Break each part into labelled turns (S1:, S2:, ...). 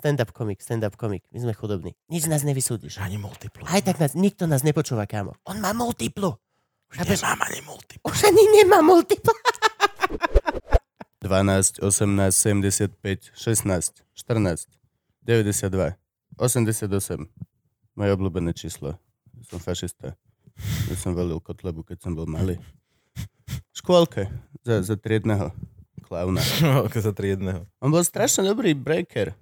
S1: Stand-up komik, stand-up komik. My sme chudobní. Nič nás nevysúdiš.
S2: Ani multiplu.
S1: Aj tak nás, nikto nás nepočúva, kámo. On má multiplu.
S2: Už nemám ani multiplu.
S1: Už ani nemá multiplu.
S3: 12, 18, 75, 16, 14, 92, 88. Moje obľúbené číslo. Som fašista. Ja som velil Kotlebu, keď som bol malý. V škôlke. Za, za triedného klauna.
S2: Za tri jedného.
S3: On bol strašne dobrý breaker.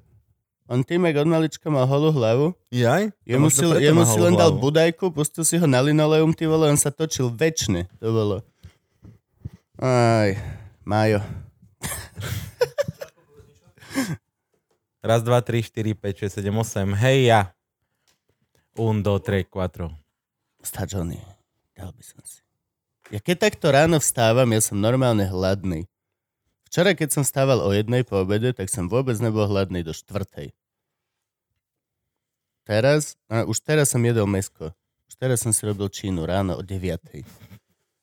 S3: On tým, jak od malička mal holú hlavu,
S2: Jaj?
S3: jemu si, jemu si len dal budajku, pustil si ho na linoleum, ty vole, on sa točil väčšine. To bolo. Aj, Majo.
S2: Raz, dva, tri, štyri, päť, šesť, sedem, osem. Hej ja. Un, do, tre, quattro.
S3: Stačony. Dal by som si. Ja keď takto ráno vstávam, ja som normálne hladný. Včera, keď som stával o jednej po obede, tak som vôbec nebol hladný do štvrtej. Teraz, a už teraz som jedol mesko. Už teraz som si robil čínu ráno o 9.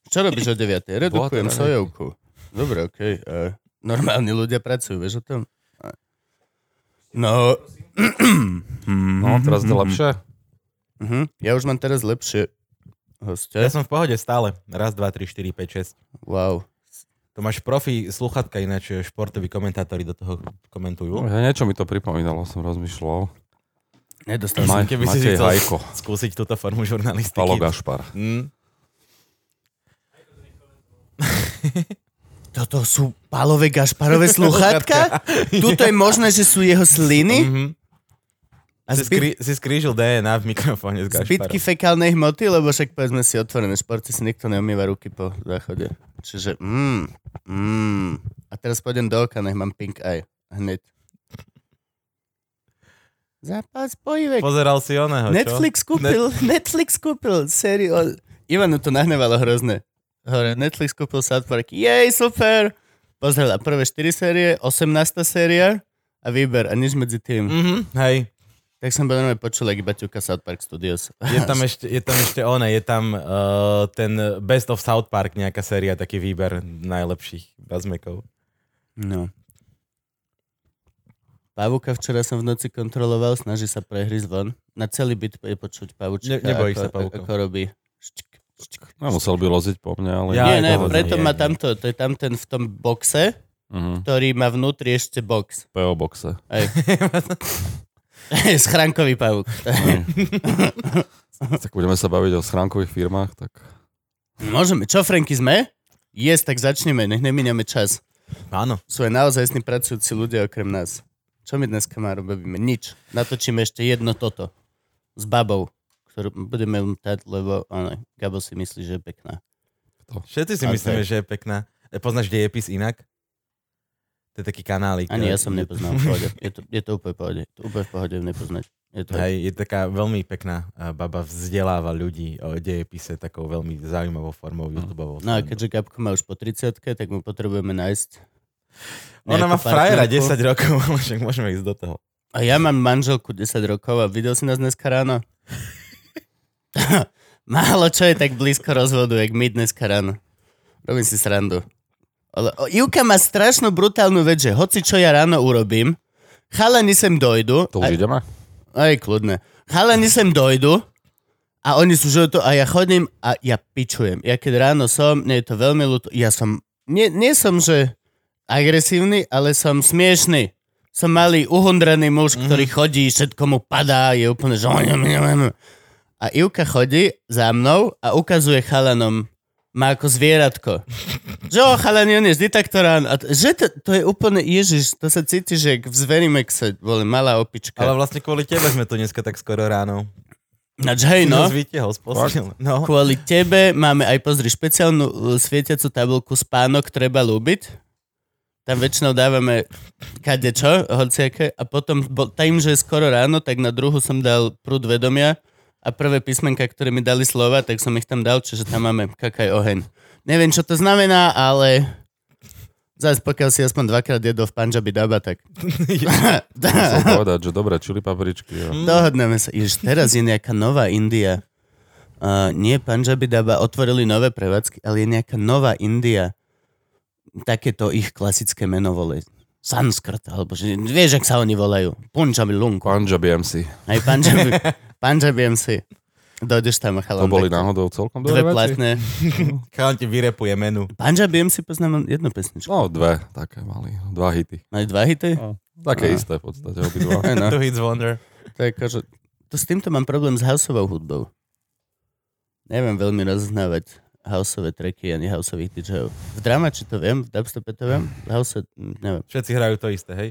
S3: Čo robíš o 9? Redukujem sojovku. Dobre, okej. Okay. normálni ľudia pracujú, vieš o tom? No...
S4: No, teraz to lepšie.
S3: Mhm. Ja už mám teraz lepšie hostia.
S2: Ja som v pohode stále. Raz, dva, tri, štyri, päť, šesť.
S3: Wow.
S2: To máš profi sluchatka, ináč športoví komentátori do toho komentujú.
S4: Ja, niečo mi to pripomínalo, som rozmýšľal.
S3: Nedostal
S4: Ma-
S3: som.
S2: keby si chcel
S4: Hajko,
S2: skúsiť túto formu žurnalistiky.
S4: Palo Gašpar.
S2: Mm.
S3: Toto sú palové gašparové sluchátka? Tuto je možné, že sú jeho sliny?
S2: Mm-hmm.
S3: A
S2: skri, si skrížil DNA v mikrofóne s
S3: zbytky
S2: Gašparom.
S3: fekálnej hmoty? Lebo však povedzme si otvorené športy si nikto neumýva ruky po záchode. Čiže mm, mm. A teraz pôjdem do oka, nech mám pink eye. Hneď. Zápas pojivek.
S2: Pozeral si oného, čo?
S3: Netflix kúpil, Netflix kúpil sériu. Ivanu to nahnevalo hrozne. Hore, Netflix kúpil South Park. Jej, super! Pozrela prvé 4 série, 18. séria a výber a nič medzi tým.
S2: Mhm, hej.
S3: Tak som normálne počul, ak iba ťuka South Park Studios.
S2: Je tam ešte, je tam ešte one, je tam uh, ten Best of South Park, nejaká séria, taký výber najlepších bazmekov.
S3: No. Pavuka včera som v noci kontroloval, snaží sa prehrísť von. Na celý byt je počuť pavučka.
S2: Ne- nebojíš
S3: ako,
S2: sa pavúkov?
S3: Ako robí. Ščk, ščk.
S4: No, musel by loziť po mne, ale...
S2: Ja-
S3: Nie,
S2: toho
S3: preto
S2: nie,
S3: má
S2: nie.
S3: tamto, to je tam ten v tom boxe,
S4: Uh-huh.
S3: ktorý má vnútri ešte box.
S4: PO boxe.
S3: Aj. Schránkový pavúk.
S4: Tak budeme sa baviť o schránkových firmách, tak...
S3: Môžeme. Čo, Franky, sme? Yes, tak začneme, nech nemíňame čas.
S2: Áno.
S3: Sú aj naozaj pracujúci ľudia okrem nás. Čo my dneska má robíme? Nič. Natočíme ešte jedno toto. S babou, ktorú budeme umtať, lebo áno, Gabo si myslí, že je pekná.
S2: Všetci si myslíme, že je pekná. E, Poznáš dejepis inak? To je taký kanálik.
S3: Ani ja som nepoznal pohode. Je to, je to úplne pohode. To úplne v pohode nepoznať. Je to...
S2: Hej, je taká veľmi pekná baba, vzdeláva ľudí o dejepise takou veľmi zaujímavou formou YouTube.
S3: No a keďže Gabko má už po 30 tak mu potrebujeme nájsť
S2: Ona má frajera
S3: partnerku.
S2: 10 rokov, však môžeme ísť do toho.
S3: A ja mám manželku 10 rokov a videl si nás dneska ráno? Málo čo je tak blízko rozvodu, jak my dneska ráno. Robím si srandu. Ivka má strašnú brutálnu vec, že hoci čo ja ráno urobím, chalani sem dojdu.
S4: To už ideme?
S3: Aj kľudne. Chalani sem dojdu a oni sú že to a ja chodím a ja pičujem. Ja keď ráno som, nie je to veľmi ľúto, ja som, nie, nie som, že agresívny, ale som smiešný. som malý uhundraný muž, ktorý chodí, všetko mu padá, je úplne, že... A Ivka chodí za mnou a ukazuje chalanom, má ako zvieratko. Že o, chalani, on je vždy takto ráno. A to, že to, to je úplne, ježiš, to sa cíti, že v Zverimexe, boli malá opička.
S2: Ale vlastne kvôli tebe sme tu dneska tak skoro ráno.
S3: Nač, hej,
S2: No. Vytiahol. No.
S3: Kvôli tebe máme aj, pozri, špeciálnu uh, svietiacu tabulku spánok treba ľúbiť. Tam väčšinou dávame kadečo, hociaké. A potom, bo, tým, že je skoro ráno, tak na druhu som dal prúd vedomia a prvé písmenka, ktoré mi dali slova, tak som ich tam dal, čiže tam máme kakaj oheň. Neviem, čo to znamená, ale zase pokiaľ si aspoň dvakrát jedol v Punjabi Daba, tak...
S4: Chcel povedať, že dobre, čili papričky. Jo.
S3: Dohodneme sa. Ježiš, teraz je nejaká nová India. Uh, nie Punjabi Daba, otvorili nové prevádzky, ale je nejaká nová India. Takéto ich klasické meno vole. Sanskrt, alebo že, vieš, ak sa oni volajú. Punjabi Lung.
S4: Punjabi MC.
S3: Aj Punjabi, Punjabi MC. Dojdeš tam a
S4: To boli
S3: tak-
S4: náhodou celkom
S3: Dve
S4: dobré veci?
S3: platné.
S2: Chalan ti vyrepuje menu.
S3: Punjabi MC poznám jednu pesničku.
S4: No, dve, také mali. Dva hity.
S3: Mali dva hity?
S4: No, také
S3: Á.
S4: isté v podstate, obidva.
S3: Hej, no.
S2: To hits wonder.
S3: To je akože, to s týmto mám problém s houseovou hudbou. Neviem veľmi rozoznávať houseové tracky ani houseových DJov. V dramači to viem, v dubstepe to viem, v house neviem.
S2: Všetci hrajú to isté, hej?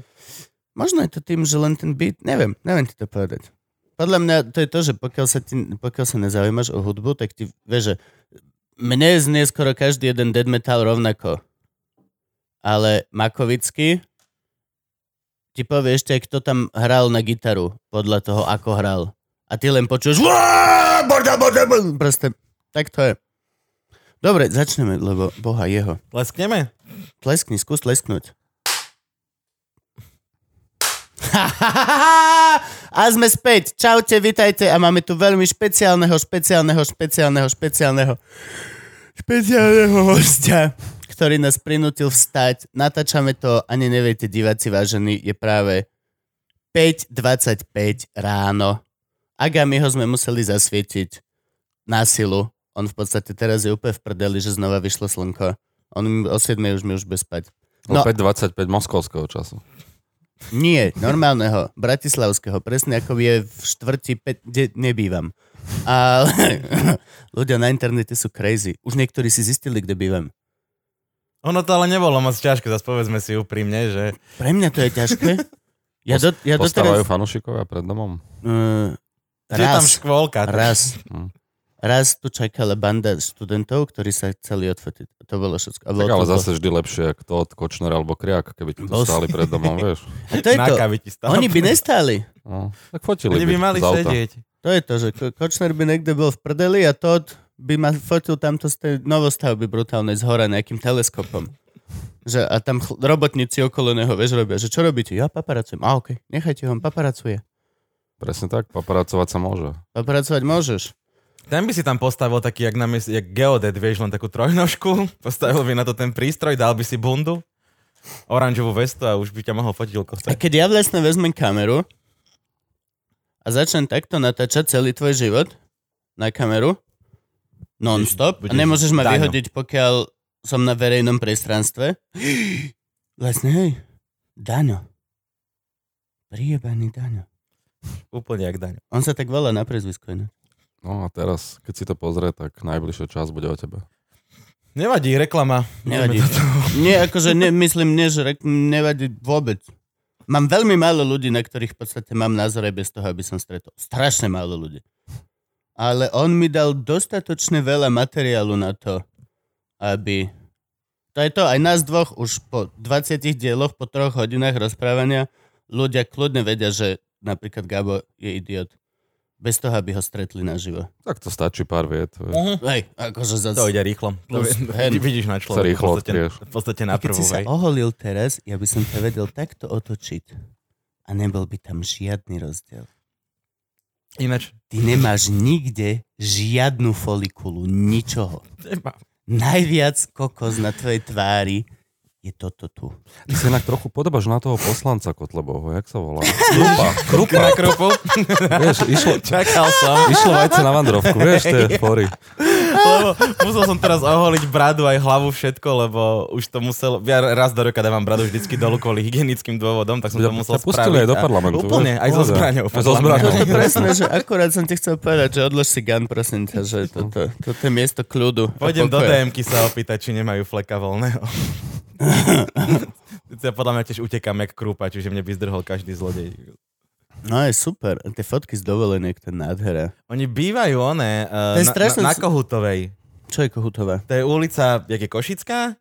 S3: Možno je to tým, že len ten beat, neviem, neviem ti to povedať. Podľa mňa to je to, že pokiaľ sa, ti, pokiaľ sa nezaujímaš o hudbu, tak ti, vieš, že mne znie skoro každý jeden dead metal rovnako. Ale Makovický ti povie ešte, kto tam hral na gitaru, podľa toho, ako hral. A ty len počuješ proste, tak to je. Dobre, začneme, lebo boha jeho.
S2: Leskneme?
S3: Tleskni, skús tlesknúť. A sme späť. Čaute, vitajte a máme tu veľmi špeciálneho, špeciálneho, špeciálneho, špeciálneho, špeciálneho hostia, ktorý nás prinútil vstať. Natáčame to, ani neviete, diváci vážení, je práve 5.25 ráno. Aga my ho sme museli zasvietiť na silu. On v podstate teraz je úplne v prdeli, že znova vyšlo slnko. On o 7 už mi už bez spať. No.
S4: No. 5.25 moskovského času.
S3: Nie, normálneho, bratislavského, presne ako je v štvrti, pe- kde nebývam. Ale ľudia na internete sú crazy. Už niektorí si zistili, kde bývam.
S2: Ono to ale nebolo moc ťažké, zase povedzme si úprimne, že
S3: Pre mňa to je ťažké. Ja, do, ja
S4: Postávajú
S3: doteraz...
S4: fanúšikovia pred domom.
S3: Uh,
S2: je tam
S3: raz,
S2: škôlka.
S3: raz,
S4: Hm.
S3: Raz tu čakala banda študentov, ktorí sa chceli odfotiť. To bolo všetko. A
S4: Tak
S3: bolo
S4: ale
S3: to-
S4: zase vždy lepšie, ako to od Kočner alebo Kriak, keby ti tu stáli pred domom, vieš.
S3: A to je to. Oni by nestáli.
S4: No, tak fotili
S2: Oni by mali
S4: z auta.
S2: sedieť.
S3: To je to, že Ko- Kočner by niekde bol v prdeli a Todd by ma fotil tamto z tej novostavby brutálnej z hora nejakým teleskopom. Že, a tam chl- robotníci okolo neho, vieš, robia, že čo robíte? Ja paparacujem. A okej, nechajte ho, on paparacuje.
S4: Presne tak, paparacovať sa môže.
S3: Paparacovať môžeš.
S2: Ten by si tam postavil taký, jak, na mes- jak geodet, vieš, len takú trojnožku. Postavil by na to ten prístroj, dal by si bundu, oranžovú vestu a už by ťa mohol fotiť, ako
S3: A keď ja vlastne vezmem kameru a začnem takto natáčať celý tvoj život na kameru, non-stop, a
S2: Budeš
S3: nemôžeš ma
S2: Daňo.
S3: vyhodiť, pokiaľ som na verejnom priestranstve. Vlastne, hej, Daňo. Priebaný Daňo.
S2: Úplne jak daň.
S3: On sa tak volá na prezvisko. inak.
S4: No a teraz, keď si to pozrie, tak najbližšie čas bude o tebe.
S2: Nevadí, reklama.
S3: Nevadí. Nie, akože ne, myslím, nie, že rek- nevadí vôbec. Mám veľmi málo ľudí, na ktorých v podstate mám názor aj bez toho, aby som stretol. Strašne málo ľudí. Ale on mi dal dostatočne veľa materiálu na to, aby... To je to, aj nás dvoch už po 20 dieloch, po troch hodinách rozprávania, ľudia kľudne vedia, že napríklad Gabo je idiot. Bez toho, aby ho stretli naživo.
S4: Tak to stačí pár viet. vieš.
S3: Hej, akože zase...
S2: To ide rýchlo. To
S3: hen.
S2: vidíš na
S4: Sa
S2: človeku.
S4: rýchlo
S2: v podstate,
S4: odkrieš.
S2: v podstate na
S3: keď
S2: prvú,
S3: si sa
S2: hej.
S3: oholil teraz, ja by som ťa vedel takto otočiť a nebol by tam žiadny rozdiel.
S2: Ináč,
S3: Ty nemáš nikde žiadnu folikulu, ničoho.
S2: Nemám.
S3: Najviac kokos na tvojej tvári je toto tu.
S4: Ty sa inak trochu podobáš na toho poslanca Kotlebovho, jak sa volá? Krupa, Krupa.
S2: na krupu.
S4: Vieš, išlo,
S2: Čakal som.
S4: išlo vajce na vandrovku, vieš, tie fory.
S2: lebo musel som teraz oholiť bradu aj hlavu všetko, lebo už to musel, ja raz do roka dávam bradu vždycky dolu kvôli hygienickým dôvodom, tak som to
S4: Ja
S2: musel
S4: ťa pustili
S2: spraviť.
S4: aj do parlamentu,
S2: Úplne, aj so zbraňou.
S4: Aj so zbraňou.
S3: To je presne, že akurát som ti chcel povedať, že odlož si gun, prosím ťa, že toto, toto je miesto kľudu.
S2: Pôjdem do. DM-ky sa opýtať, či nemajú fleka voľného. ja podľa mňa tiež utekám jak krúpa, čiže mne by zdrhol každý zlodej.
S3: No je super. Tie fotky z dovoleniek, to je nádhera.
S2: Oni bývajú, one, uh, na, na, na Kohutovej.
S3: Čo je Kohutová?
S2: To je ulica, jak je Košická,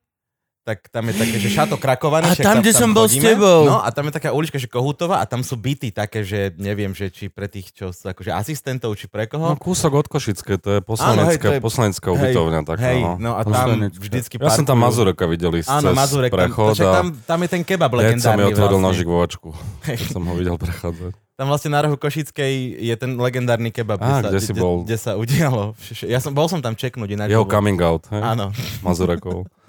S2: tak tam je také, že šato krakované.
S3: A tam, kde som bol s tebou.
S2: No a tam je taká ulička, že Kohutová a tam sú byty také, že neviem, že či pre tých, čo sú akože asistentov, či pre koho.
S4: No kúsok od Košické, to je poslanecká,
S2: to je-
S4: poslanecká
S2: hej,
S4: ubytovňa. taká,
S2: Hej,
S4: no.
S2: no a tam vždycky
S4: Ja som tam. Mazureka videl ísť
S2: Áno, Mazurek, tam,
S4: prechod
S2: však
S4: a
S2: tam, tam je ten kebab
S4: hneď sa mi
S2: legendárny
S4: otvoril
S2: vlastne.
S4: nožik vo očku, keď som ho videl prechádzať.
S2: Tam vlastne na rohu Košickej je ten legendárny kebab,
S4: Á,
S2: kde,
S4: kde
S2: sa,
S4: si
S2: kde,
S4: bol?
S2: kde sa udialo. Ja som, bol som tam čeknúť ináč.
S4: Jeho
S2: lebo-
S4: coming out, hej?
S2: Áno.
S4: Mazurekov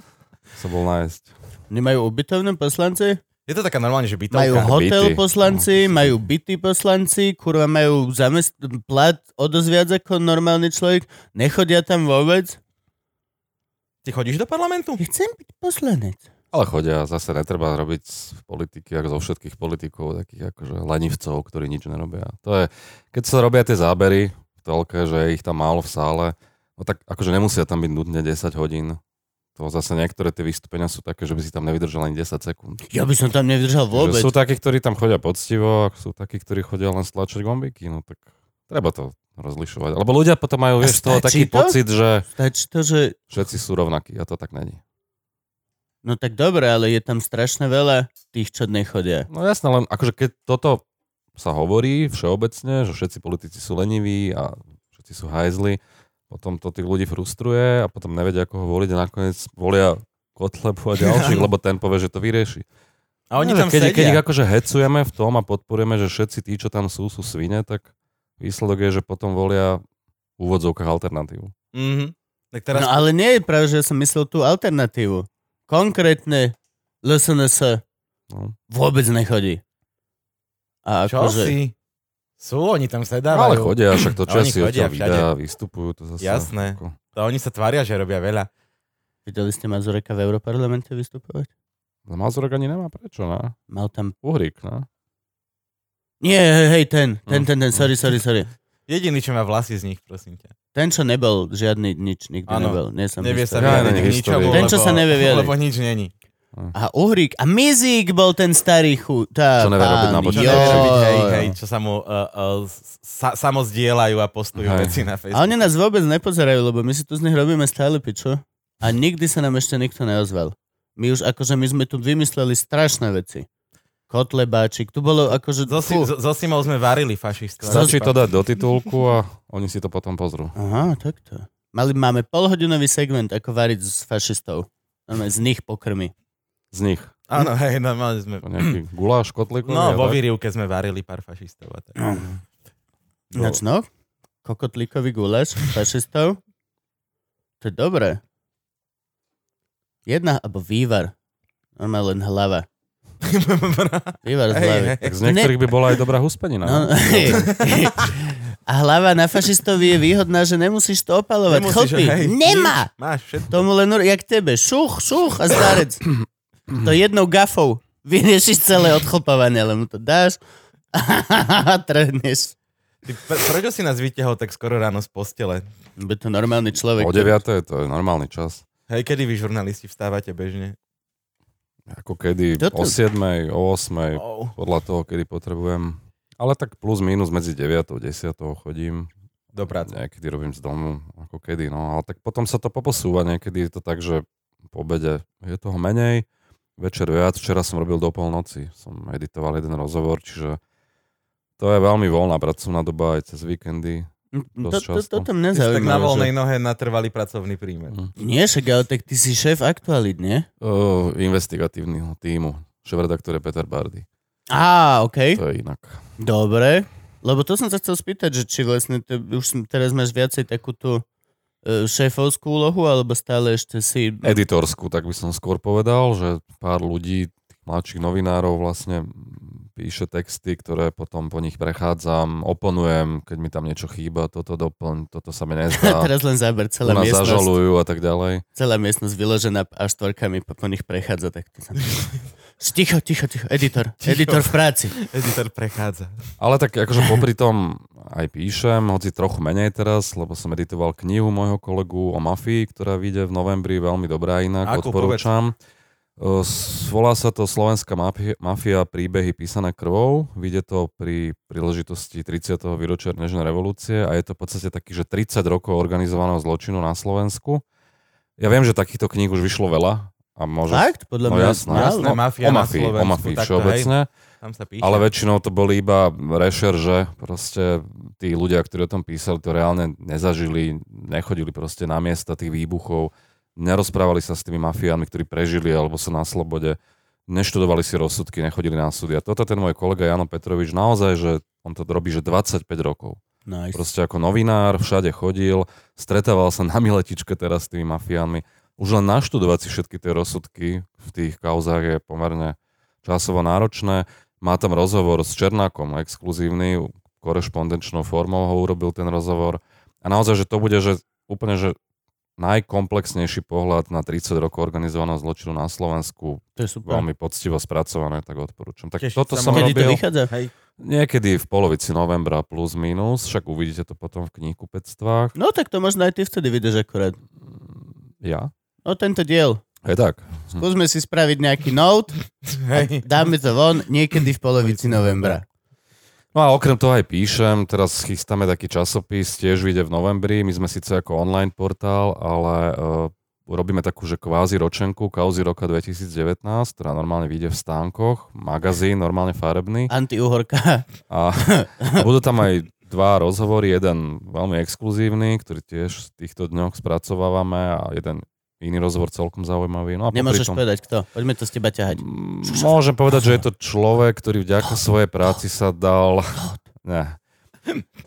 S4: sa bol nájsť.
S3: Nemajú ubytovné poslanci?
S2: Je to taká normálne, že bytovka.
S3: Majú hotel
S4: byty.
S3: poslanci, majú byty poslanci, kurva majú zamest- plat o dosť viac ako normálny človek. Nechodia tam vôbec.
S2: Ty chodíš do parlamentu?
S3: Ja chcem byť poslanec.
S4: Ale chodia, zase netreba robiť z politiky, ako zo všetkých politikov, takých akože lenivcov, ktorí nič nerobia. To je, keď sa robia tie zábery v telke, že je ich tam málo v sále, no tak akože nemusia tam byť nutne 10 hodín. To zase niektoré tie vystúpenia sú také, že by si tam nevydržal ani 10 sekúnd.
S3: Ja by som tam nevydržal vôbec.
S4: Že sú takí, ktorí tam chodia poctivo, a sú takí, ktorí chodia len stlačiť gombiky, no tak treba to rozlišovať. Lebo ľudia potom majú, vieš, toho taký
S3: to?
S4: pocit, že
S3: Stačí to, že...
S4: všetci sú rovnakí a to tak není.
S3: No tak dobre, ale je tam strašne veľa tých, čo nechodia.
S4: No jasné, len akože keď toto sa hovorí všeobecne, že všetci politici sú leniví a všetci sú hajzli, potom to tých ľudí frustruje a potom nevedia, ako ho voliť a nakoniec volia Kotlebu a ďalších, lebo ten povie, že to vyrieši.
S2: A oni
S4: No,
S2: tam
S4: keď,
S2: sedia.
S4: keď ich akože hecujeme v tom a podporujeme, že všetci tí, čo tam sú, sú svine, tak výsledok je, že potom volia v úvodzovkách alternatívu.
S2: Mhm. Tak teraz...
S3: No ale nie je pravda, že som myslel tú alternatívu. Konkrétne LSNS
S4: No.
S3: vôbec nechodí. A
S2: Čo
S3: akože,
S2: si? Sú, oni tam
S4: Ale
S2: sedávajú.
S4: chodia, však to Česi
S2: chodia
S4: videa, vystupujú. To zase,
S2: Jasné.
S4: Ako,
S2: To oni sa tvária, že robia veľa.
S3: Videli ste Mazureka v Európarlamente vystupovať?
S4: no Mazurek ani nemá prečo, ne?
S3: Mal tam...
S4: Uhrik, ne?
S3: Nie, hej, hej, ten, ten, ten, ten, sorry, sorry, sorry.
S2: Jediný, čo má vlasy z nich, prosím ťa.
S3: Ten, čo nebol žiadny nič, nikdy
S2: Áno.
S3: nebol. Nie som
S2: Nevie sa
S4: Ja
S2: vyjadriť k ničomu,
S3: Ten, čo
S2: lebo,
S3: sa nevie vyjadriť.
S2: Lebo nič není.
S3: A Uhrík, a Mizík bol ten starý chu... Tá,
S4: Čo nevie robiť na
S3: pán,
S2: Čo nevie robiť, hej, hej, čo sa mu uh, uh, sa, samozdieľajú a postujú
S4: Hej.
S2: veci na
S3: A
S2: Facebooku.
S3: oni nás vôbec nepozerajú, lebo my si tu z nich robíme stále pičo. A nikdy sa nám ešte nikto neozval. My už akože my sme tu vymysleli strašné veci. Kotlebáčik, tu bolo akože...
S2: So, si, so, so Simou sme varili fašistov.
S4: Stačí to dať do titulku a oni si to potom pozrú.
S3: Aha, takto. Mali, máme polhodinový segment, ako variť s fašistov. Normálne z nich pokrmy.
S4: Z nich.
S2: Áno, hej, normálne sme...
S4: To nejaký guláš, kotlíkový.
S2: No, vo výrivke sme varili pár fašistov. A tak.
S3: Ináč no, kokotlíkový guláš fašistov. To je dobré. Jedna, alebo vývar. Normálne len hlava. Vývar z hlavy.
S4: Tak z niektorých by bola aj dobrá huspenina.
S3: No, a hlava na fašistovi je výhodná, že nemusíš to opalovať.
S2: Nemusíš,
S3: Chlpy,
S2: hej,
S3: nemá!
S2: Máš všetko.
S3: Tomu len, jak tebe, šuch, šuch a zdarec. To jednou gafou vyriešiš celé odchlpovanie, ale mu to dáš a trhneš.
S2: Ty, pre, prečo si nás vyťahol tak skoro ráno z postele?
S3: Bude to normálny človek.
S4: O 9. to je normálny čas.
S2: Hej, kedy vy žurnalisti vstávate bežne?
S4: Ako kedy,
S3: Toto-
S4: o 7. o 8.
S2: Oh.
S4: podľa toho, kedy potrebujem. Ale tak plus minus medzi 9. a 10. chodím.
S2: Do práce.
S4: Niekedy robím z domu, ako kedy, no. Ale tak potom sa to poposúva. Niekedy je to tak, že po obede je toho menej, večer viac. Včera som robil do polnoci. Som editoval jeden rozhovor, čiže to je veľmi voľná pracovná doba aj cez víkendy.
S3: To,
S4: Dosť
S3: to, toto
S2: Ty
S3: mňa
S2: si tak na voľnej
S3: že...
S2: nohe natrvalý pracovný príjmer.
S4: Hm.
S3: Nie, však ale tak ty si šéf aktualit, nie?
S4: O, investigatívneho týmu. Šéf-redaktor je Peter Bardy.
S3: Á, okej.
S4: To je inak.
S3: Dobre. Lebo to som sa chcel spýtať, že či vlastne te, už som- teraz máš viacej takú tú šéfovskú úlohu, alebo stále ešte si...
S4: Editorskú, tak by som skôr povedal, že pár ľudí, tých mladších novinárov vlastne píše texty, ktoré potom po nich prechádzam, oponujem, keď mi tam niečo chýba, toto doplň, toto sa mi nezdá.
S3: Teraz len záber, celá miestnosť,
S4: zažalujú a tak ďalej.
S3: celá miestnosť vyložená a štvorkami po, nich prechádza. Tak to sa... Ticho, ticho, ticho, editor, editor v práci.
S2: Editor prechádza.
S4: Ale tak akože popri tom aj píšem, hoci trochu menej teraz, lebo som editoval knihu môjho kolegu o mafii, ktorá vyjde v novembri, veľmi dobrá inak,
S2: Akú,
S4: odporúčam. S- Volá sa to Slovenská mafia, mafia príbehy písané krvou. Vyjde to pri príležitosti 30. výročia Nežnej revolúcie a je to v podstate taký, že 30 rokov organizovaného zločinu na Slovensku. Ja viem, že takýchto kníh už vyšlo veľa. A môže...
S3: Fakt? Podľa
S4: No
S3: mňa
S4: jasné,
S3: málo.
S2: jasné. mafia
S4: o
S2: na
S4: mafii, o
S2: Slovensku,
S4: mafii
S2: takto,
S4: všeobecne.
S2: Tam sa píše.
S4: Ale väčšinou to boli iba rešerže, proste tí ľudia, ktorí o tom písali, to reálne nezažili, nechodili proste na miesta tých výbuchov, nerozprávali sa s tými mafiánmi, ktorí prežili alebo sú na slobode, neštudovali si rozsudky, nechodili na súdy. A toto ten môj kolega Jano Petrovič naozaj, že on to robí, že 25 rokov.
S3: Nice.
S4: Proste ako novinár, všade chodil, stretával sa na miletičke teraz s tými mafiánmi. Už len naštudovať si všetky tie rozsudky v tých kauzách je pomerne časovo náročné. Má tam rozhovor s Černákom, exkluzívny, korešpondenčnou formou ho urobil ten rozhovor. A naozaj, že to bude že úplne, že najkomplexnejší pohľad na 30 rokov organizovaného zločinu na Slovensku.
S3: To je super.
S4: Veľmi poctivo spracované, tak odporúčam. Tak
S2: Tešiť
S4: toto som.
S3: Kedy to
S4: robil.
S3: vychádza?
S2: Hej.
S4: Niekedy v polovici novembra plus minus, však uvidíte to potom v knihkupectvách.
S3: No tak to možno aj ty vtedy vidieš akurát.
S4: Ja?
S3: No tento diel.
S4: Je tak.
S3: Skúsme si spraviť nejaký note dáme to von niekedy v polovici novembra.
S4: No a okrem toho aj píšem, teraz chystáme taký časopis, tiež vyjde v novembri, my sme síce ako online portál, ale uh, robíme takú, že kvázi ročenku, kauzy roka 2019, ktorá normálne vyjde v stánkoch, magazín, normálne farebný.
S3: Antiuhorka.
S4: A, a budú tam aj dva rozhovory, jeden veľmi exkluzívny, ktorý tiež v týchto dňoch spracovávame a jeden iný rozhovor celkom zaujímavý. No a
S3: Nemôžeš
S4: tom-
S3: povedať kto. Poďme to z teba ťahať.
S4: Môžem povedať, že je to človek, ktorý vďaka svojej práci sa dal... Ne.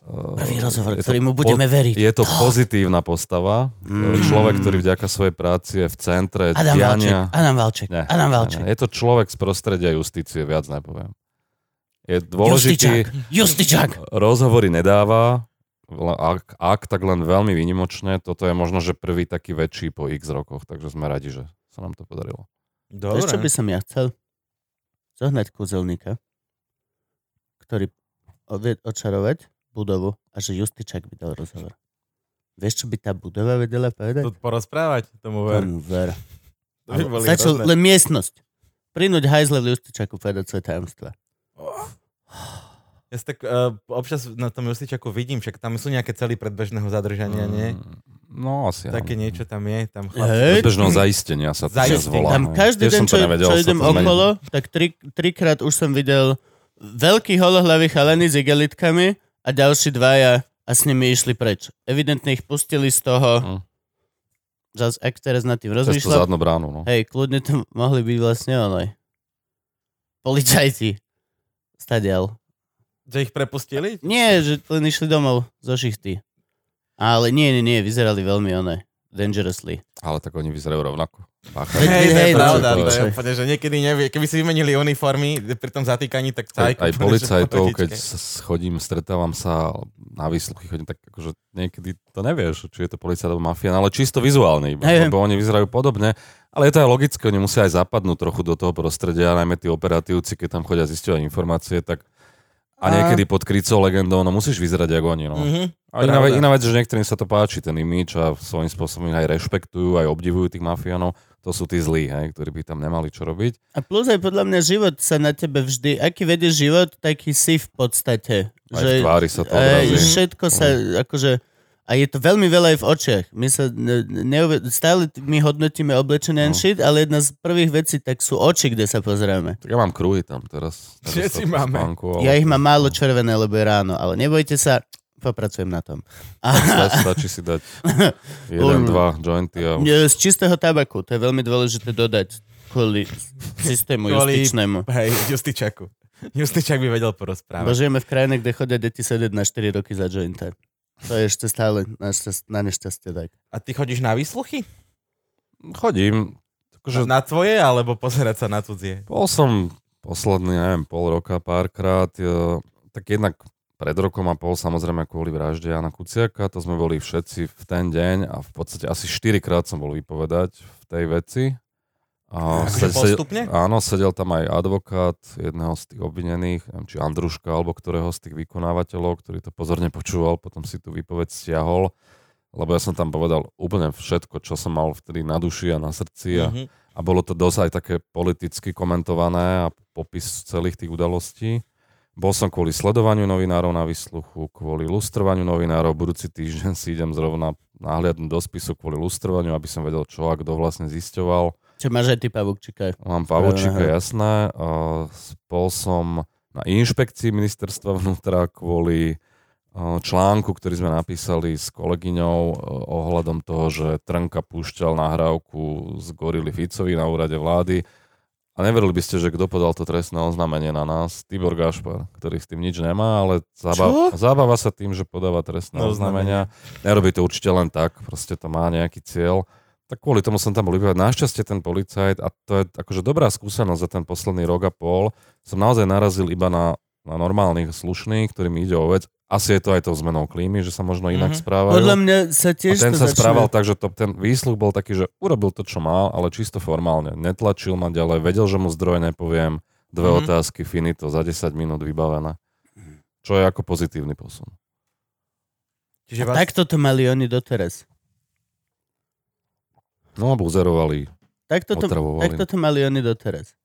S3: Prvý
S4: Eh,
S3: rozhovor,
S4: je to
S3: ktorý mu budeme veriť.
S4: Je to pozitívna postava.
S3: Mm.
S4: Človek, ktorý vďaka svojej práci je v centre
S3: Adam Valček.
S4: diania.
S3: Adam Valček.
S4: Nie,
S3: Adam Valček.
S4: nie. Je to človek z prostredia justície, viac nepoviem. Je dôležitý,
S3: Justičák. Justičák.
S4: rozhovory nedáva, ak, ak, tak len veľmi výnimočne. Toto je možno, že prvý taký väčší po x rokoch, takže sme radi, že sa nám to podarilo.
S2: Dobre.
S3: Čo by som ja chcel? Zohnať kúzelníka, ktorý vie očarovať budovu a že Justičák by dal rozhovor. Vieš, čo by tá budova vedela povedať?
S2: To porozprávať, tomu ver.
S3: Tomu ver.
S2: To by boli
S3: Stačil
S2: hrozné.
S3: len miestnosť. Prinúť hajzle v Justičaku povedať svoje tajomstva.
S2: Ja si tak uh, občas na tom Justičaku vidím, však tam sú nejaké cely predbežného zadržania, nie?
S4: Mm, No, asi
S2: Také
S4: áno.
S2: niečo tam je, tam chlapci.
S3: Hej,
S4: Bezbežného zaistenia sa to dnes
S2: Zaistenie.
S4: volá.
S3: Tam
S4: hej.
S3: každý deň, čo,
S4: nevedel,
S3: čo idem okolo, tak tri, trikrát už som videl veľký holohlavý chalany s igelitkami a ďalší dvaja a s nimi išli preč. Evidentne ich pustili z toho,
S4: Hm.
S3: zas, ak teraz nad tým
S4: Cez tú
S3: rozmýšľam,
S4: bránu, no.
S3: hej, kľudne to mohli byť vlastne ono. Policajti. Stadial.
S2: Že ich prepustili?
S3: Nie, že len išli domov zo šichty. Ale nie, nie, nie, vyzerali veľmi one. Dangerously.
S4: Ale tak oni vyzerajú rovnako. Páchajú.
S3: Hej,
S2: Hej,
S3: hej, no,
S2: pravda, to je úplne, že niekedy nevie, keby si vymenili uniformy pri tom zatýkaní, tak
S4: Aj,
S2: cajk.
S4: aj
S2: že
S4: policajtov,
S2: po
S4: keď chodím, stretávam sa na výsluchy, chodím tak akože niekedy to nevieš, či je to policajt alebo mafián, ale čisto vizuálne,
S3: hej.
S4: lebo oni vyzerajú podobne. Ale je to aj logické, oni musia aj zapadnúť trochu do toho prostredia, najmä tí operatívci, keď tam chodia zisťovať informácie, tak a niekedy pod krycou legendou, no musíš vyzerať ako oni. No.
S2: Mhm,
S4: A iná, ve- iná vec, že niektorým sa to páči, ten imič a svojím spôsobom aj rešpektujú, aj obdivujú tých mafiánov. To sú tí zlí, hej, ktorí by tam nemali čo robiť.
S3: A plus aj podľa mňa život sa na tebe vždy, aký vedieš život, taký si v podstate.
S4: Aj v tvári sa to odrazí.
S3: všetko sa, akože, a je to veľmi veľa aj v očiach. My sa ne, neuve, stále my hodnotíme oblečené
S4: No.
S3: shit, ale jedna z prvých vecí tak sú oči, kde sa pozeráme.
S4: Tak ja mám kruhy tam teraz.
S2: Všetci
S4: Teraz to-
S2: máme.
S4: spánku, ale-
S3: Ja ich mám málo červené, lebo je ráno, ale nebojte sa, popracujem na tom. A,
S4: Sta- Stačí si dať jeden, dva jointy a už.
S3: z čistého tabaku, to je veľmi dôležité dodať kvôli systému
S2: Kvôli-
S3: justičnému.
S2: Hej, Justičaku. Justičak by vedel
S3: Bo
S2: porozprávať.
S3: žijeme v krajine, kde chodia deti sedieť na 4 roky za jointa. To je ešte stále na, šťast- na nešťastie tak.
S2: A ty chodíš na výsluchy?
S4: Chodím. Akože
S2: Na tvoje, alebo pozerať sa na cudzie?
S4: bol som posledný, neviem, pol roka párkrát, e, tak jednak pred rokom a pol samozrejme kvôli vražde Jana Kuciaka, to sme boli všetci v ten deň a v podstate asi 4 krát som bol vypovedať v tej veci. A
S2: Akože postupne?
S4: áno, sedel tam aj advokát jedného z tých obvinených, neviem, či Andruška alebo ktorého z tých vykonávateľov, ktorý to pozorne počúval, potom si tú výpoveď stiahol, lebo ja som tam povedal úplne všetko, čo som mal vtedy na duši a na srdci a,
S2: Mhm.
S4: a bolo to dosť aj také politicky komentované a popis celých tých udalostí. Bol som kvôli sledovaniu novinárov na vysluchu, kvôli lustrovaniu novinárov. Budúci týždeň si idem zrovna nahliadnúť do spisu kvôli lustrovaniu, aby som vedel, čo a kto vlastne zisťoval.
S3: Čo máš aj ty, pavúkčika?
S4: Mám pavúčika,
S3: Aha.
S4: jasné. Bol som na inšpekcii ministerstva vnútra kvôli článku, ktorý sme napísali s kolegyňou a, ohľadom toho, že Trnka púšťal nahrávku z Gorily Ficovi na úrade vlády. A neverili by ste, že kto podal to trestné oznámenie na nás? Tibor Gašpar, ktorý s tým nič nemá, ale zába- zábava sa tým, že podáva trestné
S2: No,
S4: oznámenia. Nerobí to určite len tak, proste to má nejaký cieľ. Tak kvôli tomu som tam bol vypovedať. Našťastie ten policajt, a to je akože dobrá skúsenosť za ten posledný rok a pol, som naozaj narazil iba na, na normálnych slušných, ktorým ide o vec. Asi je to aj tou zmenou klímy, že sa možno inak
S2: Mhm.
S4: správajú.
S3: Podľa mňa sa
S4: A
S3: tiež
S4: ten
S3: to
S4: sa
S3: začína...
S4: správal tak, že to, ten výsluch bol taký, že urobil to, čo mal, ale čisto formálne. Netlačil ma ďalej, vedel, že mu zdroje nepoviem, dve
S2: Mhm.
S4: otázky, finito, za 10 minút vybavené. Čo je ako pozitívny posun.
S2: Čiže
S3: A
S2: vás...
S3: takto to mali oni doteraz.
S4: No, buzerovali,
S3: Takto to, takto to mali oni doteraz.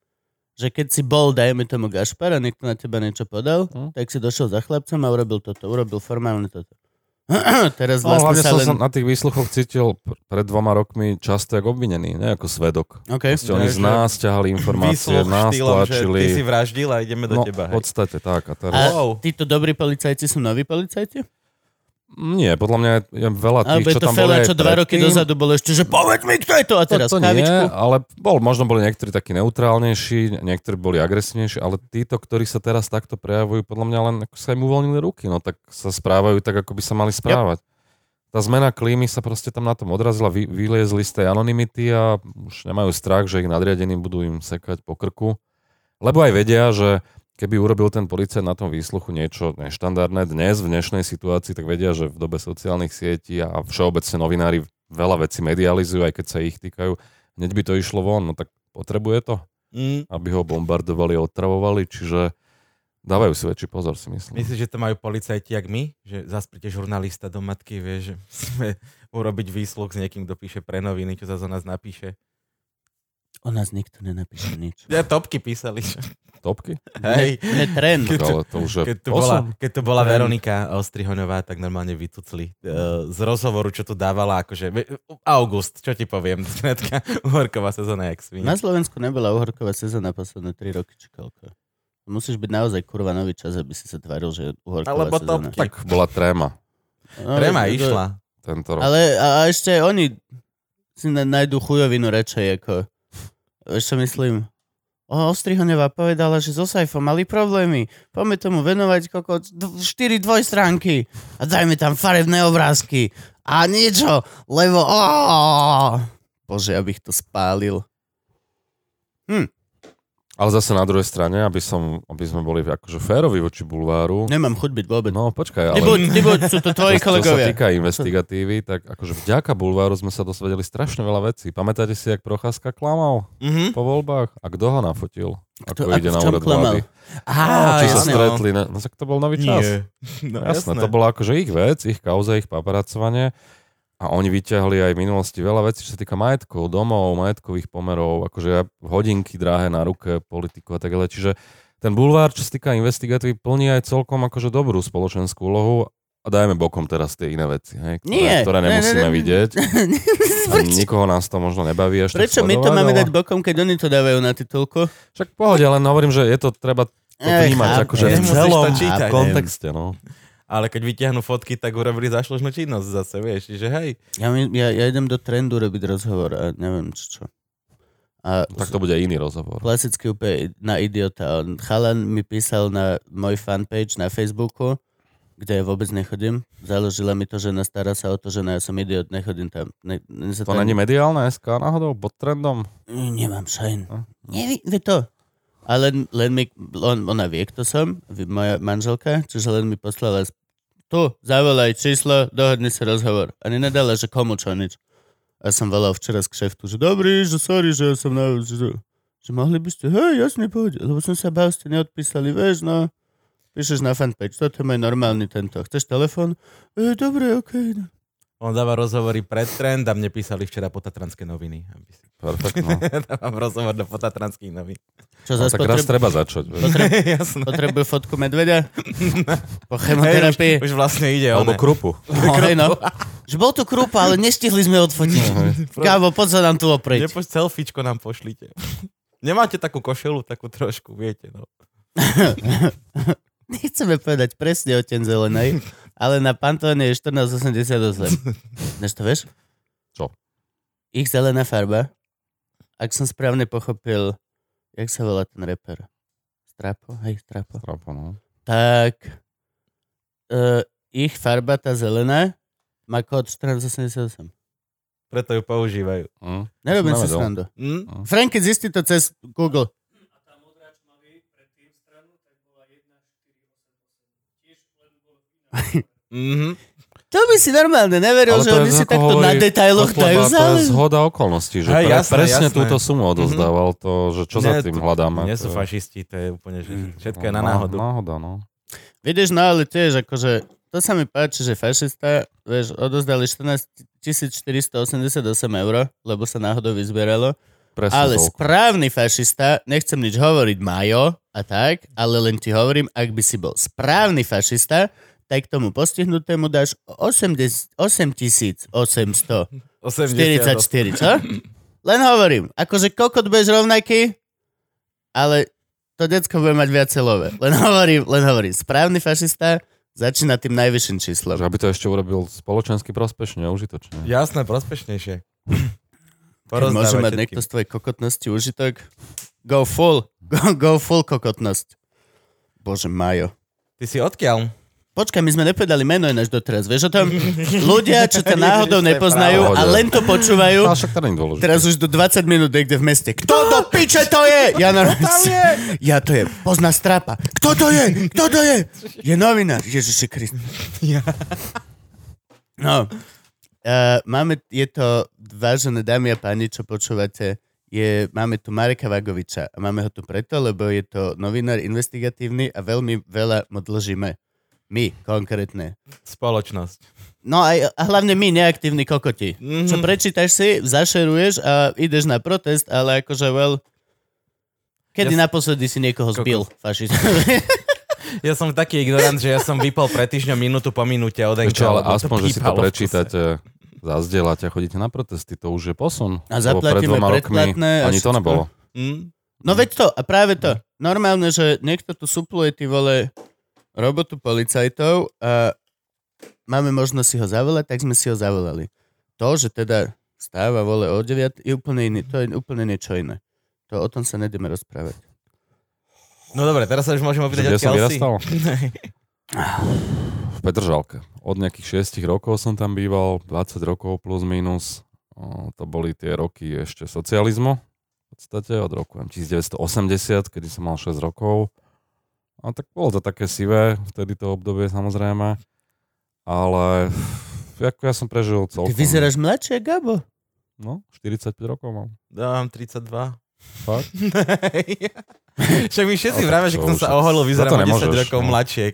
S3: Že keď si bol, dajme tomu Gašpar a niekto na teba niečo podal,
S4: Hm.
S3: tak si došiel za chlapcom a urobil toto, urobil formálne toto. Teraz
S4: No,
S3: vlastne
S4: hlavne
S3: sa
S4: som
S3: len...
S4: sa na tých výsluchoch cítil pr- pred dvoma rokmi často ako obvinený, ne ako svedok.
S3: Okay.
S4: Proste oni z nás ťahali informácie, nás
S2: štýlom, že
S4: tlačili.
S2: ty si vraždil a ideme do
S4: no,
S2: teba.
S4: v podstate tak. A teraz...
S3: A
S2: Wow.
S3: títo dobrí policajti sú noví policajti?
S4: Nie, podľa mňa je, veľa tých,
S3: Alebo
S4: čo
S3: to
S4: tam boli
S3: fela,
S4: aj
S3: čo dva roky
S4: predtým.
S3: dozadu bolo ešte, že povedz mi, kto je to a teraz
S4: to, to nie, ale bol, možno boli niektorí takí neutrálnejší, niektorí boli agresívnejší, ale títo, ktorí sa teraz takto prejavujú, podľa mňa len ako sa im uvoľnili ruky, no tak sa správajú tak, ako by sa mali správať. Tá zmena klímy sa proste tam na tom odrazila, vy, vyliezli z tej anonymity a už nemajú strach, že ich nadriadení budú im sekať po krku. Lebo aj vedia, že keby urobil ten policajt na tom výsluchu niečo neštandardné dnes, v dnešnej situácii, tak vedia, že v dobe sociálnych sietí a všeobecne novinári veľa vecí medializujú, aj keď sa ich týkajú. Hneď by to išlo von, no tak potrebuje to,
S2: Mm.
S4: aby ho bombardovali, otravovali, čiže dávajú si väčší pozor, si myslím.
S2: Myslíš, že to majú policajti jak my? Že zás príde žurnalista do matky, vie, že musíme urobiť výsluh s niekým, kto píše pre noviny, čo sa o nás napíše.
S3: O nás nikto nenapíše nič.
S2: Ja topky písali.
S4: Topky?
S2: Hej.
S3: Ne, trend.
S4: Tak ale to už je
S2: Keď tu, bola, keď tu bola
S3: Trend.
S2: Veronika Ostrihoňová, tak normálne vytucli uh, z rozhovoru, čo tu dávala, akože august, čo ti poviem, skrátka, uhorková sezóna, jak svinia.
S3: Na Slovensku nebola uhorková sezóna posledné 3 roky, či koľko. Musíš byť naozaj kurva nový čas, aby si sa tváril, že uhorková
S2: Alebo
S3: sezóna.
S2: topky.
S4: Tak bola tréma
S3: No,
S2: Trema
S3: to-
S2: išla.
S4: tento rok.
S3: Ale a, a ešte oni si nájdú chujovinu radšej ako... Vieš čo myslím? O, Ostrihoňová povedala, že so Saifom mali problémy. Poďme tomu venovať koko 4 dvojstránky a dajme tam farebné obrázky a niečo, lebo... Oh! Bože, abych to spálil.
S4: Ale zase na druhej strane, aby, som, aby sme boli akože férovi voči bulváru.
S3: Nemám chuť byť vôbec.
S4: No počkaj, ale...
S3: Nebuď, nebuď, sú to tvoji
S4: Čo sa
S3: kolegovia.
S4: týka investigatívy, tak akože vďaka bulváru sme sa dosvedeli strašne veľa vecí. Pamätáte si, jak Procházka klamal
S2: Mhm.
S4: po voľbách? A kto ho nafotil?
S3: Kto-
S4: Ako ide
S3: ako v
S4: na úrad vlády.
S3: Á,
S4: sa
S3: jasné.
S4: stretli. Na... No tak to bol nový čas.
S2: Nie. No,
S4: Jasné, to bolo akože ich vec, ich kauza, ich paparacovanie. A oni vyťahli aj v minulosti veľa vecí, čo sa týka majetkov, domov, majetkových pomerov, akože hodinky dráhe na ruke, politiku a tak ďalej. Čiže ten bulvár, čo sa týka investigatívy, plní aj celkom akože dobrú spoločenskú úlohu a dajme bokom teraz tie iné veci, hej, ktoré,
S3: Nie,
S4: ktoré
S3: ne, ne,
S4: nemusíme
S3: ne.
S4: vidieť. A nikoho nás to možno nebaví tak
S3: prečo my to máme dať bokom, keď oni to dávajú na titulku?
S4: Však pohode, len hovorím, že je to treba to vnímať akože v celom kontexte, no.
S2: Ale keď vyťahnú fotky, tak urobili zašložnú činnosť zase, vieš. Čiže hej.
S3: Ja, ja, ja idem do trendu robiť rozhovor a neviem čo. čo. A
S4: Tak to bude iný rozhovor.
S3: klasicky úplne na idiota. Chalan mi písal na môj fanpage na Facebooku, kde ja vôbec nechodím. Založila mi to žena, stará sa o to, žena, ja som idiot, nechodím tam. Ne, ne, sa
S4: To
S3: tam-
S4: není mediálne SK náhodou, pod trendom?
S3: Nemám šajn.
S4: Hm?
S3: Neví, vie to. A len, len mi, on, ona vie, kto som, moja manželka, čiže len mi poslala tu, zavolaj číslo, dohodni sa rozhovor. A nenadala, že komu čo nič. A som volal včera z kšeftu, že dobrý, že sorry, že som na... Že, že mohli by ste, hej, jasne, poď. Lebo som sa bál, ste neodpísali, vieš, no. Píšeš na fanpage, toto je môj normálny tento. Chceš telefon? E, dobre, okej. Okay.
S2: On dáva rozhovory pred trend a mne písali včera potatranské noviny. Aby si...
S4: Perfektno.
S2: Dávam rozhovor do potatranských novín.
S3: Čo
S4: No,
S3: zase
S4: tak raz
S3: potreb...
S4: treba začať.
S3: Potreb... Potrebujú fotku medvedia? Po chemoterapii?
S2: už, už vlastne ide.
S4: Alebo
S2: one.
S4: krupu.
S3: No, hej, no. Že bol tu krúpa, ale nestihli sme odfotiť. Kávo, poď sa nám tu oprieť.
S2: Nepoď selfiečko nám pošlite. Nemáte takú košelu, takú trošku, viete, no.
S3: Nechceme povedať presne ten zelenej, ale na Pantone je 1488. Než to vieš?
S4: Čo?
S3: Ich zelená farba, ak som správne pochopil, jak sa volá ten reper? Strapo? Hej, Strapo.
S4: Trapo, no.
S3: Tak uh, ich farba, tá zelená, má kód 1488.
S2: Preto ju používajú.
S4: Hm?
S3: Nerobím si srandu.
S2: Hm?
S3: Franky, zistí to cez Google.
S2: Mhm.
S3: To by si normálne neveril, že oni si takto na detailoch dajú
S4: Kotleba, To je
S3: záleží.
S4: zhoda okolností, že
S2: Hej,
S4: pre,
S2: jasné,
S4: presne
S2: jasné.
S4: túto sumu odozdával to, že čo za
S2: Nie,
S4: tým hľadáme.
S2: Nie sú
S4: to je-
S2: fašisti, to je úplne, že
S3: Mm.
S2: všetko je na
S4: No,
S2: náhodu.
S4: Náhoda, no.
S3: Vidíš, no ale tiež akože, to sa mi páči, že fašista, vieš, odozdali 14 488 eur, lebo sa náhodou vyzbieralo,
S4: Presne
S3: ale
S4: toľko.
S3: správny fašista, nechcem nič hovoriť Majo a tak, ale len ti hovorím, ak by si bol správny fašista, tak tomu postihnutému dáš 80 8844,
S2: 80.
S3: čo? Len hovorím, akože kokot budeš rovnaký, ale to decko bude mať viacej love. Len hovorím, len hovorím, správny fašista začína tým najvyšším číslom.
S4: Že aby to ešte urobil spoločensky prospešne, užitočne.
S2: Jasné, prospešnejšie.
S3: Môže mať niekto z tvojej kokotnosti užitok, go full, go, go full kokotnosť. Bože, Majo.
S2: Ty si odkiaľ?
S3: Počkaj, my sme nepovedali meno ináč doteraz. Vieš o tom? Ľudia, čo ťa náhodou
S2: to
S3: nepoznajú a len to počúvajú,
S4: Ale však to nie je dôležité.
S3: teraz už do 20 minút niekde v meste. Kto do piče to je? Ja, normálne, ja to je. Pozná strapa. Kto to je? Kto to je? Je novinár. Ježiši Krist. No. Uh, máme, je to, vážené dámy a páni, čo počúvate, je, máme tu Mareka Vagoviča a máme ho tu preto, lebo je to novinár investigatívny a veľmi veľa mu dlžíme. My, konkrétne.
S2: Spoločnosť.
S3: No aj, a hlavne my, neaktívni kokoti.
S2: Mhm.
S3: Čo prečítaš si, zašeruješ a ideš na protest, ale akože, well, kedy
S2: Ja
S3: naposledy si niekoho zbil, fašista?
S2: Ja som taký ignorant, že ja som vypol pred týždňom minútu po minúte od
S4: čo, ale aspoň, že si to prečítate, zazdieľate a chodíte na protesty, to už je posun.
S3: A
S4: pred
S3: zaplatíme predplatné
S4: ani to nebolo.
S2: Hm?
S3: No veď to, a práve to. Normálne, že niekto tu supluje, ty vole, robotu policajtov a máme možnosť si ho zavolať, tak sme si ho zavolali. To, že teda stáva vole o 9, je úplne iný, to je úplne niečo iné. To o tom sa nedeme rozprávať.
S2: No dobre, teraz sa už môžem
S4: Že
S2: opýtať, odkiaľ si.
S4: vyrastal? V Petržalke. Od nejakých 6 rokov som tam býval, 20 rokov plus minus. O, to boli tie roky ešte socializmu. V podstate od roku neviem, 1980, kedy som mal 6 rokov. A tak bolo to také sivé, vtedy to obdobie samozrejme. Ale ako ja som prežil
S3: Ty
S4: celkom...
S3: vyzeráš mladšie, Gabo.
S4: No, 45 rokov mám.
S2: Dávam 32.
S4: Fakt?
S2: Však my všetci
S4: No,
S2: vráme, že keď som sa oholil, vyzerám
S4: za to
S2: o 10
S4: nemôžeš,
S2: rokov
S4: no.
S2: mladšie.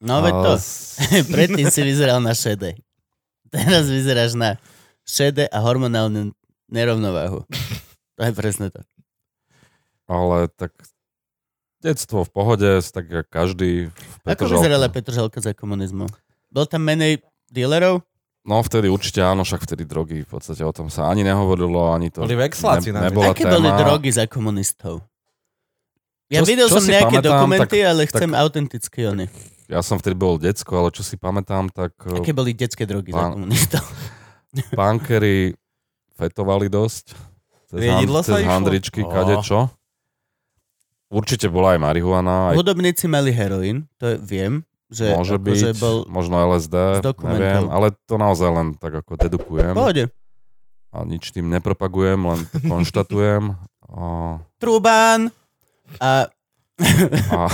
S3: No veď to. Predtým si vyzeral na šedej. Teraz vyzeráš na šede a hormonálnu nerovnováhu. To je presne to.
S4: Ale tak detstvo v pohode, tak jak každý v
S3: Ako vyzerala Petržalka za komunizmu? Bol tam menej dealerov?
S4: No vtedy určite áno, však vtedy drogy, v podstate o tom sa ani nehovorilo, ani to
S2: Boli vexláci na
S4: nebola
S3: Aké
S4: téma.
S3: boli drogy za komunistov? Ja
S4: Čo-
S3: videl
S4: čo
S3: som nejaké
S4: pamätám,
S3: dokumenty,
S4: tak-
S3: ale
S4: tak-
S3: chcem autentické ony.
S4: Ja som vtedy bol decko, ale čo si pamätám, tak eh,
S3: Aké boli detské drogy za
S4: Pán-
S3: komunistov?
S4: punkery fetovali dosť. Cez,
S2: sa
S4: cez handričky, čo. Určite bola aj marihuana, aj
S3: Hudobníci mali heroín, to je- viem, že
S4: môže byť,
S3: bol
S4: možno LSD, neviem, ale to naozaj len tak ako dedukujem.
S3: pohode.
S4: A nič tým nepropagujem, len konštatujem. A
S3: Trubán, A
S4: A,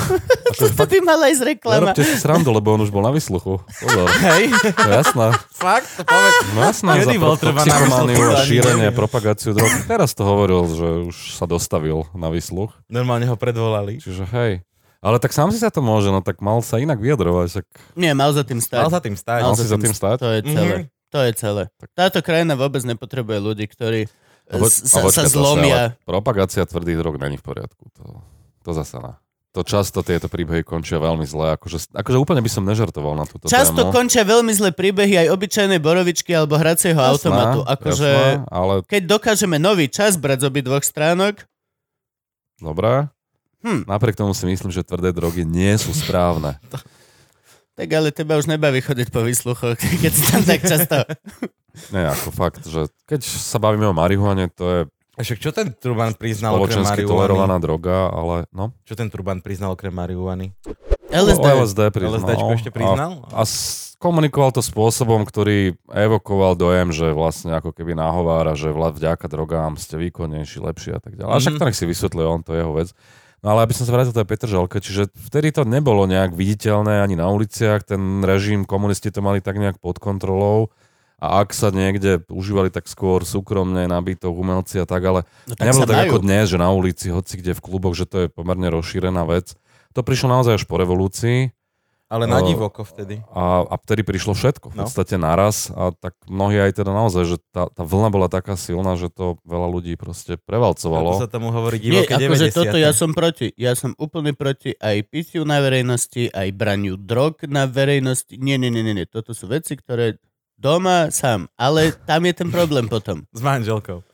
S3: to by mala ísť reklama.
S4: nerobte si srandu, lebo on už bol na vysluchu. Pozor,
S2: Hej,
S4: to je jasné.
S2: fakt, to povedz.
S4: No jasné,
S2: Kedy
S4: za
S2: bol
S4: pro-
S2: treba na vysluchu?
S4: a šírenie, propagáciu drog. Teraz to hovoril, že už sa dostavil na vysluch.
S2: Normálne ho predvolali.
S4: Čiže hej. Ale tak sám si sa to môže, no tak mal sa inak vyjadrovať. Tak
S3: Nie, mal za tým
S2: Mal
S3: stať.
S2: za tým stať.
S4: Mal si za tým stáť?
S3: To je celé.
S2: Mhm.
S3: To je celé. Táto krajina vôbec nepotrebuje ľudí, ktorí
S4: A poč-
S3: sa,
S4: a počkaj,
S3: sa
S4: to
S3: zlomia.
S4: ale Propagácia tvrdých drog není v poriadku. To, to zase na. To často tieto príbehy končia veľmi zle. Akože, akože úplne by som nežartoval na túto
S3: Často
S4: tému.
S3: končia veľmi zlé príbehy aj obyčajnej borovičky alebo hracieho
S4: Jasná,
S3: automatu. Akože,
S4: jasná, ale
S3: keď dokážeme nový čas brať z obi dvoch stránok,
S4: dobré.
S3: Hm.
S4: Napriek tomu si myslím, že tvrdé drogy nie sú správne.
S3: tak ale teba už nebaví chodiť po výsluchoch, keď si tam tak často.
S4: Nie, ako fakt, že keď sa bavíme o marihuane, to je
S2: A však čo ten Truban priznal okrem marihuany?
S4: tolerovaná droga, ale no.
S2: Čo ten Truban priznal okrem marihuany?
S3: LSD.
S4: O LSD priznal.
S2: LSDčko ešte priznal?
S4: A, a s- komunikoval to spôsobom, ktorý evokoval dojem, že vlastne ako keby nahovára, že vla- vďaka drogám ste výkonnejší, lepší a tak ďalej. A však
S2: Mhm.
S4: to nech si vysvetlil, on to je jeho vec. No ale aby som sa vrátil tej Petržalke, čiže vtedy to nebolo nejak viditeľné ani na uliciach, ten režim, komunisti to mali tak nejak pod kontrolou a ak sa niekde užívali tak skôr súkromne, nabytok, umelci a tak, ale
S3: No,
S4: tak nebolo tak
S3: majú.
S4: ako dnes, že na ulici, hoci kde v kluboch, že to je pomerne rozšírená vec. To prišlo naozaj až po revolúcii
S2: Ale na divoko vtedy.
S4: a, a vtedy prišlo všetko, v
S2: No.
S4: podstate naraz a tak mnohí aj teda naozaj, že tá, tá vlna bola taká silná, že to veľa ľudí proste
S2: Ako
S4: prevalcovalo.
S2: sa tomu hovorí
S3: Nie,
S2: divoké
S3: akože
S2: 90.
S3: toto ja som proti. Ja som úplne proti aj pitiu na verejnosti, aj braniu drog na verejnosti. Nie, nie, nie, nie, nie. Toto sú veci, ktoré doma sám. Ale tam je ten problém potom.
S2: S manželkou.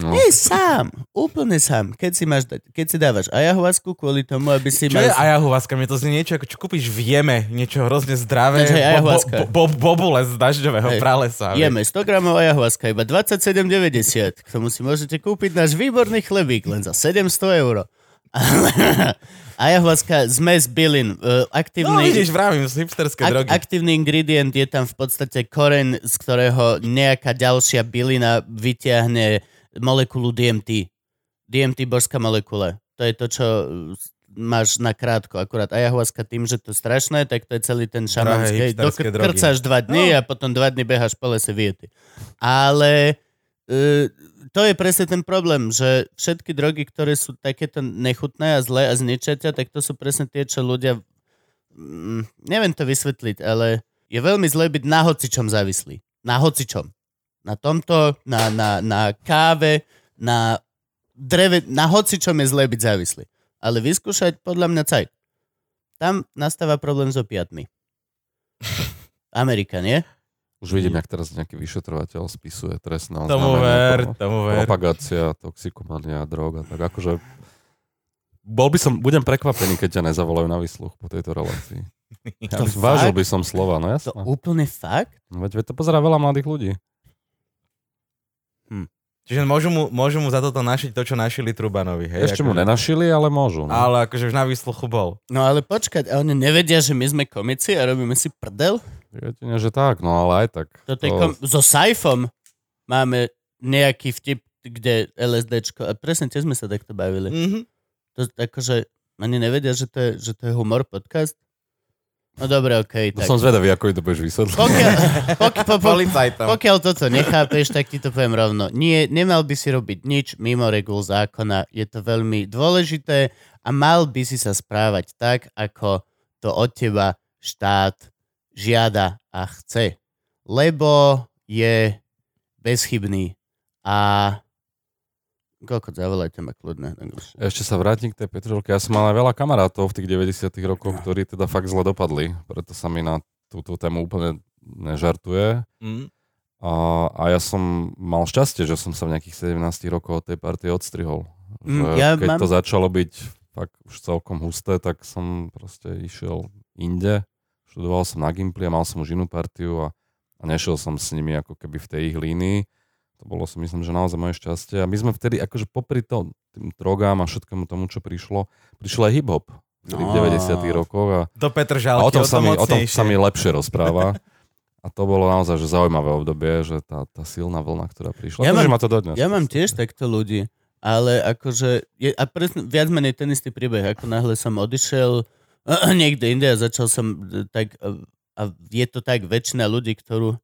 S4: No.
S3: Nie, sám. Úplne sám. Keď si, máš dať, keď si dávaš ayahuasku kvôli tomu, aby si
S2: Čo
S3: mal...
S2: je ayahuasca? Mne to znie niečo, ako čo kúpiš v jeme, niečo hrozne zdravé.
S3: Vieš, hej,
S2: bo-. Bo, bo, bobule z dažďového
S3: Hej.
S2: pralesa.
S3: Jeme 100 gramov ayahuasca, iba 27,90. K tomu si môžete kúpiť náš výborný chlebík len za 700 eur. ayahuasca, zmes bylin, uh,
S2: No
S3: aktívny...
S2: vidíš, vravím, z hipsterské
S3: Ak,
S2: drogy.
S3: aktívny ingredient je tam v podstate koreň, z ktorého nejaká ďalšia bylina vyťahne molekulu DMT. DMT božská molekula. To je to, čo uh, máš na krátko. Akurát ayahuasca tým, že to strašné, tak to je celý ten šamanský.
S2: hipsterské drogy.
S3: Krcáš dva dny a potom dva dny beháš po lese viety. Ale uh, to je presne ten problém, že všetky drogy, ktoré sú takéto nechutné a zlé a zničia ťa, tak to sú presne tie, čo ľudia mm, neviem to vysvetliť, ale je veľmi zlé byť na hocičom závislý. Na hocičom. Na tomto, na, na, na káve, na dreve, na hocičom je zlé byť závislý. Ale vyskúšať podľa mňa cajt. Tam nastáva problém s opiatmi. Amerika, nie?
S4: Už vidím, jak teraz nejaký vyšetrovateľ spisuje trestné
S2: Tomu
S4: oznámenie,
S2: ver, tomu ver.
S4: propagácia, toxikomania, droga, tak akože bol by som, budem prekvapený, keď ťa nezavolajú na výsluch po tejto relácii. Ja
S3: To
S4: by, vážil by som slova, no
S3: To
S4: jasné.
S3: úplne fakt?
S4: No, veď, veď to pozerá veľa mladých ľudí.
S2: Čiže môžu mu, môžu mu za toto našiť to, čo našili Trubanovi. Hej?
S4: Ešte mu
S2: akože-
S4: nenašili, ale môžu. No.
S2: Ale akože už na výsluchu bol.
S3: No ale počkať, a oni nevedia, že my sme komici a robíme si prdel?
S4: Jedine, že tak, no ale aj tak.
S3: Toto je kom- so Saifom máme nejaký vtip, kde LSDčko, a presne tiež sme sa takto bavili.
S2: Mhm.
S3: To akože, oni nevedia, že to je, že to je humor podcast? No dobre, okej,
S4: To
S3: tak.
S4: som zvedavý, ako to budeš vysvetliť.
S3: Pokiaľ, pokiaľ, po, po, pokiaľ toto nechápeš, tak ti to poviem rovno. Nie, nemal by si robiť nič mimo regul zákona. Je to veľmi dôležité a mal by si sa správať tak, ako to od teba štát žiada a chce. Lebo je bezchybný a koľko zavolajte ma kľudne.
S4: Ešte sa vrátim k tej Petržalke. Ja som mal aj veľa kamarátov v tých 90 rokoch, ktorí teda fakt zle dopadli. Preto sa mi na túto tému úplne nežartuje.
S2: Mhm.
S4: A, a ja som mal šťastie, že som sa v nejakých 17 rokoch od tej partie odstrihol.
S3: Mm, ja
S4: keď
S3: mám-
S4: to začalo byť fakt už celkom husté, tak som proste išiel inde. Študoval som na Gimply a mal som už inú partiu a, a nešiel som s nimi ako keby v tej ich línii. To bolo si myslím, že naozaj moje šťastie. A my sme vtedy, akože popri to, tým drogám a všetkému tomu, čo prišlo, prišiel aj hip-hop vtedy v
S3: No.
S4: 90 rokoch a
S2: Do Petržalky,
S4: a o tom, sa mi, o tom sa mi lepšie rozpráva. A to bolo naozaj že zaujímavé obdobie, že tá, tá silná vlna, ktorá prišla.
S3: Ja
S4: Ja
S3: mám-
S4: ma to dodnes.
S3: Ja mám tiež takto ľudí. Ale akože, je, a presne, viac menej ten istý príbeh, ako náhle som odišiel niekde inde a začal som e, tak, e, a je to tak, väčšina ľudí, ktorú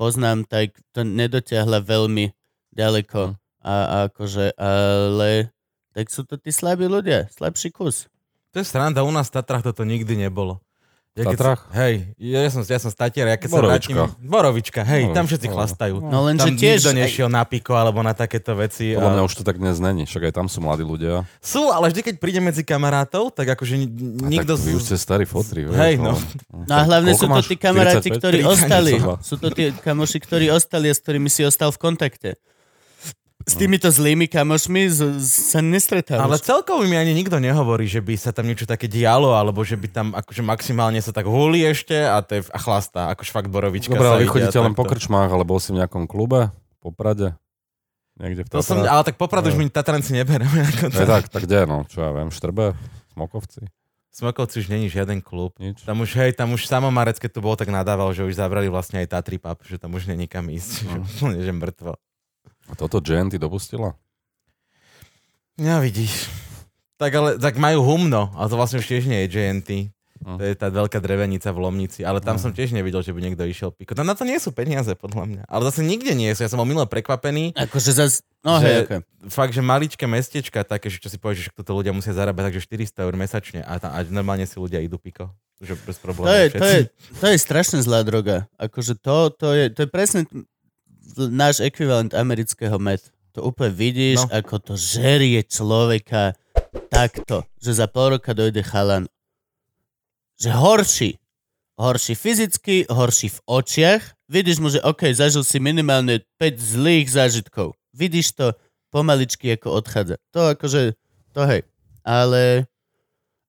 S3: poznám, tak to nedotiahla veľmi ďaleko. A, a akože, ale tak sú to tí slabí ľudia, slabší kus.
S2: To je sranda, u nás v Tatrách toto nikdy nebolo. Ja keď hej, ja som, ja som statier, ja keď
S4: Borovička.
S2: sa vrátim... Borovička, hej,
S4: No,
S2: tam všetci
S4: no.
S2: chlastajú.
S3: No lenže
S2: Tam
S3: tiež...
S2: nikto nešiel na piko alebo na takéto veci.
S4: Podľa mňa
S2: A...
S4: už to tak dnes není, však aj tam sú mladí ľudia.
S2: Sú, ale vždy, keď príde medzi kamarátov, tak akože ni-
S4: A
S2: nikto...
S4: tak vy už ste starí fotri. vieš,
S2: Hej, no.
S3: No a hlavne sú to tí kamaráti, ktorí
S4: 45?
S3: ostali.
S4: 32.
S3: Sú to tí kamoši, ktorí ostali a s ktorými si ostal v kontakte. S týmito zlými kamošmi z, z, sa nestretávaš.
S2: Ale celkovo mi ani nikto nehovorí, že by sa tam niečo také dialo, alebo že by tam akože maximálne sa tak hulí ešte a, to je, a chlastá, akože fakt borovička
S4: Dobre, ale vy chodíte len po krčmách, alebo si v nejakom klube, po Prade, niekde v
S2: To som, ale tak popradu už mi Tatranci nebereme. Ako
S4: To je tak, tak kde, no, čo ja viem, Štrbe, Smokovci,
S2: Smokovci už není žiaden klub.
S4: nič.
S2: Tam už, hej, tam už Samomarec, keď tu bol, tak nadával, že už zabrali vlastne aj Tatry Pub, že tam už není kam ísť, že
S4: No.
S2: úplne, že mŕtvo.
S4: A toto Jen ty dopustila?
S2: Ja vidíš. Tak ale, tak majú humno, ale to vlastne už tiež nie je JNT.
S4: Hm.
S2: To je tá veľká drevenica v Lomnici, ale tam
S4: Hm.
S2: som tiež nevidel, že by niekto išiel piko. Tam na to nie sú peniaze, podľa mňa. Ale zase nikde nie sú. Ja som bol milo prekvapený.
S3: Akože zas... No
S2: Že-
S3: hej, okay.
S2: Fakt, že maličké mestečka také, že čo si povieš, že toto ľudia musia zarábať, takže 400 eur mesačne a, tam, a normálne si ľudia idú piko. Že bez problémov.
S3: To je, to,
S2: všetci.
S3: je, to je strašne zlá droga. Akože to, to, je, to je presne náš ekvivalent amerického med. To úplne vidíš,
S2: No.
S3: ako to žerie človeka takto, že za pol roka dojde chalan. Že horší. Horší fyzicky, horší v očiach. Vidíš mu, že OK, zažil si minimálne 5 zlých zážitkov. Vidíš to pomaličky, ako odchádza. To akože, to hej. Ale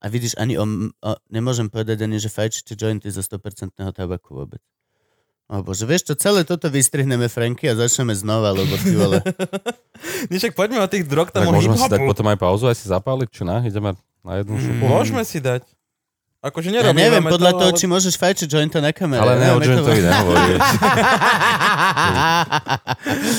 S3: a vidíš, ani o, o, nemôžem povedať ani, že fajčíte jointy zo 100% tabaku vôbec. O bože, vieš čo, celé toto vystrihneme, Franky, a začneme znova, lebo ty vole.
S2: Nie, však poďme od tých drog
S4: Tak
S2: tomu
S4: môžeme si
S2: hip-hopu.
S4: dať potom aj pauzu, aj si zapáliť, či na? Ideme na jednu
S3: Mm.
S4: šupu?
S2: Môžeme si dať. Akože
S3: Ja neviem,
S2: to,
S3: podľa toho,
S2: ale-
S3: či môžeš fajčiť jointa na kamere.
S4: Ale ne, o jointovi nehovorí.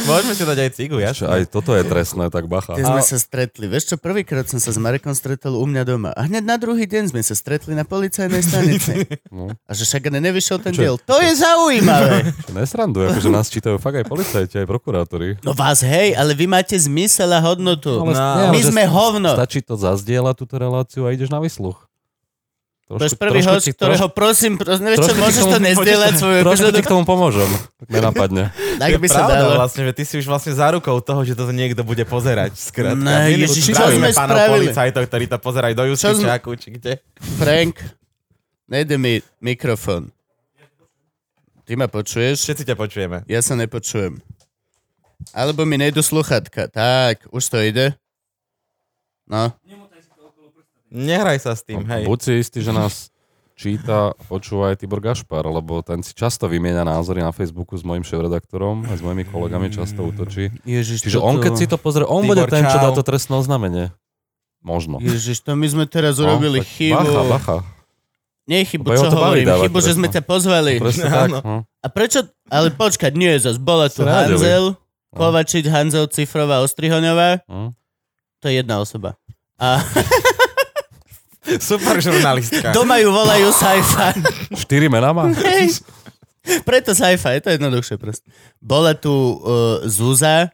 S2: Môžeme si dať aj cigu,
S4: Čo,
S2: jasne.
S4: aj toto je trestné, tak bacha.
S3: Keď sme sa stretli, vieš čo, prvýkrát som sa s Marekom stretol u mňa doma. A hneď na druhý deň sme sa stretli na policajnej stanici.
S4: No.
S3: A že však ani nevyšiel ten
S4: Čo?
S3: diel. To je zaujímavé.
S4: Nesranduj, akože nás čítajú fakt aj policajti, aj prokurátori.
S3: No vás hej, ale vy máte zmysel a hodnotu. No,
S2: nie,
S3: my sme hovno.
S4: Stačí to zazdieľať túto reláciu a ideš na vysluch.
S3: To je prvý
S4: trošku
S3: host, ktorého prosím, prosím,
S4: trošku ti
S3: môžeš
S4: k tomu
S3: to nezdieľať svoju
S4: Trošku ti k tomu pomôžem. Tak nenapadne.
S3: Tak by sa dalo.
S2: vlastne, že ty si už vlastne zárukou toho, že toto niekto bude pozerať. Skrátka.
S3: Ne,
S2: My
S3: Ježiš, čo sme
S2: pánov
S3: spravili?
S2: policajtov, ktorí to pozerajú do Justičáku, či kde.
S3: Frank, nejde mi mikrofón. Ty ma počuješ?
S2: Všetci ťa počujeme.
S3: Ja sa nepočujem. Alebo mi nejdu sluchatka. Tak, už to ide. No.
S2: Nehraj sa s tým, hej.
S4: Buď si istý, že nás číta počúva aj Tibor Gašpar, lebo ten si často vymieňa názory na Facebooku s mojim šéf-redaktorom a s mojimi kolegami často útočí.
S3: Ježiš,
S4: Čiže on, keď si to pozrie, on
S2: Tibor,
S4: bude ten, čo
S2: čau.
S4: dá to trestné oznámenie. Možno.
S3: Ježiš, to my sme teraz
S4: No,
S3: urobili chybu.
S4: Bacha, bacha.
S3: Nie chybu,
S4: Lebo
S3: čo hovorím.
S4: dávať
S3: Chybu, že sme ťa pozvali.
S4: Presne
S2: Áno.
S4: tak. No.
S3: A prečo? Ale počkať, nie, zas bola tu
S4: Sa radili.
S3: Hanzel,
S4: No.
S3: Kovačič, Hanzel, Cifrová, Ostrihoňová.
S4: Hm?
S3: To je jedna osoba. A
S2: Super žurnalistka.
S3: doma ju volajú sci-fi.
S4: Štyri mená má?
S3: Hej. Preto sci-fi, je to jednoduchšie proste. Bola tu uh, Zúza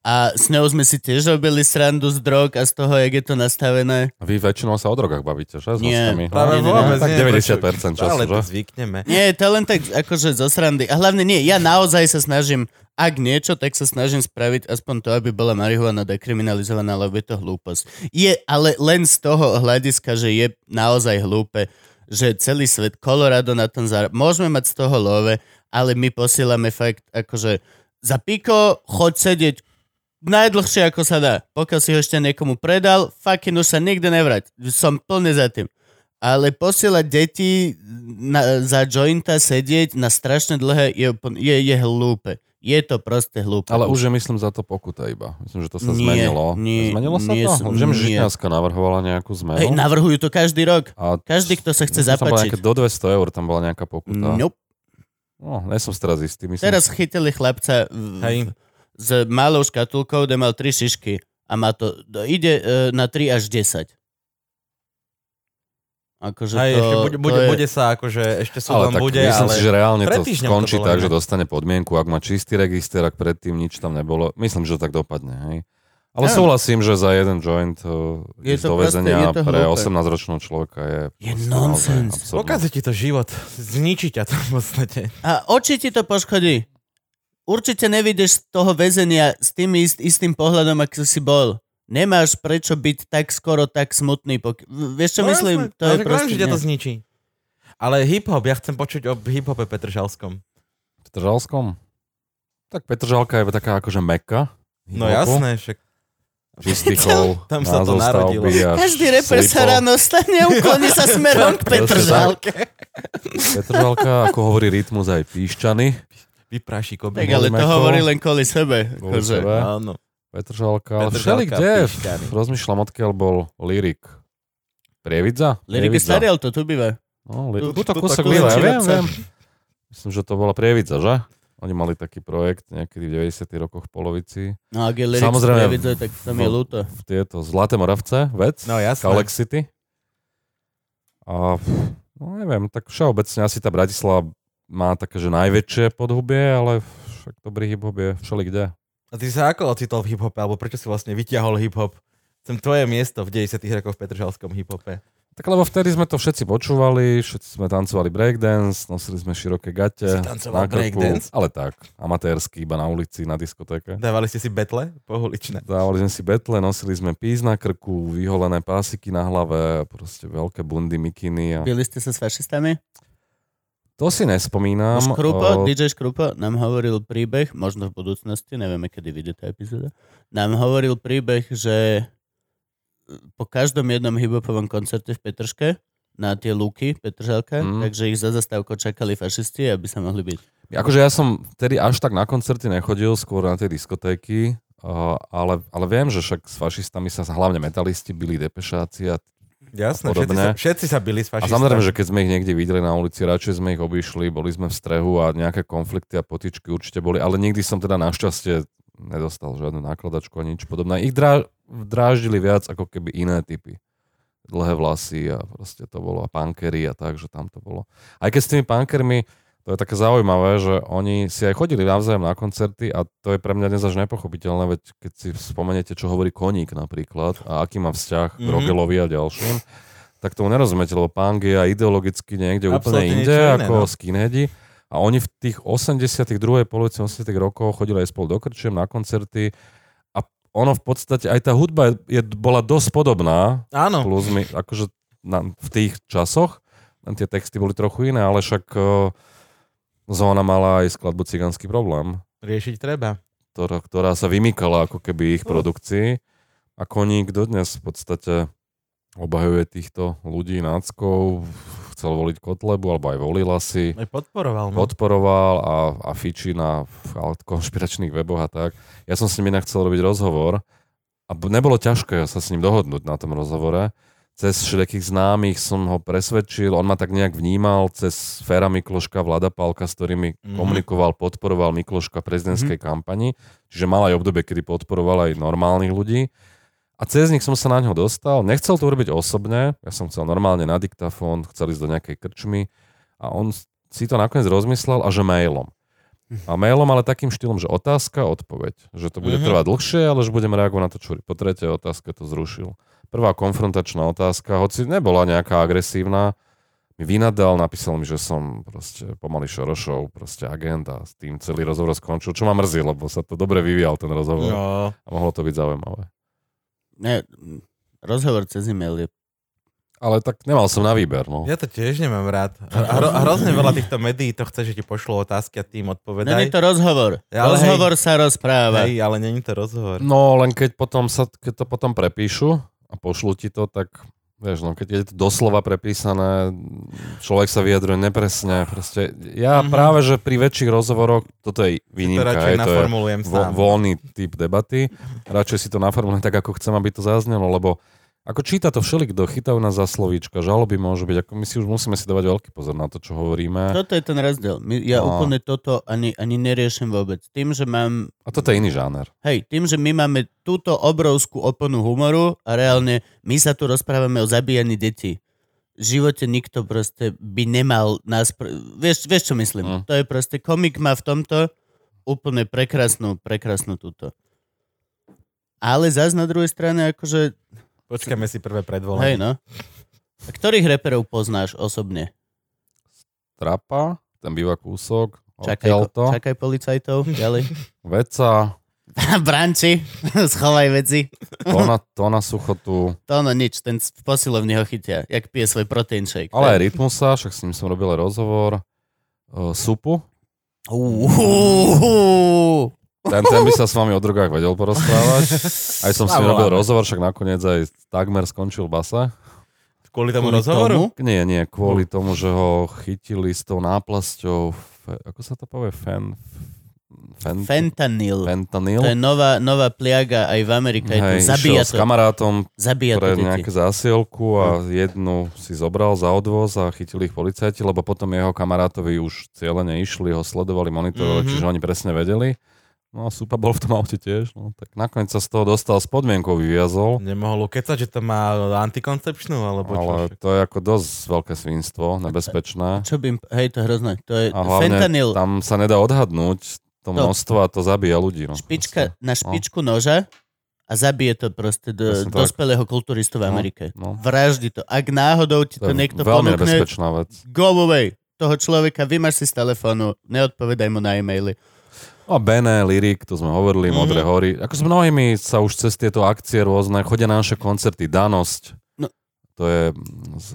S3: a s ňou sme si tiež robili srandu z drog a z toho, jak je to nastavené.
S4: A vy väčšinou sa o drogách bavíte, že? S
S3: Nie.
S4: hostami?
S2: Práve
S3: nie.
S2: vôbec
S4: Tak
S2: nie,
S4: 90% času,
S2: Ale to
S4: že?
S2: zvykneme.
S3: Nie, to len tak akože zo srandy. A hlavne nie, ja naozaj sa snažím, ak niečo, tak sa snažím spraviť aspoň to, aby bola marihuana dekriminalizovaná, lebo je to hlúposť. Je ale len z toho hľadiska, že je naozaj hlúpe, že celý svet, Colorado na tom zar... Môžeme mať z toho love, ale my posielame fakt akože za piko, choď sedieť najdlhšie ako sa dá. Pokiaľ si ho ešte niekomu predal, fucking už sa nikde nevrať. Som plne za tým. Ale posielať deti na, za jointa sedieť na strašne dlhé je, je, je hlúpe. Je to proste hlúpe.
S4: Ale už je, myslím, za to pokuta iba. Myslím, že to sa
S3: Nie,
S4: zmenilo.
S3: nie,
S4: zmenilo sa
S3: nie
S4: to? Viem, že. Žitňanská navrhovala nejakú zmenu.
S3: Hej, navrhujú to každý rok.
S4: a
S3: Každý, kto sa chce
S4: tam
S3: zapačiť.
S4: nejaké do 200 eur, tam bola nejaká pokuta.
S3: Nope.
S4: No, nie som teraz istý. Myslím,
S3: Teraz chytili chlapca v,
S2: Hej.
S3: S malou škatulkou, kde mal tri šišky
S5: A má to, do- ide e, na 3 až 10. Akože
S2: Hej,
S5: to,
S2: ešte bude,
S5: to
S2: bude,
S5: je,
S2: bude sa, akože ešte sú
S4: Ale tak
S2: bude,
S4: myslím
S2: ale...
S4: si, že reálne to
S2: to
S4: skončí
S2: bolo
S4: tak, že dostane podmienku, ak má čistý register, ak predtým nič tam nebolo. Myslím, že to tak dopadne, hej. Ale
S5: Áno.
S4: súhlasím, že za jeden joint uh,
S5: Je
S4: ísť
S5: to
S4: do väzenia
S5: je to
S4: pre
S5: hlúpe.
S4: 18-ročného človeka je...
S5: Je nonsens.
S2: Pokazí ti to život. Zničí ťa to v podstate.
S5: A oči ti to poškodí. Určite nevidíš z toho väzenia s tým ist, istým pohľadom, ako si bol. Nemáš prečo byť tak skoro tak smutný. Pok- Vieš čo
S2: No
S5: myslím?
S2: jasné,
S5: To je
S2: že
S5: proste...
S2: že to zničí. Ale hip-hop, ja chcem počuť o hip-hope Petržalskom.
S4: Petržalskom? Tak Petržalka je taká akože meka.
S2: No jasné, však
S4: Čistý chov,
S2: Tam sa to narodilo.
S5: Každý reper sa ráno stane a ukloní sa smerom k Petržalke.
S4: Petržalka, ako hovorí rytmus aj píšťany.
S2: Vypráši
S5: Tak
S2: koby.
S5: ale to hovorí len kvôli sebe.
S4: Kvôli
S5: Akože.
S4: sebe.
S2: Áno.
S4: Petržalka, ale všeli kde? Rozmýšľam, odkiaľ bol Lirik. Prievidza?
S5: Lirik je
S4: Prievidza.
S5: starý, ale to tu býva.
S4: No, li-
S5: Tu-
S2: tu
S4: kúsok býva, ja viem, viem. Myslím, že to bola Prievidza, že? Oni mali taký projekt niekedy v 90 rokoch v polovici.
S5: No ak je Lirik
S4: Samozrejme,
S5: Samozrejme, tak tam je
S4: v-
S5: ľúto.
S4: V tieto Zlaté Moravce, vec,
S2: No jasné.
S4: Kalex City. A no neviem, tak všeobecne asi tá Bratislava má také, že najväčšie podhubie, ale však dobrý hip-hop je všeli kde.
S2: A ty sa ako ocitol v hip-hope, alebo prečo si vlastne vyťahol hip-hop? Chcem tvoje miesto v 90 rokoch v Petržalskom hip-hope.
S4: Tak lebo vtedy sme to všetci počúvali, všetci sme tancovali breakdance, nosili sme široké gate.
S2: Si tancoval breakdance?
S4: Ale tak, amatérsky, iba na ulici, na diskotéke.
S2: Dávali ste si betle pohuličné.
S4: Dávali sme si betle, nosili sme pís na krku, vyholené pásiky na hlave, proste veľké bundy, mikiny. A...
S5: Byli ste sa s fašistami?
S4: To si nespomínam.
S5: Škrupo,
S4: o-
S5: DJ Škrupo nám hovoril príbeh, možno v budúcnosti, nevieme, kedy vyjde tá epizóda, nám hovoril príbeh, že po každom jednom hiphopovom koncerte v Petrške na tie lúky Petržalka,
S4: Mm.
S5: takže ich za zastávko čakali fašisti, aby sa mohli byť.
S4: Akože ja som vtedy až tak na koncerty nechodil, skôr na tie diskotéky, ale, ale viem, že však s fašistami sa hlavne metalisti byli depešáci a,
S2: Jasné, všetci
S4: A
S2: sa, všetci sa byli s
S4: a
S2: fašistami.
S4: samozrejme, že keď sme ich niekde videli na ulici, radšej sme ich obišli, boli sme v strehu a nejaké konflikty a potičky určite boli, ale nikdy som teda našťastie nedostal žiadnu nákladačku a nič podobné. Ich drá, dráždili viac ako keby iné typy. Dlhé vlasy a proste to bolo a punkery a tak, že tam to bolo. Aj keď s tými punkermi, to je také zaujímavé, že oni si aj chodili navzájom na koncerty a to je pre mňa dnes až nepochopiteľné, veď keď si spomeniete, čo hovorí Koník napríklad a aký má vzťah k
S2: Mhm.
S4: Rogelovi a ďalším, tak tomu nerozumiete, lebo punk je ideologicky niekde úplne inde
S2: iné,
S4: ako
S2: no.
S4: skinheadi. A oni v tých 80 druhej polovici 80 rokov chodili aj spolu do krčiem na koncerty a ono v podstate, aj tá hudba je, bola dosť podobná,
S2: Áno,
S4: plus my, akože na, v tých časoch, tie texty boli trochu iné, ale však uh, Zóna mala aj skladbu Cigánsky problém,
S2: riešiť treba.
S4: ktorá, ktorá sa vymykala ako keby ich produkcii a Koník dodnes v podstate obhajuje týchto ľudí, náckov, chcel voliť Kotlebu, alebo aj volila si,
S2: Aj podporoval. No.
S4: podporoval a, a fičí na konšpiračných weboch a tak. Ja som s ním inak chcel robiť rozhovor a nebolo ťažké sa s ním dohodnúť na tom rozhovore. Cez všetkých známych som ho presvedčil, on ma tak nejak vnímal cez Fera Mikloška, Vlada Pálka, s ktorými
S2: Mhm.
S4: komunikoval, podporoval Mikloška prezidentskej kampani, čiže mal aj obdobie, kedy podporoval aj normálnych ľudí. A cez nich som sa na ňo dostal. Nechcel to urobiť osobne, ja som chcel normálne na diktafón, chcel ísť do nejakej krčmy a on si to nakoniec rozmyslel a že mailom. A mailom, ale takým štýlom, že otázka, odpoveď. Že to bude
S2: Mhm.
S4: trvať dlhšie, ale že budeme reagovať na to, čo po tretie otázka to zrušil. Prvá konfrontačná otázka, hoci nebola nejaká agresívna, mi vynadal, napísal mi, že som proste pomaly Šorošov, proste agent a s tým celý rozhovor skončil, čo ma mrzí, lebo sa to dobre vyvíjal ten rozhovor
S2: No,
S4: a mohlo to byť zaujímavé.
S5: Ne, rozhovor cez e-mail je...
S4: Ale tak nemal som na výber, no.
S2: ja to tiež nemám rád. Hro, hrozne veľa týchto médií to chce, že ti pošlú otázky a tým
S5: Není
S2: odpovedaj.
S5: to rozhovor.
S2: Ja, ale
S5: rozhovor sa rozpráva.
S2: Hej, ale není to rozhovor.
S4: No, len keď potom sa, keď to potom prepíšu a pošlu ti to, tak vieš, no, keď je to doslova prepísané, človek sa vyjadruje nepresne. Proste, ja
S2: Mhm.
S4: práve, že pri väčších rozhovoroch, toto je
S2: to
S4: výnimka,
S2: radšej
S4: hej, to je vo, voľný typ debaty. Radšej si to naformulujem tak, ako chcem, aby to zaznelo, lebo Ako číta to všelik, kto chytajú nás za slovíčka, žaloby môžu byť, ako my si už musíme si dávať veľký pozor na to, čo hovoríme.
S3: Toto je ten rozdiel. My, ja
S4: No.
S3: úplne toto ani, ani neriešim vôbec. Tým, že mám
S4: A toto je iný žáner.
S3: Hej, tým, že my máme túto obrovskú oponu humoru a reálne my sa tu rozprávame o zabíjaní detí. V živote nikto proste by nemal nás... Pr- vieš, vieš, čo myslím?
S4: Mm.
S3: To je proste... Komik má v tomto úplne prekrasnú, prekrasnú túto. Ale zás na druhej strane, akože...
S2: Počkajme si prvé
S3: Hej,
S2: predvolanie.
S3: no. A ktorých reperov poznáš osobne?
S4: Trapa, ten býva kúsok,
S3: Čakaj,
S4: odtiaľto,
S3: čakaj policajtov, ďalej.
S4: veca,
S3: Branči, schovaj veci.
S4: tóna, tóna suchotu,
S3: To ono nič, ten v posilovni ho chytia, jak pije svoj protein shake.
S4: ale aj Rytmusa, však s ním som robil rozhovor, uh, Supu,
S3: Uhuhu.
S4: Ten, ten by sa s vami o drogách vedel porozprávať. Aj som s ním robil rozhovor, však nakoniec aj takmer skončil basa.
S2: Kvôli tomu
S3: Kvôli
S2: rozhovoru?
S3: tomu?
S4: Nie, nie, kvôli tomu, že ho chytili s tou náplasťou, fe, ako sa to povie, fen, fen,
S3: Fentanyl.
S4: fentanyl.
S3: To je nová, nová pliaga aj v Amerike. Je to,
S4: Hej,
S3: zabíja
S4: išiel s
S3: to,
S4: kamarátom
S3: zabíja to
S4: pre
S3: deti.
S4: nejaké zásielku a jednu si zobral za odvoz a chytili ich policajti, lebo potom jeho kamarátovi už cieľene išli, ho sledovali, monitorovali,
S2: Mhm.
S4: mm-hmm. čiže oni presne vedeli. No a Supa bol v tom aute tiež, no tak nakoniec sa z toho dostal s podmienkou, vyviazol.
S2: Nemohol ukecať, že to má antikoncepčnú, alebo čo?
S4: Ale to je ako dosť veľké svinstvo, nebezpečné.
S3: Čo by im... Hej, to je hrozné. To je
S4: A hlavne
S3: fentanyl.
S4: tam sa nedá odhadnúť to
S3: To-
S4: množstvo a to zabíja ľudí. No,
S3: Špička
S4: proste.
S3: na špičku noža a zabije to proste do,
S4: Presne tak.
S3: dospelého kulturistu v
S4: No,
S3: Amerike.
S4: no.
S3: Vraždi to. Ak náhodou ti
S4: To
S3: to niekto
S4: veľmi
S3: ponúkne,
S4: vec.
S3: go away. Toho človeka vymaž si z telefónu, neodpovedaj mu na e-maily.
S4: No Bene, Lyrik, to sme hovorili,
S3: Mhm.
S4: mm-hmm. Modré hory. Ako s mnohými sa už cez tieto akcie rôzne, chodia na naše koncerty, Danosť,
S3: No.
S4: to je z,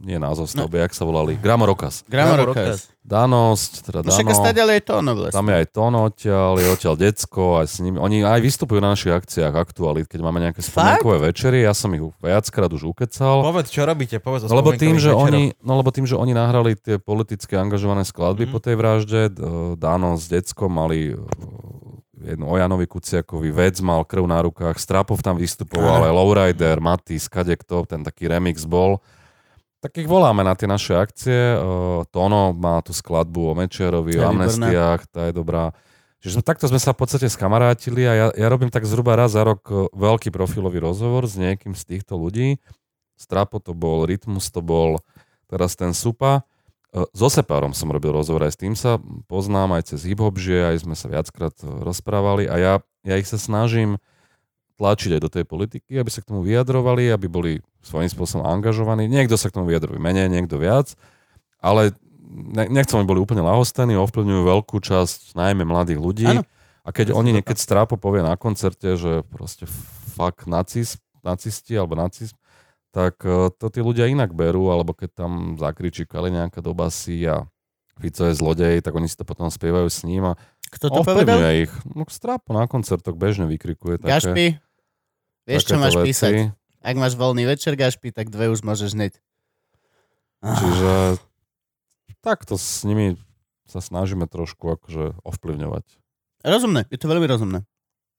S4: nie názov stavby, no. jak sa volali, Gramorokas.
S3: Gramorokas.
S4: Danosť, teda
S3: No však
S4: Dano,
S3: stále ale je to ono vlastne.
S4: tam je aj Tono odtiaľ, je odtiaľ decko, aj s nimi, oni aj vystupujú na našich akciách aktuálit, keď máme nejaké spomienkové večery, ja som ich viackrát už ukecal.
S2: Povedz, čo robíte? Povedz
S4: No lebo, tým, že oni, no lebo tým, že oni nahrali tie politicky angažované skladby
S2: Mhm.
S4: po tej vražde, Dano s deckom mali eh, jednu o Janovi Kuciakovi, Vec mal krv na rukách, Strapov tam vystupoval, aj Lowrider, Matis, kadekto, ten taký remix bol. Tak ich voláme na tie naše akcie. Uh, Tono má tú skladbu o
S3: je
S4: o amnestiách, tá je dobrá. Čiže sme, takto sme sa v podstate skamarátili a ja, ja robím tak zhruba raz za rok veľký profilový rozhovor s niekým z týchto ľudí. Strapo to bol, Rytmus to bol, teraz ten Supa. So Sepárom som robil rozhovor, aj s tým sa poznám, aj cez žije, aj sme sa viackrát rozprávali a ja, ja ich sa snažím tlačiť aj do tej politiky, aby sa k tomu vyjadrovali, aby boli svojím spôsobom angažovaní. Niekto sa k tomu vyjadruje menej, niekto viac, ale ne, nechcem, aby boli úplne lahostení, ovplyvňujú veľkú časť najmä mladých ľudí.
S3: Áno.
S4: A keď oni niekedy Strápo povie na koncerte, že proste fuck nacis, nacisti alebo nacizm, tak e, to tí ľudia inak berú, alebo keď tam zakričí Kaliňáka do basy a Fico je zlodej, tak oni si to potom spievajú s ním a
S3: Kto to povedal?
S4: ich. No Strápo na koncertoch bežne vykrikuje také,
S3: Gašpi, vieš, čo máš
S4: veci.
S3: písať. Ak máš voľný večer, Gašpi, tak dve už môžeš hneď.
S4: Čiže takto s nimi sa snažíme trošku akože ovplyvňovať.
S3: Rozumné, je to veľmi rozumné.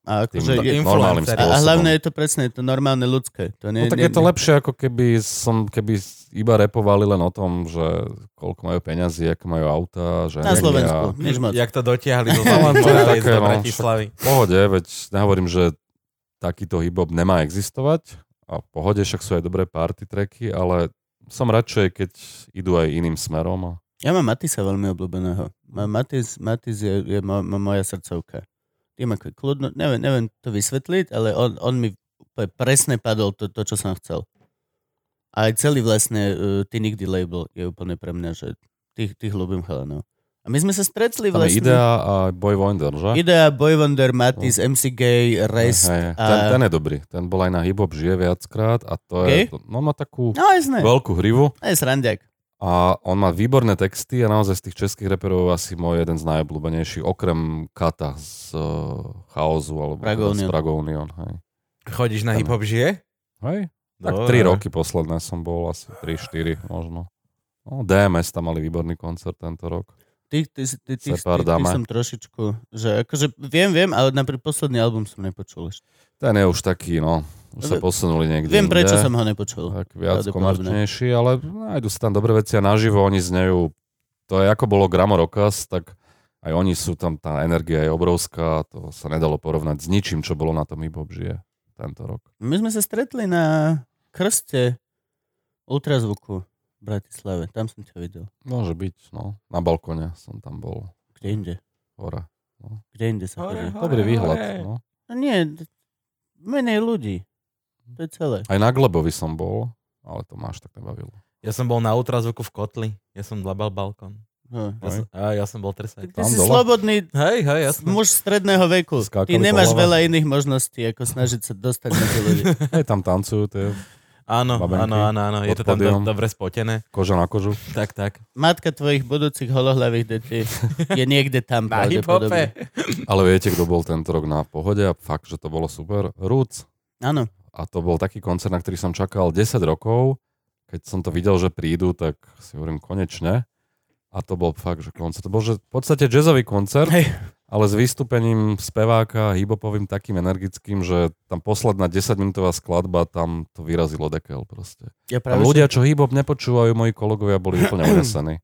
S3: A,
S4: Tým
S3: akože je, a, a hlavne je to presne, je to normálne ľudské. To nie,
S4: No tak
S3: nie,
S4: je to lepšie, ako keby som, keby iba repovali len o tom, že koľko majú peňazí, aké majú auta, že
S3: Na Slovensku, nič moc.
S2: Jak to dotiahli do
S4: No,
S2: do
S4: no,
S2: Bratislavy.
S4: V pohode, veď nehovorím, že takýto hip-hop nemá existovať a v pohode však sú aj dobré party tracky, ale som radšej, keď idú aj iným smerom. A...
S3: Ja mám Matisa veľmi obľúbeného. Matis, Matis je, je mo, mo, moja srdcovka. Tým ako kľudno, neviem, neviem to vysvetliť, ale on, on mi presne padol to, to, čo som chcel. Aj celý vlastne uh, ty nikdy label je úplne pre mňa, že tých, tých ľúbim chalanov. A my sme sa stretli
S4: Tam
S3: vlastne.
S4: Idea a Boy Wonder, že?
S3: Idea, Boy Wonder, Matis, MC Gay, Rest.
S4: Hej,
S3: a-
S4: ten, ten je dobrý. Ten bol aj na hip-hop žije viackrát a to
S3: Gay?
S4: je... No má takú
S3: No jasné,
S4: veľkú hrivu
S3: to je srandiak.
S4: a on má výborné texty a naozaj z tých českých reperov asi môj jeden z najobľúbenejších, okrem Kata z uh, Chaosu alebo teda
S3: Pragonion.
S4: z Pragonion. Hej.
S2: Chodíš na
S4: Tam-
S2: hip-hop žije?
S4: hej? Tak
S2: Dobre.
S4: 3 roky posledné som bol, asi 3-4 možno. No, DMS tam mali výborný koncert tento rok.
S3: Tých, tých, tých, tých, tých, tých som trošičku, že akože viem, viem, ale napríklad posledný album som nepočul ešte.
S4: Ten je už taký, no, Už sa posunuli niekde
S3: Viem,
S4: inde.
S3: prečo som ho nepočul.
S4: tak viac komerčnejší, ale nájdu sa tam dobré veci a naživo oni znejú, to je ako bolo Gramo Rokas, tak aj oni sú tam, tá energia je obrovská, to sa nedalo porovnať s ničím, čo bolo na tom hip žije tento rok.
S3: My sme sa stretli na krste ultrazvuku Bratislave. Tam som ťa videl.
S4: Môže byť, no, na balkone som tam bol,
S3: Kde inde?
S4: hore.
S3: Kde inde sa chodí?
S4: Dobrý výhľad, no.
S3: No nie, menej ľudí. To je celé.
S4: Aj na Glebovi som bol, ale to máš tak nebavilo.
S2: Ja som bol na ultrazvuku v Kotli. Ja som dlabal balkón.
S3: No.
S2: Ja som, a ja som bol trsať.
S3: Ty
S4: Tam
S3: si
S4: dole?
S3: slobodný
S2: Hej, hej,
S3: muž stredného veku.
S4: Skákali
S3: Ty nemáš veľa iných možností, ako snažiť sa dostať medzi ľudí.
S4: Hej, tam tancujú, to je
S2: Áno,
S4: Babenky
S2: áno, áno, áno. Je to tam do, dobre spotené.
S4: koža na kožu.
S2: Tak, tak.
S3: Matka tvojich budúcich holohlavých detí je niekde tam
S2: Na
S3: pravdepodobne.
S2: hip-hope.
S4: Ale viete, kto bol tento rok na pohode a fakt, že to bolo super? Roots.
S3: Áno.
S4: A to bol taký koncert, na ktorý som čakal 10 rokov. Keď som to videl, že prídu, tak si hovorím konečne. A to bol fakt, že koncert. To bol že v podstate jazzový koncert,
S3: Hej.
S4: Ale s vystúpením speváka hibopovým takým energickým, že tam posledná 10-minútová skladba, tam to vyrazilo dekel proste.
S3: Ja práve,
S4: ľudia, čo hip-hop nepočúvajú, moji kolegovia boli úplne unesení.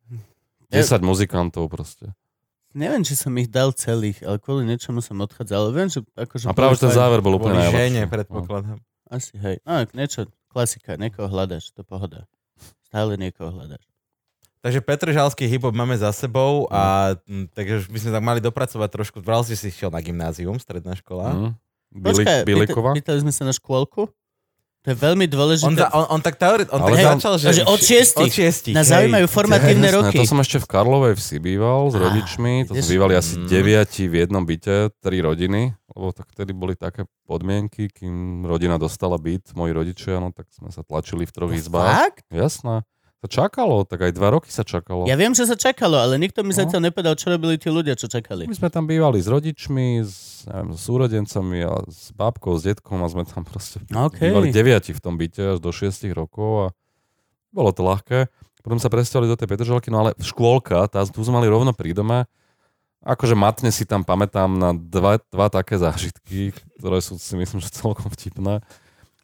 S3: Ja-
S4: 10 muzikantov proste.
S3: Neviem, či som ich dal celých, ale kvôli niečomu som odchádzal. Ale viem, že akože...
S4: A práve ten záver bol úplne najlepší.
S2: žene,
S4: No.
S2: predpokladám.
S3: Asi, hej. A, niečo, klasika, niekoho hľadaš, to pohoda. Stále niekoho hľadaš.
S2: Takže Petržalský hip-hop máme za sebou a mm, takže už by sme tak mali dopracovať trošku. Vral si si šiel na gymnázium, stredná škola.
S4: Mm. Bili,
S3: Počkaj,
S4: Bilikova?
S3: pýta- pýtali sme sa na škôlku? To je veľmi dôležité.
S2: On, za, on, on tak teoret, on tak
S4: tam-
S2: začal, že...
S3: že od šiestich.
S2: Od šiestich,
S3: Na
S2: hej.
S3: zaujímajú formatívne
S4: Jasné,
S3: roky.
S4: To som ešte v Karlovej vsi býval s
S3: Á,
S4: rodičmi. To sme bývali asi
S2: Mm.
S4: deviati v jednom byte, tri rodiny. Lebo tak vtedy boli také podmienky, kým rodina dostala byt, moji rodičia, no tak sme sa tlačili v troch izbách.
S3: Fakt?
S4: Jasné. To čakalo, tak aj dva roky sa čakalo.
S3: Ja viem, že sa čakalo, ale nikto mi
S4: No.
S3: zatiaľ nepovedal, čo robili tí ľudia, čo čakali.
S4: My sme tam bývali s rodičmi, s, neviem, s súrodencami a s bábkou, s detkom a sme tam proste
S3: OK.
S4: bývali deviati v tom byte až do 6 rokov a bolo to ľahké. Potom sa presťali do tej Petržalky, no ale škôlka, tá, tu sme mali rovno pri dome. Akože matne si tam pamätám na dva, dva také zážitky, ktoré sú si myslím, že celkom vtipné.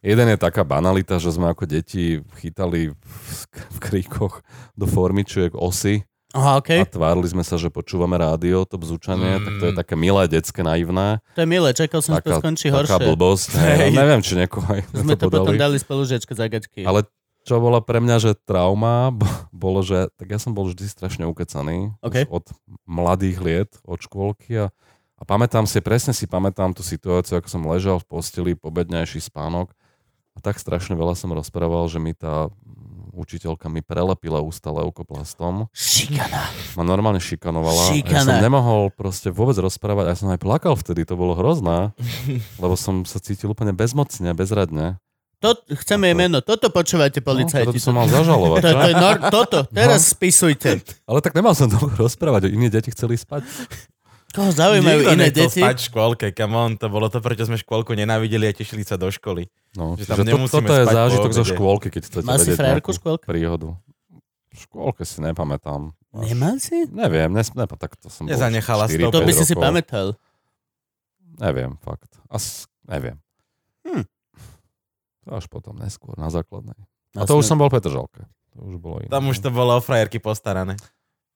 S4: Jeden je taká banalita, že sme ako deti chytali v, kríkoch do formičiek osy
S3: Aha, OK.
S4: a tvárili sme sa, že počúvame rádio, to bzúčanie,
S2: Mm.
S4: tak to je také milé, detské, naivné.
S3: To je milé, čakal som, že to
S4: Taká,
S3: skončí
S4: taká
S3: horšie.
S4: blbosť. Hej, no, neviem, či niekoho aj
S3: Sme to
S4: to
S3: potom dali spolužiačke zagačky.
S4: Ale čo bola pre mňa, že trauma, bo- bolo, že tak ja som bol vždy strašne ukecaný
S3: OK.
S4: už od mladých liet, od škôlky a, a pamätám si, presne si pamätám tú situáciu, ako som ležal v posteli, pobednejší spánok a tak strašne veľa som rozprával, že mi tá učiteľka mi prelepila ústa leukoplastom,
S3: Šikana.
S4: ma normálne šikanovala. A ja
S3: Šikana.
S4: som nemohol proste vôbec rozprávať, a ja som aj plakal vtedy, to bolo hrozné, lebo som sa cítil úplne bezmocne, bezradne.
S3: To, chceme jej meno. Toto počúvate,
S4: No,
S3: policajti.
S4: to som mal zažalovať.
S3: to, to je nor- toto, teraz spisujte.
S4: Ale tak nemal som dlho rozprávať, iní deti chceli spať.
S3: Koho zaujímajú
S2: Nikto
S3: iné deti?
S2: spať v škôlke, come on, to bolo to, prečo sme škôlku nenávideli a tešili sa do školy.
S4: No,
S2: Že tam
S4: to, toto je zážitok zo škôlky, keď chcete
S3: Mal si
S4: vedieť
S3: frajerku
S4: nejakú
S3: škôlke?
S4: príhodu. V škôlke si nepamätám. Až-
S3: Nemal si?
S4: Neviem, nes, nepa, tak to som bol
S2: Nezanechala
S4: 4,
S2: stopu.
S3: To by
S4: 5
S3: si si
S4: rokov.
S3: pamätal.
S4: Neviem, fakt. As, neviem.
S3: Hm.
S4: To až potom, neskôr, na základnej. A to už som bol v Petržalke. To už bolo iné.
S2: Tam už to bolo o frajerky postarané.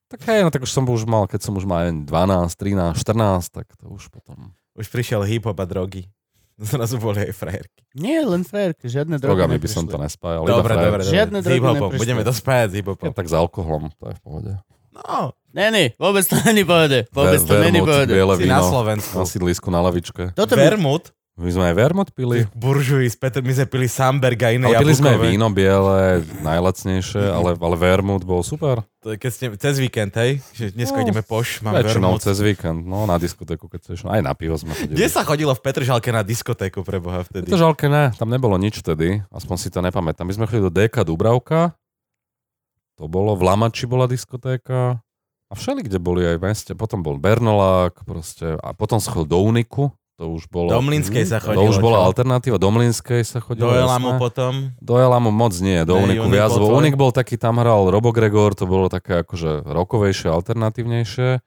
S4: Tak hej, no tak už som už mal, keď som už mal neviem, 12, 13, 14, tak to už potom...
S2: Už prišiel hip-hop a drogy. Zrazu boli aj frajerky.
S3: Nie, len frajerky, žiadne drogy
S4: drogami by som to nespájal.
S2: Dobre, dobre, dobre.
S3: Žiadne drogy
S2: hip-hopom.
S3: neprišli.
S2: Budeme to spájať s hip-hopom.
S4: Ja, tak s alkoholom, to je v pohode.
S2: No,
S3: Nie, vôbec to není pohode. Vôbec to
S4: Ver-
S3: není
S4: vermut,
S3: pohode.
S2: si na
S4: víno
S2: Slovensku.
S4: na sídlisku na lavičke.
S3: Toto by...
S2: Vermut,
S4: My sme aj vermut pili.
S2: buržuji, s Petr, my sme pili Samberg a iné
S4: Ale pili sme víno biele, najlacnejšie, ale, ale vermut bol super.
S2: To je Keď ste, cez víkend, hej? Že dnes
S4: No,
S2: ideme poš, mám vermut.
S4: cez víkend, no na diskotéku, keď chceš. Aj na pivo sme chodili.
S2: Kde sa chodilo v Petržalke na diskotéku pre Boha vtedy?
S4: To žalke ne, tam nebolo nič vtedy, aspoň si to nepamätám. My sme chodili do DK Dubravka, to bolo, v Lamači bola diskotéka a všeli, kde boli aj v meste. Potom bol Bernolák, proste, a potom chodil do Uniku, to už bolo...
S2: Do Mlynskej sa
S4: To
S2: chodilo.
S4: už bola
S2: čo?
S4: alternatíva, do Mlynskej sa chodilo.
S2: Do Elamu
S4: jasné.
S2: potom.
S4: Do Elamu moc nie, do
S2: Ne,
S4: Uniku
S2: Unik
S4: viac,
S2: bol?
S4: Unik bol taký, tam hral Robo Gregor, to bolo také akože rokovejšie, alternatívnejšie.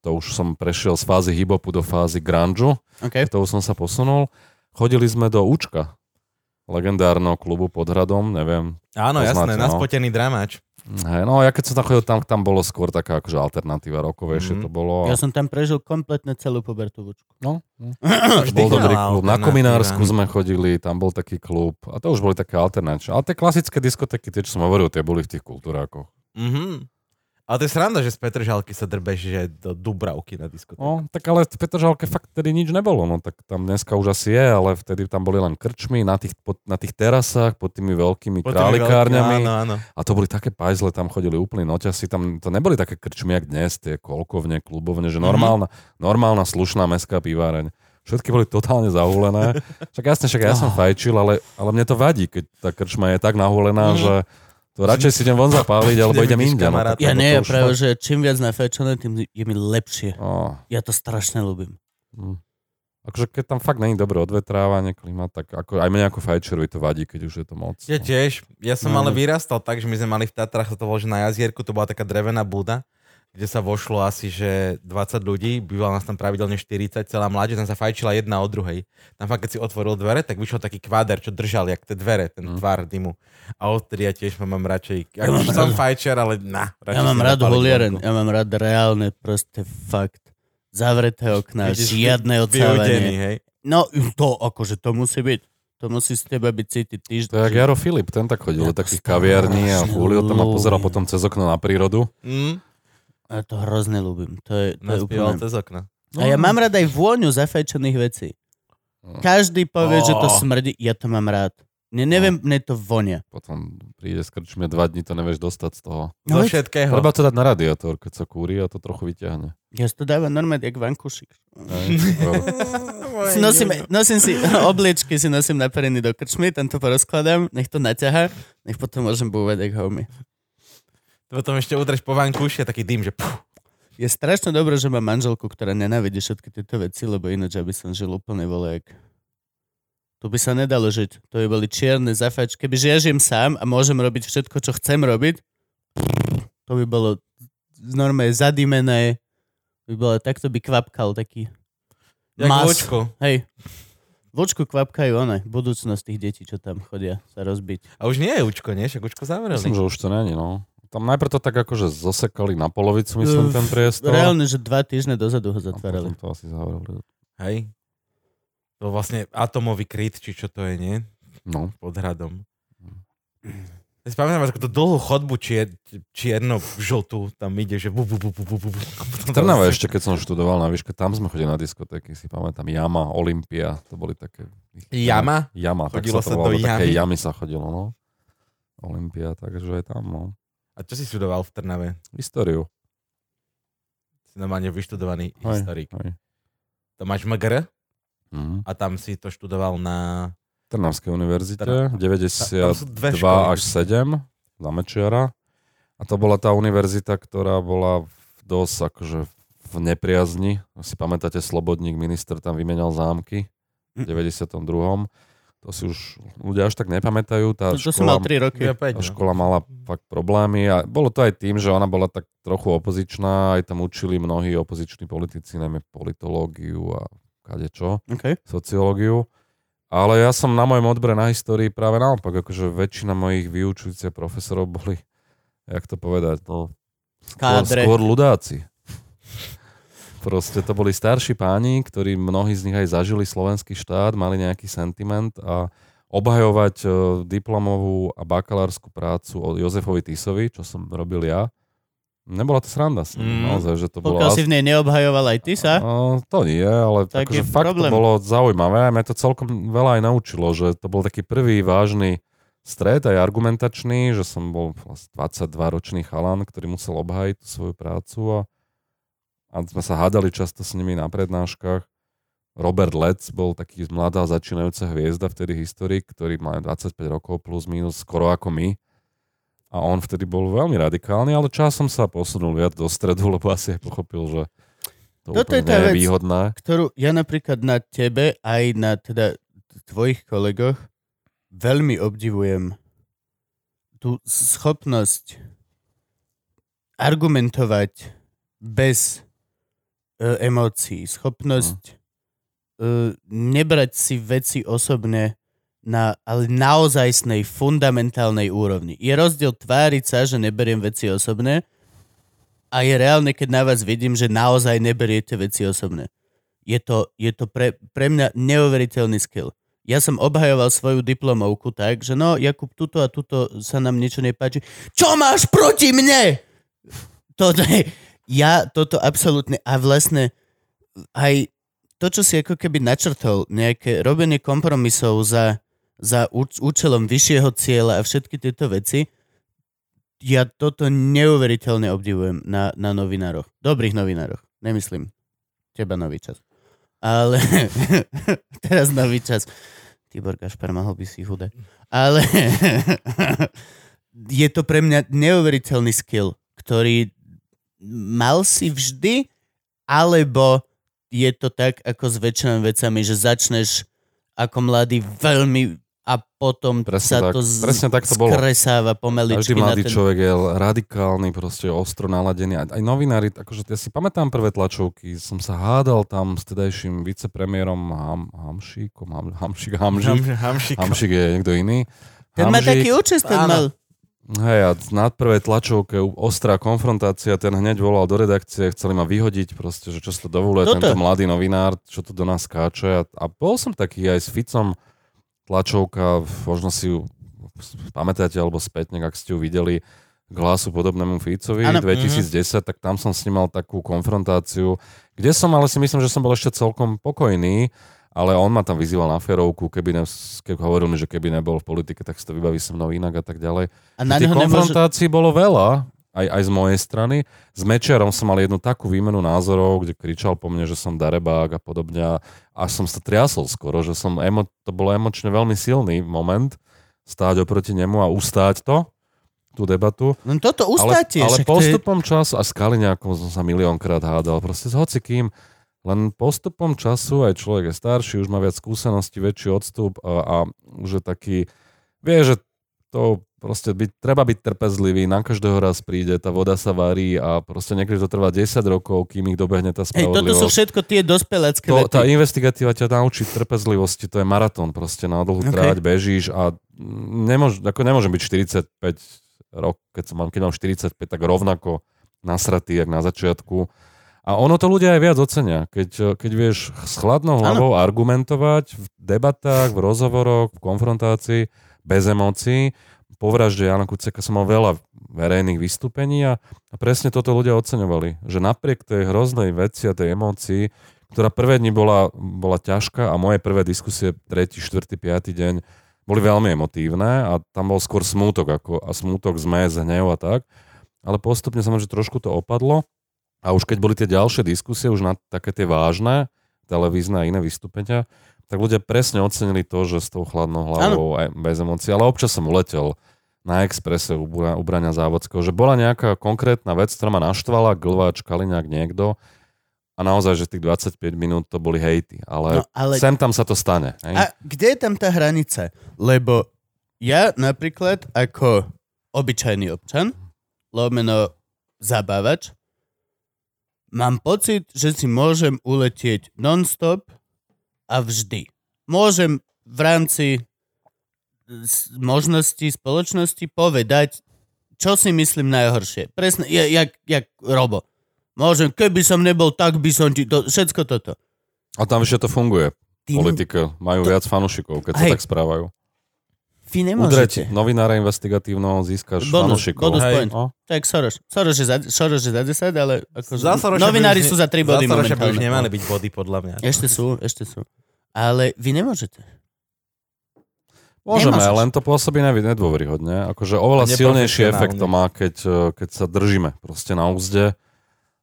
S4: To už som prešiel z fázy hip-hopu do fázy grunge,
S3: Okay.
S4: to už som sa posunul. Chodili sme do Učka. legendárneho klubu pod hradom, neviem.
S2: Áno, jasné,
S4: Poznáte, no.
S2: naspotený dramač.
S4: Hej, no ja keď som tam chodil, tam, tam bolo skôr taká akože alternatíva rokovejšie
S2: Mhm.
S4: to bolo.
S3: Ja som tam prežil kompletne celú pubertu vočku.
S4: No, no. Bol dobrý klub. Na. Kominársku sme chodili, tam bol taký klub. A to už boli také alternačné. Ale tie klasické diskotéky, tie, čo som hovoril, tie boli v tých kultúrákoch.
S2: Mhm. Ale to je sranda, že z Petržalky sa drbeš že do Dubravky na diskotéku.
S4: No, tak ale v Petržalke fakt tedy nič nebolo. No, tak tam dneska už asi je, ale vtedy tam boli len krčmy na tých, pod, na tých terasách pod tými veľkými
S2: Po tými
S4: králikárňami.
S2: veľkými- Áno, áno.
S4: A to boli také pajzle, tam chodili úplní noťasi, tam to neboli také krčmy, jak dnes, tie kolkovne, klubovne, že
S2: Mhm.
S4: normálna, normálna slušná mestská piváreň. Všetky boli totálne zahulené. Však jasne, však ja som fajčil, ale, ale mne to vadí, keď tá krčma je tak nahulená,
S2: Mhm.
S4: že to radšej si idem von zapáliť, alebo idem inde. No, tak,
S3: Ja nie,
S4: už
S3: práve, že čím viac nafečené, tým je mi lepšie. Ja to strašne ľúbim.
S4: hm. Akože keď tam fakt není dobré odvetrávanie, klima, tak ako, aj mne ako fajčerovi to vadí, keď už je to moc.
S2: Ja
S4: no.
S2: tiež. Ja som
S3: No.
S2: ale vyrastal tak, že my sme mali v Tatrach, to bolo, že na jazierku to bola taká drevená buda, kde sa vošlo asi, že 20 ľudí, býval nás tam pravidelne 40, celá mládež, tam sa fajčila jedna od druhej. Tam fakt, keď si otvoril dvere, tak vyšiel taký kváder, čo držal, jak tie dvere, ten
S4: Mm.
S2: tvar dymu. A odtedy ja tiež mám radšej,
S3: Ja mám
S2: som
S3: rád-
S2: fajčer, ale na,
S3: Ja mám rád
S2: vonku.
S3: ja mám rád reálne proste fakt zavreté okná,
S2: je
S3: žiadne odsávanie.
S2: hej.
S3: No to akože to musí byť. To musí z teba byť cítiť
S4: To
S3: týždeň.
S4: je jak Jaro Filip, ten tak chodil do takých kaviarní a hulil tam a pozeral potom cez okno na prírodu.
S2: Mm,
S3: Ja to hrozne ľúbim. To je, to je
S2: naspieval
S3: úplne...
S2: cez okna.
S3: A ja mám rád aj vôňu zafajčených vecí.
S4: No.
S3: Každý povie, že to
S2: Oh.
S3: smrdí, ja to mám rád. Ne, neviem, mne to vonia.
S4: Potom príde s krčmi dva dní to nevieš dostať z toho.
S3: No,
S2: všetkého.
S4: Treba to dať na radiátor, keď sa kúri a to trochu vyťahne.
S3: ja si to dávam normálne, jak vankušik. Nosím, nosím si obliečky, si nosím naperený do krčmy, tam to porozkladám, nech to naťahá, nech potom môžem búvať jak homie.
S2: Potom ešte udreš po vankuši a taký dým, že puf,
S3: Je strašne dobré, že mám manželku, ktorá nenávidí všetky tieto veci, lebo ináč aby som žil úplne volek. Tu by sa nedalo žiť. To by boli čierne zafač. Keby ja žijem sám a môžem robiť všetko, čo chcem robiť, to by bolo normálne zadimené. By bolo, takto by kvapkal taký.
S2: jak
S3: Mas.
S2: vúčku.
S3: Hej. Vočku kvapkajú one, budúcnosť tých detí, čo tam chodia sa rozbiť.
S2: A už nie je Učko, nie? Však Učko zavreli.
S4: Myslím, že už to není, no. Tam najprv to tak akože zosekali na polovicu, myslím, ten priestor.
S3: Reálne, že dva týždne dozadu ho
S4: a
S3: zatvárali.
S4: potom to asi zavreli.
S2: Hej. To vlastne atomový kryt, či čo to je, nie?
S4: No.
S2: Pod hradom. Ja si pamätám, ako to dlhú chodbu čier, čierno žltú tam ide, že bu, bu, bu, bu, bu, bu.
S4: V Trnave ešte, keď som študoval na výške, tam sme chodili na diskotéky, si pamätám. Jama, Olympia, to boli také...
S2: Jama?
S4: Jama, tak
S2: Chodilo
S4: sa to
S2: sa
S4: volalo,
S2: do
S4: také
S2: jamy?
S4: jamy sa chodilo, no. Olympia, takže je tam, no.
S2: A čo si študoval v Trnave?
S4: Históriu.
S2: Si normálne vyštudovaný
S4: Hej,
S2: historik.
S4: hej.
S2: To máš MGR
S4: Mhm.
S2: a tam si to študoval na...
S4: Trnavskej univerzite,
S2: Trna-
S4: 92
S2: tam sú dve školy.
S4: až 7 za Mečiara. A to bola tá univerzita, ktorá bola v dosť akože v nepriazni. Si pamätáte, Slobodník, minister tam vymenal zámky v 92. To si už ľudia až tak nepamätajú. Tá
S3: To, to som mal
S4: škola,
S3: 3 roky.
S4: Tá
S2: no.
S4: škola mala fakt problémy a bolo to aj tým, že ona bola tak trochu opozičná, aj tam učili mnohí opoziční politici, najmä politológiu a kadečo
S3: Okay.
S4: sociológiu. Ale ja som na mojom odbore na histórii práve naopak, akože väčšina mojich vyučujúcich profesorov boli, jak to povedať, no, skôr, skôr ľudáci. Proste to boli starší páni, ktorí mnohí z nich aj zažili slovenský štát, mali nejaký sentiment a obhajovať e, diplomovú a bakalárskú prácu od Jozefovi Tisovi, čo som robil ja, nebola to sranda s ním.
S2: Mm.
S4: Naozaj, že to bolo
S3: Pokiaľ si v nej neobhajoval aj ty sa,
S4: No, to nie, ale
S3: Tak
S4: akože fakt
S3: problém.
S4: to bolo zaujímavé a mňa to celkom veľa aj naučilo, že to bol taký prvý vážny stred, aj argumentačný, že som bol vlastne 22-ročný chalan, ktorý musel obhajiť tú svoju prácu a, a sme sa hádali často s nimi na prednáškach. Robert Letz bol taký mladá začínajúca hviezda vtedy historik, ktorý má 25 rokov plus minus skoro ako my. A on vtedy bol veľmi radikálny, ale časom sa posunul viac do stredu, lebo asi aj pochopil, že to
S3: Toto je
S4: úplne
S3: tá
S4: nie je
S3: vec.
S4: výhodné.
S3: ktorú ja napríklad na tebe aj na teda tvojich kolegoch veľmi obdivujem tú schopnosť argumentovať bez emócií, schopnosť e, nebrať si veci osobne na ale naozajstnej fundamentálnej úrovni. Je rozdiel tváriť sa, že neberiem veci osobné a je reálne, keď na vás vidím, že naozaj neberiete veci osobné. Je to, je to pre, pre mňa neuveriteľný skill. Ja som obhajoval svoju diplomovku tak, že no, Jakub, tuto a tuto sa nám niečo nepáči. Čo máš proti mne? To ne, ja toto absolútne a vlastne aj to, čo si ako keby načrtol, nejaké robenie kompromisov za, za úč- účelom vyššieho cieľa a všetky tieto veci, ja toto neuveriteľne obdivujem na, na novinároch. Dobrých novinároch. Nemyslím teba nový čas. Ale teraz nový čas. Tibor Gašpar, mohol by si chudé. Ale je to pre mňa neuveriteľný skill, ktorý mal si vždy, alebo je to tak ako s väčšinami vecami, že začneš ako mladý veľmi a potom
S4: Presne
S3: sa
S4: tak.
S3: to z-
S4: Presne tak to bolo.
S3: skresáva pomaličky
S4: Každý
S3: na
S4: mladý
S3: ten...
S4: človek je radikálny, proste ostro naladený. Aj, aj novinári, akože ja si pamätám prvé tlačovky, som sa hádal tam s tedajším vicepremiérom Ham, Hamšíkom, Ham, Hamšík, Hamžík,
S2: Hamšik.
S4: Hamšík je niekto iný.
S3: Ten má taký účest, ten
S2: Áno.
S3: mal.
S4: Hej, a na prvej tlačovke ostrá konfrontácia, ten hneď volal do redakcie, chceli ma vyhodiť, proste, že čo sa dovoluje,
S3: Toto.
S4: tento mladý novinár, čo tu do nás skáče. A, a bol som taký aj s Ficom, tlačovka, možno si ju pamätáte alebo spätne, ak ste ju videli, k hlasu podobnému Ficovi
S3: Áno.
S4: 2010, tak tam som s ním mal takú konfrontáciu, kde som ale si myslím, že som bol ešte celkom pokojný, ale on ma tam vyzýval na ferovku, keby, ne, keby hovoril mi, že keby nebol v politike, tak si to vybaví so mnou inak a tak ďalej.
S3: A na
S4: Tých
S3: neho nemôže...
S4: konfrontácií bolo veľa, aj, aj z mojej strany. S Mečiarom som mal jednu takú výmenu názorov, kde kričal po mne, že som darebák a podobne. a som sa triasol skoro, že som emo, to bolo emočne veľmi silný moment stáť oproti nemu a ustáť to, tú debatu.
S3: No toto
S4: Ale,
S3: ustáte.
S4: ale
S3: však to je-
S4: postupom času, a s Kaliňákom som sa miliónkrát hádal, proste s hocikým, len postupom času aj človek je starší, už má viac skúseností, väčší odstup a, a už je taký, vie, že to proste byť, treba byť trpezlivý, na každého raz príde, tá voda sa varí a proste niekedy to trvá 10 rokov, kým ich dobehne tá
S3: Hej, toto sú
S4: spravodlivosť.
S3: všetko tie dospelácké
S4: To, tá
S3: vety.
S4: investigatíva ťa naučí trpezlivosti, to je maratón, proste na dlhú
S3: Okay.
S4: tráť bežíš a nemôž, ako nemôžem byť 45 rok, keď, som, keď mám 45, tak rovnako nasratý, jak na začiatku. A ono to ľudia aj viac ocenia, keď, keď vieš s chladnou hlavou argumentovať v debatách, v rozhovoroch, v konfrontácii, bez emócií. Po vražde Jana Kuceka som mal veľa verejných vystúpení a, a presne toto ľudia oceňovali. Že napriek tej hroznej veci a tej emócii, ktorá prvé dni bola, bola ťažká a moje prvé diskusie, tretí, štvrtý, piatý deň, boli veľmi emotívne a tam bol skôr smútok ako, a smútok, zmes, hnev a tak. Ale postupne sa že trošku to opadlo a už keď boli tie ďalšie diskusie, už na také tie vážne, televízne a iné vystúpenia, tak ľudia presne ocenili to, že s tou chladnou hlavou aj bez emócií, ale občas som uletel na exprese u, Braňa Závodského, že bola nejaká konkrétna vec, ktorá ma naštvala, Glváč, Kaliňák, niekto a naozaj, že tých 25 minút to boli hejty, ale,
S3: No, ale
S4: sem tam sa to stane. Hej?
S3: A kde je tam tá hranica? Lebo ja napríklad ako obyčajný občan, lomeno zabávač, mám pocit, že si môžem uletieť non-stop a vždy. Môžem v rámci s- možností spoločnosti povedať, čo si myslím najhoršie. Presne, ja- jak, jak Robo. Môžem, keby som nebol, tak by som ti to... Všetko toto.
S4: A tam ešte to funguje.
S3: Ty,
S4: Politika majú
S3: To-
S4: viac fanúšikov, keď sa
S3: Hej.
S4: tak správajú.
S3: Vy
S4: Udreť
S3: nemôžete.
S4: novinára investigatívneho, získaš
S3: Bonus,
S4: fanúšikov.
S3: bonus
S2: Hej.
S3: point.
S4: No,
S3: Tak Soros. Soros je za, Soros je za 10, ale ako,
S2: Za
S3: novinári sú za 3 body
S2: Za by už
S3: momentálne.
S2: nemali byť body, podľa mňa.
S3: Ešte sú, ešte sú. Ale vy nemôžete.
S4: Môžeme,
S3: Nemôžeš.
S4: len to pôsobí nevi- nedôveryhodne. Akože oveľa
S2: A
S4: silnejší efekt to má, keď, keď sa držíme proste na úzde,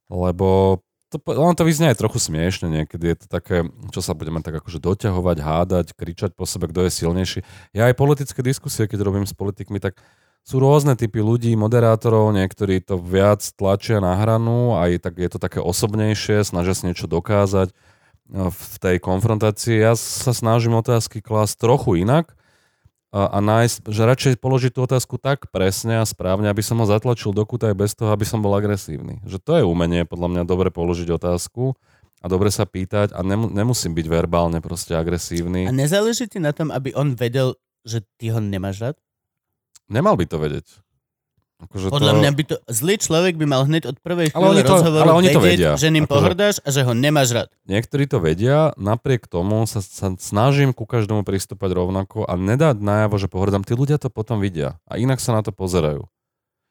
S4: lebo to, len to vyznie aj trochu smiešne niekedy. Je to také, čo sa budeme tak akože doťahovať, hádať, kričať po sebe, kto je silnejší. Ja aj politické diskusie, keď robím s politikmi, tak sú rôzne typy ľudí, moderátorov, niektorí to viac tlačia na hranu, aj tak je to také osobnejšie, snažia si niečo dokázať eh, v tej konfrontácii. Ja sa snažím otázky klásť trochu inak, a, nájsť, že radšej položiť tú otázku tak presne a správne, aby som ho zatlačil do kúta aj bez toho, aby som bol agresívny. Že to je umenie, podľa mňa, dobre položiť otázku a dobre sa pýtať a nemu, nemusím byť verbálne proste agresívny.
S3: A nezáleží ti na tom, aby on vedel, že ty ho nemáš rád?
S4: Nemal by to vedieť. Akože
S3: Podľa
S4: to...
S3: mňa by to... Zlý človek by mal hneď od prvej
S4: Ale
S3: chvíle
S4: oni to-
S3: rozhovoru
S4: ale oni to
S3: vedieť,
S4: vedia.
S3: že ním
S4: Akože-
S3: pohrdáš a že ho nemáš rád.
S4: Niektorí to vedia, napriek tomu sa, sa snažím ku každému pristúpať rovnako a nedať najavo, že pohrdám. Tí ľudia to potom vidia a inak sa na to pozerajú.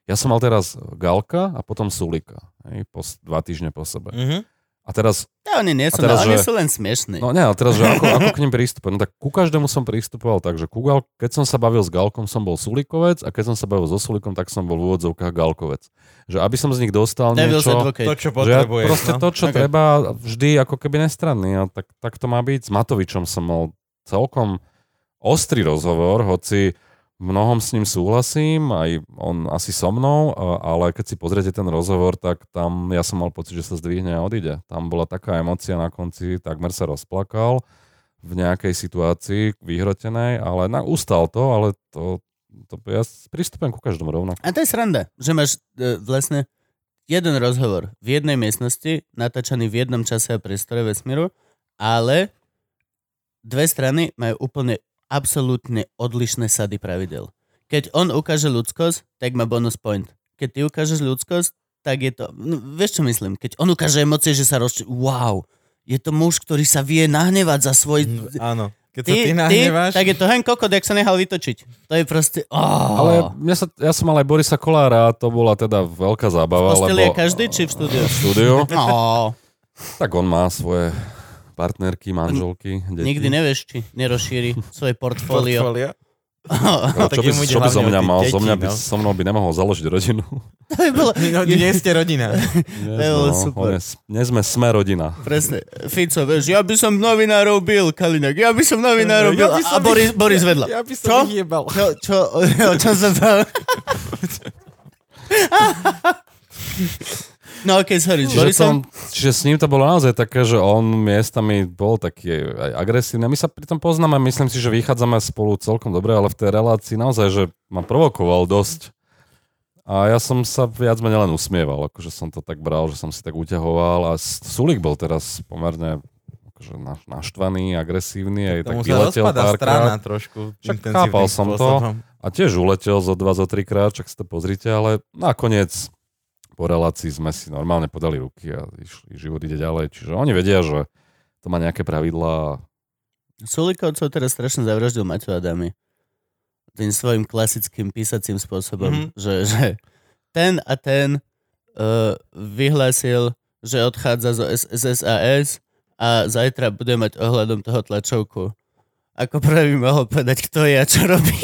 S4: Ja som mal teraz Galka a potom Sulika. Hej, po, dva týždne po sebe.
S2: Mhm.
S4: A teraz
S3: Ja, oni nie sú,
S4: teraz,
S3: no, oni
S4: že-
S3: sú len smiešní.
S4: No nie, ale teraz, že ako, ako k nim pristupovať? No tak ku každému som pristupoval tak, že ku Gal, keď som sa bavil s Galkom, som bol Sulikovec a keď som sa bavil so Sulikom, tak som bol v úvodzovkách Galkovec. Že aby som z nich dostal
S3: Devil's
S4: niečo...
S3: advocate.
S2: To, čo
S4: Že ja
S2: potrebuješ.
S4: proste
S2: no.
S4: to, čo
S3: Ok.
S4: treba, vždy ako keby nestranný. A tak, tak to má byť. S Matovičom som mal celkom ostrý rozhovor, hoci mnohom s ním súhlasím, aj on asi so mnou, ale keď si pozriete ten rozhovor, tak tam ja som mal pocit, že sa zdvihne a odíde. Tam bola taká emocia na konci, takmer sa rozplakal v nejakej situácii vyhrotenej, ale na, ustal to, ale to, to ja pristupujem ku každému rovnako.
S3: A to je sranda, že máš e, vlastne jeden rozhovor v jednej miestnosti, natáčaný v jednom čase a priestore vesmíru, ale dve strany majú úplne absolútne odlišné sady pravidel. Keď on ukáže ľudskosť, tak má bonus point. Keď ty ukážeš ľudskosť, tak je to... No, vieš, čo myslím? Keď on ukáže emócie, že sa rozči... Wow, je to muž, ktorý sa vie nahnevať za svoj...
S2: Áno. Keď sa
S3: Ty,
S2: ty
S3: ty,
S2: nahneváš...
S3: tak je to hen kokot, jak sa nechal vytočiť. To je proste... Oh.
S4: Ale mňa sa, ja som mal aj Borisa Kolára a to bola teda veľká
S3: v
S4: zábava.
S3: posteli je
S4: lebo,
S3: každý, či v štúdiu?
S4: V štúdiu.
S3: Oh.
S4: Tak on má svoje partnerky, manželky, deti.
S3: Nikdy nevieš, či nerozšíri svoje portfólio.
S2: Portfólio. Tak
S4: čo by, čo by zo mňa mal?
S2: Deti,
S4: mňa by,
S2: no.
S4: so mnou by nemohol založiť rodinu.
S3: to by bolo...
S2: No, nie ste rodina.
S4: Nie,
S3: bolo
S4: no,
S3: super.
S4: on je, nie sme sme rodina.
S3: Presne. Fico, vieš, ja by som novinárov bil, Kalinak, ja by som novinárov bil.
S2: Ja by
S3: A
S2: som
S3: Boris,
S2: ich-
S3: Boris vedľa.
S2: Ja by som
S3: Čo?
S2: ich jebal.
S3: Čo, čo, o, čom sa bál? No okej, okay, sorry. S
S4: Čiže, tom, čiže s ním to bolo naozaj také, že on miestami bol taký aj agresívny. My sa pri tom poznáme, myslím si, že vychádzame spolu celkom dobre, ale v tej relácii naozaj, že ma provokoval dosť. A ja som sa viac menej len usmieval, akože som to tak bral, že som si tak uťahoval a Sulik bol teraz pomerne akože na- naštvaný, agresívny, aj tak vyletel
S2: strana trošku.
S4: Však chápal som to. A tiež uletel zo dva, zo trikrát, čak si to pozrite, ale nakoniec po relácii sme si normálne podali ruky a išli, život ide ďalej. Čiže oni vedia, že to má nejaké pravidlá.
S3: Sulikovcov teraz strašne zavraždil Maťo Adamy. Tým svojim klasickým písacím spôsobom,
S2: Mhm.
S3: mm-hmm. že, že ten a ten uh, vyhlásil, že odchádza zo S- z SAS a zajtra bude mať ohľadom toho tlačovku. Ako prvý mohol povedať, kto je a čo robí.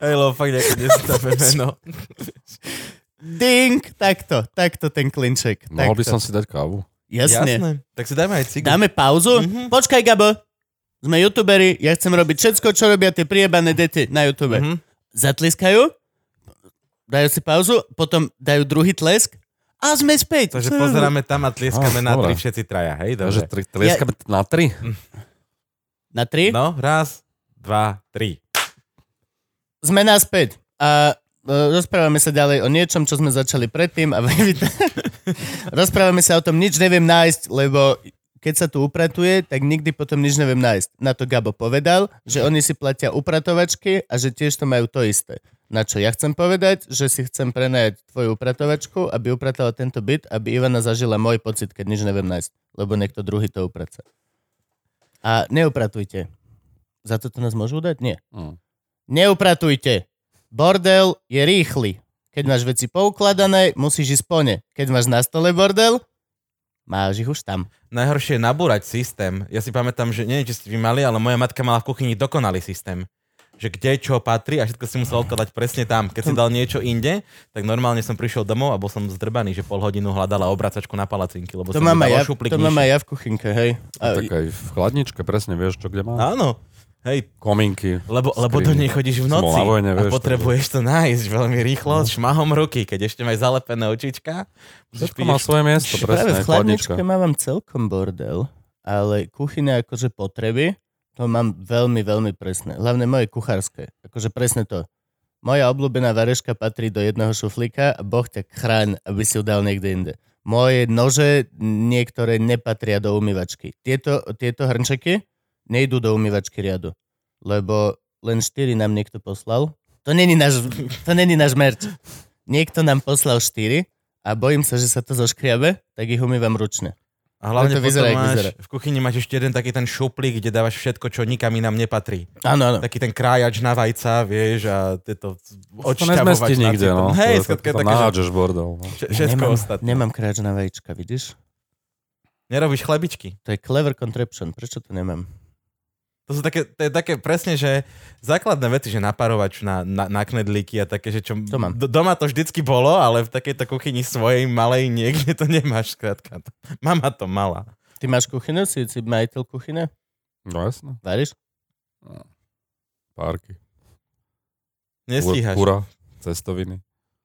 S2: Hej, lebo fakt nejaké nestápe meno.
S3: Ding! Takto, takto ten klinček.
S4: Mohol by
S3: takto.
S4: som si dať kávu.
S3: Jasne.
S2: Jasné. Tak si dajme aj cigu.
S3: Dáme pauzu?
S2: Mhm.
S3: Počkaj, Gabo. Sme youtuberi, ja chcem robiť všetko, čo robia tie priebané deti na YouTube.
S2: Mhm.
S3: Zatliskajú, dajú si pauzu, potom dajú druhý tlesk a sme späť.
S2: Takže pozeráme tam a tlieskame
S4: Á,
S2: na tri všetci traja, hej?
S4: Takže tri, tlieskame na tri?
S3: Na tri?
S2: No, raz, dva, tri.
S3: Sme naspäť. A rozprávame sa ďalej o niečom, čo sme začali predtým. A rozprávame sa o tom, nič neviem nájsť, lebo keď sa tu upratuje, tak nikdy potom nič neviem nájsť. Na to Gabo povedal, že oni si platia upratovačky a že tiež to majú to isté. Na čo ja chcem povedať, že si chcem prenajať tvoju upratovačku, aby upratala tento byt, aby Ivana zažila môj pocit, keď nič neviem nájsť. Lebo niekto druhý to upraca. A neupratujte. Za to to nás môžu dať? Nie.
S4: Hm.
S3: Neupratujte. Bordel je rýchly. Keď máš veci poukladané, musíš ísť po ne. Keď máš na stole bordel, máš ich už tam.
S2: Najhoršie je nabúrať systém. Ja si pamätám, že neviem, či ste vy mali, ale moja matka mala v kuchyni dokonalý systém. Že kde čo patrí a všetko si musel odkladať presne tam. Keď si dal niečo inde, tak normálne som prišiel domov a bol som zdrbaný, že pol hodinu hľadala obracačku na palacinky, lebo
S3: To
S2: som
S3: mám, ja, to mám aj ja v kuchynke, hej. A,
S4: Tak aj v chladničke presne vieš, čo kde má.
S2: Áno. Hej,
S4: Komínky.
S2: lebo, lebo do
S4: Skrini.
S2: nej chodíš v noci
S4: vojne,
S2: a potrebuješ to nájsť veľmi rýchlo, šmahom ruky, keď ešte máš zalepené očička.
S4: Všetko má svoje miesto,
S3: práve
S4: presne,
S3: v
S4: aj chladnička.
S3: chladničke mávam celkom bordel, ale kuchyne akože potreby, to mám veľmi, veľmi presné. Hlavne moje kuchárske. Akože presne to. Moja obľúbená vareška patrí do jedného šuflíka a Boh ťa chráň, aby si ju dal niekde inde. Moje nože niektoré nepatria do umývačky. Tieto, tieto hrnčeky nejdú do umývačky riadu, lebo len 4 nám niekto poslal. To není náš, to není náš merč. Niekto nám poslal 4 a bojím sa, že sa to zoškriabe, tak ich umývam ručne.
S2: A hlavne
S3: to vyzerá,
S2: máš,
S3: vyzerá.
S2: v kuchyni máš ešte jeden taký ten šuplík, kde dávaš všetko, čo nikam inám nepatrí.
S3: Áno, áno.
S2: Taký ten krájač na vajca, vieš, a tieto
S4: To
S2: odšťavovač na
S4: nikde, no.
S2: Hej,
S4: to, to, to,
S2: že
S4: nahádžeš bordel. No.
S2: vš- všetko
S3: nemám,
S2: ostatné.
S3: nemám kráč na vajíčka, vidíš?
S2: Nerobíš chlebičky.
S3: To je clever contraption, prečo to nemám?
S2: To sú také, to je také presne, že základné veci, že naparovač na, na, na knedlíky a také, že čo...
S3: To mám.
S2: D- doma to vždycky bolo, ale v takejto kuchyni svojej malej niekde to nemáš, skrátka. Mama to mala.
S3: Ty máš kuchynu? Si, si majiteľ kuchyne?
S4: No jasné,
S3: Varíš?
S4: párky.
S2: Nestíhaš.
S4: Kura, cestoviny.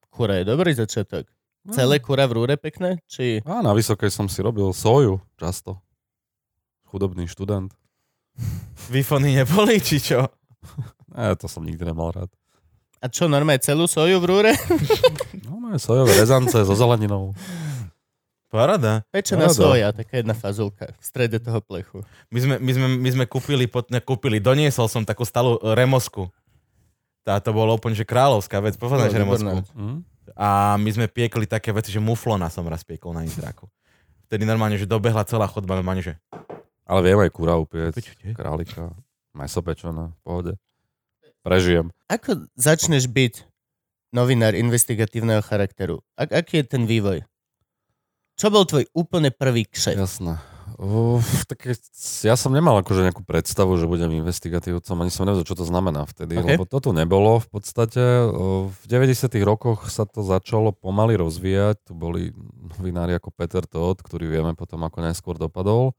S3: Kura je dobrý začiatok.
S4: No.
S3: Celé kura v rúre pekné? Či...
S4: A na vysokej som si robil soju často. Chudobný študent.
S2: Výfony neboli, či čo?
S4: Ne, to som nikdy nemal rád.
S3: A čo, normálne celú soju v rúre?
S4: No, máme sojové rezance so zeleninou.
S2: Paráda.
S3: Pečená
S4: Rada.
S3: soja, taká jedna fazulka v strede toho plechu.
S2: My sme, my sme, my sme kúpili, pot, ne, kúpili, doniesol som takú stalú e, remosku. Tá to bolo úplne, že kráľovská vec, poznáš
S3: No,
S2: remosku.
S4: Hm?
S2: A my sme piekli také veci, že muflona som raz piekol na Intráku. Vtedy normálne, že dobehla celá chodba, normálne, že...
S4: Ale viem aj kura upiec, králika, meso pečené, v pohode. Prežijem.
S3: Ako začneš byť novinár investigatívneho charakteru? Ak, aký je ten vývoj? Čo bol tvoj úplne prvý kšeft?
S4: Jasné. Uf, tak ja som nemal akože nejakú predstavu, že budem investigatívcom, ani som nevedel, čo to znamená vtedy,
S3: Ok.
S4: lebo to tu nebolo v podstate. V 90 rokoch sa to začalo pomaly rozvíjať, tu boli novinári ako Peter Todd, ktorý vieme potom ako neskôr dopadol.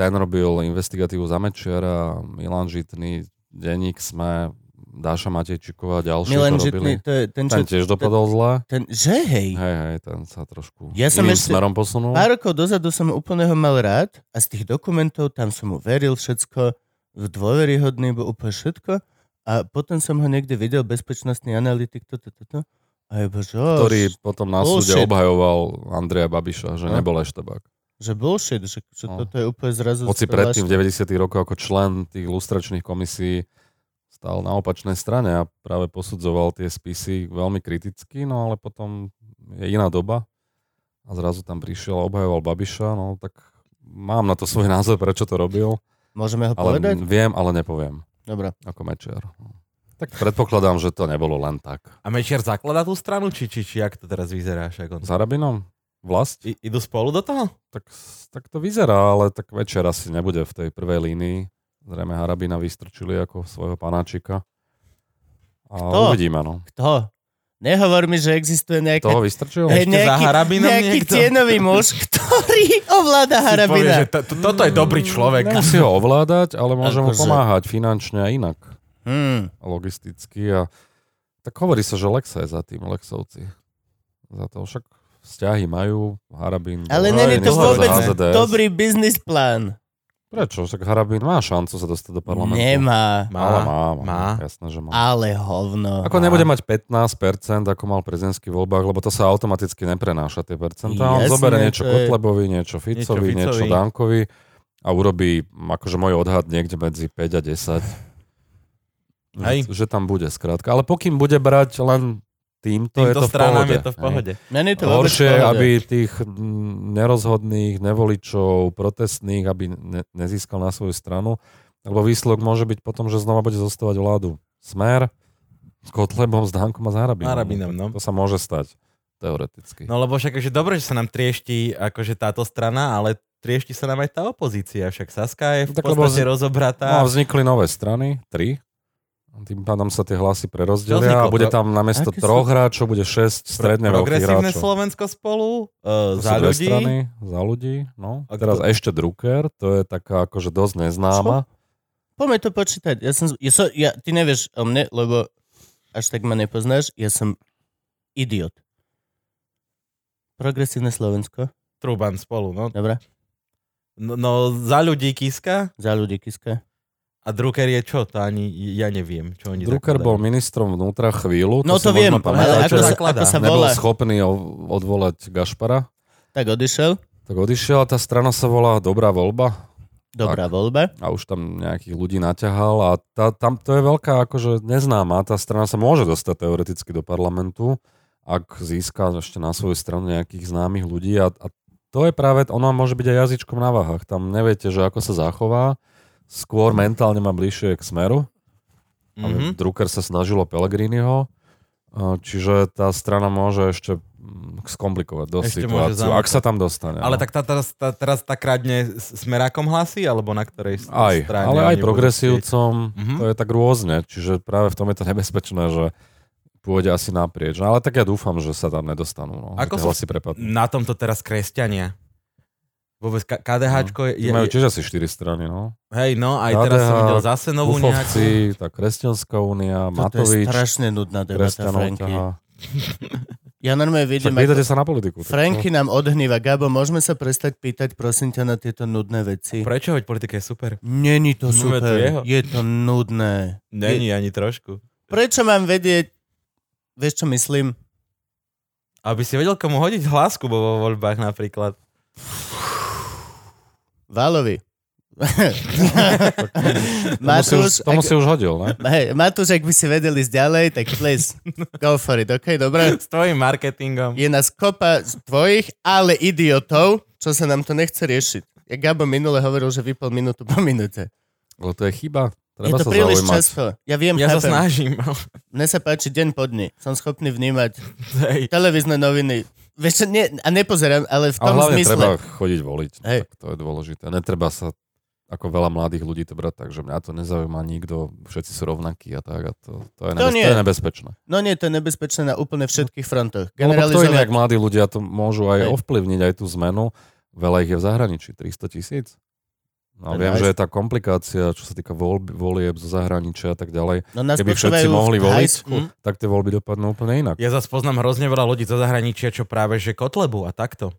S4: Ten robil investigatívu za Mečiara, Milan Žitný, Deník Sme, Dáša Matejčíková a ďalší
S3: Milan
S4: to
S3: Žitný, to je ten, čo...
S4: Ten tiež dopadol zle.
S3: Ten, že hej,
S4: Hej, hej, ten sa trošku
S3: Ja som
S4: iným
S3: ešte-
S4: smerom posunul.
S3: pár rokov dozadu som úplne ho mal rád a z tých dokumentov tam som mu veril všetko, v dôveryhodný bol úplne všetko a potom som ho niekde videl, bezpečnostný analytik, toto, toto. A je bože, oh,
S4: ktorý potom na súde obhajoval Andreja Babiša, že
S3: No.
S4: nebol eštebák.
S3: Že bullshit, že, že
S4: No.
S3: toto je úplne zrazu...
S4: Hoci predtým v
S3: vážne.
S4: 90. rokoch ako člen tých lustračných komisí stál na opačnej strane a práve posudzoval tie spisy veľmi kriticky, no ale potom je iná doba a zrazu tam prišiel a obhajoval Babiša, no tak mám na to svoj názor, prečo to robil,
S3: Môžeme ho
S4: ale
S3: povedať?
S4: viem, ale nepoviem,
S3: Dobre.
S4: ako Mečiar. Tak predpokladám, že to nebolo len tak.
S2: A Mečiar zakladá tú stranu, či, či, či jak to teraz vyzerá? Však on...
S4: S Harabinom? Vlast?
S2: I, idú spolu do toho?
S4: Tak, tak to vyzerá, ale tak večer asi nebude v tej prvej línii. Zrejme Harabina vystrčili ako svojho panáčika. A
S3: Kto?
S4: uvidíme, no.
S3: Kto? Nehovor mi, že existuje nejaká...
S4: Toho vystrčil?
S2: Za Harabinom
S3: nejaký
S2: niekto?
S3: tienový muž, ktorý ovláda
S2: Si povie,
S3: Harabina.
S2: že to, to, toto je dobrý človek.
S4: Nemusí ho ovládať, ale môže mu
S3: Akože-
S4: pomáhať finančne a inak.
S3: Hmm.
S4: Logisticky. A... Tak hovorí sa, že Lexa je za tým, Lexovci. Za to však vzťahy majú, Harabin...
S3: Ale není
S4: Hej,
S3: to vôbec dobrý biznis plán.
S4: Prečo? Však Harabin má šancu sa dostať do parlamentu.
S3: Nemá,
S2: Má,
S4: Ale má, má,
S2: má.
S4: Jasné, že má.
S3: ale hovno.
S4: Ako nebude mať 15%, ako mal v prezidentských voľbách, lebo to sa automaticky neprenáša tie percentá. On zoberie niečo
S3: je-
S4: Kotlebovi, niečo Ficovi,
S2: Niečo
S4: niečo,
S2: Ficovi.
S4: Dankovi a urobí, akože môj odhad, niekde medzi 5 a 10.
S2: Hej.
S4: Že, že tam bude skrátka. Ale pokým bude brať len týmto, je
S2: Týmto
S4: to v pohode.
S2: je to v pohode.
S3: Není to
S4: Horšie,
S3: v pohode.
S4: aby tých nerozhodných, nevoličov, protestných, aby ne, nezískal na svoju stranu. Lebo výsledok môže byť potom, že znova bude zostávať vládu. Smer s Kotlebom, s Dankom a s Harabinom.
S2: Harabinom, no.
S4: To sa môže stať, teoreticky.
S2: No lebo však že dobre, že sa nám triešti akože táto strana, ale triešti sa nám aj tá opozícia. Však Saska je v
S4: Tak lebo
S2: podstate
S4: z-
S2: rozobratá.
S4: No a vznikli nové strany, tri. Tým pádom sa tie hlasy
S2: Čo
S4: prerozdelia a bude
S2: Pro-
S4: tam namiesto
S3: Aké sú-
S4: troch hráčov bude šesť stredne veľkých
S2: Progresívne
S4: hráčov.
S2: Slovensko spolu,
S4: To
S2: uh,
S4: sú
S2: za ľudí.
S4: strany, za ľudí, no.
S2: A
S4: Teraz
S2: kto-
S4: ešte Drucker, to je taká akože dosť neznáma.
S3: Poďme to počítať. Ja som, ja som, ja, ty nevieš o mne, lebo až tak ma nepoznáš. Ja som idiot. Progresívne Slovensko.
S2: Truban spolu, no.
S3: Dobre.
S2: no. No za ľudí Kiska
S3: Za ľudí Kiska.
S2: A Drucker je čo? To ani ja neviem, čo oni
S4: Drucker
S2: zakladajú.
S4: bol ministrom vnútra chvíľu.
S3: No
S4: si
S3: to viem,
S4: možno
S3: ale ako sa, ako sa
S4: Nebol
S3: volá.
S4: schopný o- odvolať Gašpara.
S3: Tak odišiel.
S4: Tak odišiel a tá strana sa volá Dobrá voľba
S3: Dobrá voľba.
S4: a už tam nejakých ľudí naťahal a tá, tam to je veľká akože neznáma. Tá strana sa môže dostať teoreticky do parlamentu, ak získa ešte na svoju stranu nejakých známych ľudí a, a to je práve, ona môže byť aj jazyčkom na váhach. Tam neviete, že ako sa zachová. Skôr mentálne má bližšie k smeru. Mm-hmm.
S2: Mhm.
S4: Drucker sa snažilo Pellegriniho, a čiže tá strana môže ešte mm, skomplikovať dosť
S2: Ešte
S4: situáciu, ak sa tam dostane.
S2: Ale
S4: no.
S2: tak tá, teraz, tá, teraz tá kradne smerákom hlasy, alebo na ktorej
S4: Aj,
S2: strane?
S4: ale aj progresívcom,
S2: Mhm.
S4: to je tak rôzne, čiže práve v tom je to nebezpečné, že pôjde asi naprieč. No, ale tak ja dúfam, že sa tam nedostanú. No,
S2: Ako sú-. Na tomto teraz kresťania. Vôbec K- KDHčko je,
S4: Je, Majú
S2: je,
S4: tiež asi 4 strany, no.
S2: hej, no, aj teraz som
S4: KDH,
S2: videl zase novú nejakú.
S4: Ufovci, tá Kresťanská únia,
S3: Toto je
S4: Matovič,
S3: strašne nudná debata, Franky. Ja normálne
S4: Však
S3: vidím,
S4: pýtate
S3: ako...
S4: sa na politiku. tak
S3: Franky
S4: to-
S3: nám odhníva. Gabo, môžeme sa prestať pýtať, prosím ťa, na tieto nudné veci?
S2: Prečo? Veď politika je super.
S3: Není to super.
S2: jeho.
S3: Je to nudné.
S2: Není ani trošku.
S3: Prečo mám vedieť... Vieš, čo myslím?
S2: Aby si vedel, komu hodiť hlásku vo voľbách napríklad.
S3: Válovi.
S4: Tomu si už,
S3: Matúš,
S4: tomu
S3: ak,
S4: si už hodil, ne?
S3: hej, Matúš, ak by si vedeli ísť ďalej, tak please, go for it, ok, dobre?
S2: S tvojim marketingom.
S3: Je nás kopa z tvojich, ale idiotov, čo sa nám to nechce riešiť. Ja Gabo minule hovoril, že vypol minútu po minúte.
S4: Ale to je chyba.
S3: Je
S4: Treba
S3: to
S4: sa
S3: príliš
S4: zaujímať.
S3: často. Ja viem,
S2: Ja sa
S3: chápem.
S2: snažím.
S3: Mne sa páči deň po dni. Som schopný vnímať televízne noviny. Vieš čo, nie, a nepozerám, ale v tom
S4: hlavne
S3: zmysle.
S4: treba chodiť voliť. No,
S3: Hej.
S4: tak to je dôležité. Netreba sa ako veľa mladých ľudí to brať tak, že mňa to nezaujíma nikto, všetci sú rovnakí a tak. A to, to, je,
S3: To
S4: nebez,
S3: nie.
S4: to je nebezpečné.
S3: No nie, to je nebezpečné na úplne všetkých frontoch.
S4: Lebo kto iný,
S3: Generalizovať.
S4: ak mladí ľudia to môžu aj
S3: Hej.
S4: ovplyvniť aj tú zmenu. Veľa ich je v zahraničí, 300 tisíc. No, viem, že je tá komplikácia, čo sa týka voľb, volieb zo zahraničia a tak ďalej,
S3: No nás
S4: keby všetci mohli voliť,
S3: school.
S4: tak tie voľby dopadnú úplne inak.
S2: Ja zase poznám hrozne veľa ľudí zo zahraničia, čo práve že Kotlebu a takto.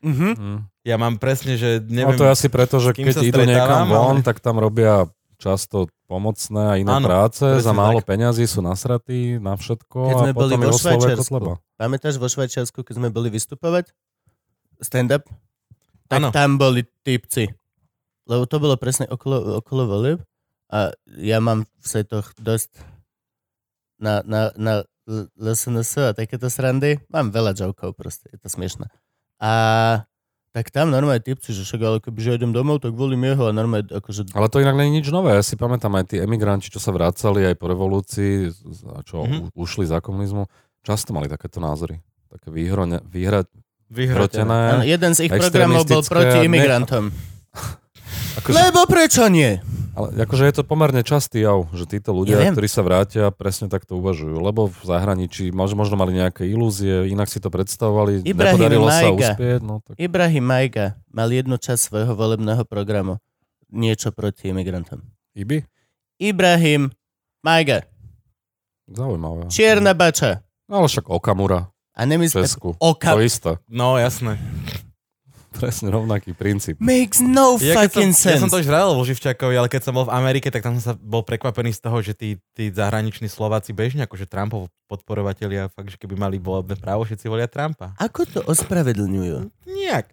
S3: Mhm.
S4: Hm.
S2: Ja mám presne, že
S4: No
S2: neviem...
S4: to je asi preto, že keď idú niekam von,
S2: ale-
S4: tak tam robia často pomocné a iné
S2: Áno,
S4: práce, za málo
S2: tak.
S4: peňazí sú nasratí na všetko
S3: Keď sme
S4: a
S3: boli
S4: potom
S3: vo
S4: ich oslovuje
S3: Švajčiarsku.
S4: Kotleba.
S3: Pamätáš vo Švajčiarsku, keď sme boli vystupovať? Stand-up? Tak
S2: Áno.
S3: tam boli typci. Lebo to bolo presne okolo, okolo volieb. A ja mám v setoch dosť na, na, na LSNS a takéto srandy. Mám veľa jokov proste, je to smiešné. A tak tam normálne typci, že však ale kebyže idem domov, tak volím jeho a normálne akože...
S4: Ale to inak nie je nič nové. Ja si pamätám aj tí emigranti, čo sa vracali aj po revolúcii, čo
S2: Mhm.
S4: mm-hmm. ušli za komunizmu, často mali takéto názory. Také výhrone, výhra,
S2: Vyhrotené.
S3: Áno, jeden z ich programov bol proti
S4: a ne-
S3: imigrantom.
S4: Akože,
S3: Lebo prečo nie?
S4: ale akože je to pomerne častý jav, že títo ľudia,
S3: Ja viem.
S4: ktorí sa vrátia, presne takto uvažujú. Lebo v zahraničí možno, možno mali nejaké ilúzie, inak si to predstavovali,
S3: Ibrahim
S4: nepodarilo sa
S3: Majga.
S4: uspieť. No, tak...
S3: Ibrahim Majga mal jednu časť svojho volebného programu. Niečo proti imigrantom.
S4: Ibi?
S3: Ibrahim Majga.
S4: Zaujímavé.
S3: Čierna bača.
S4: No, ale však Okamura
S3: A
S4: v
S3: nemyslím...
S4: Česku.
S3: Oka...
S4: To isté.
S2: No, jasné.
S4: Presne rovnaký princíp.
S3: Makes no
S2: Ja, keď som,
S3: fucking
S2: ja
S3: sense.
S2: som to už vravil vo Živčákovi, ale keď som bol v Amerike, tak tam som sa bol prekvapený z toho, že tí, tí zahraniční Slováci bežne, akože Trumpov podporovatelia, fakt, že keby mali volebné právo, všetci volia Trumpa.
S3: Ako to ospravedlňujú?
S2: Nijak.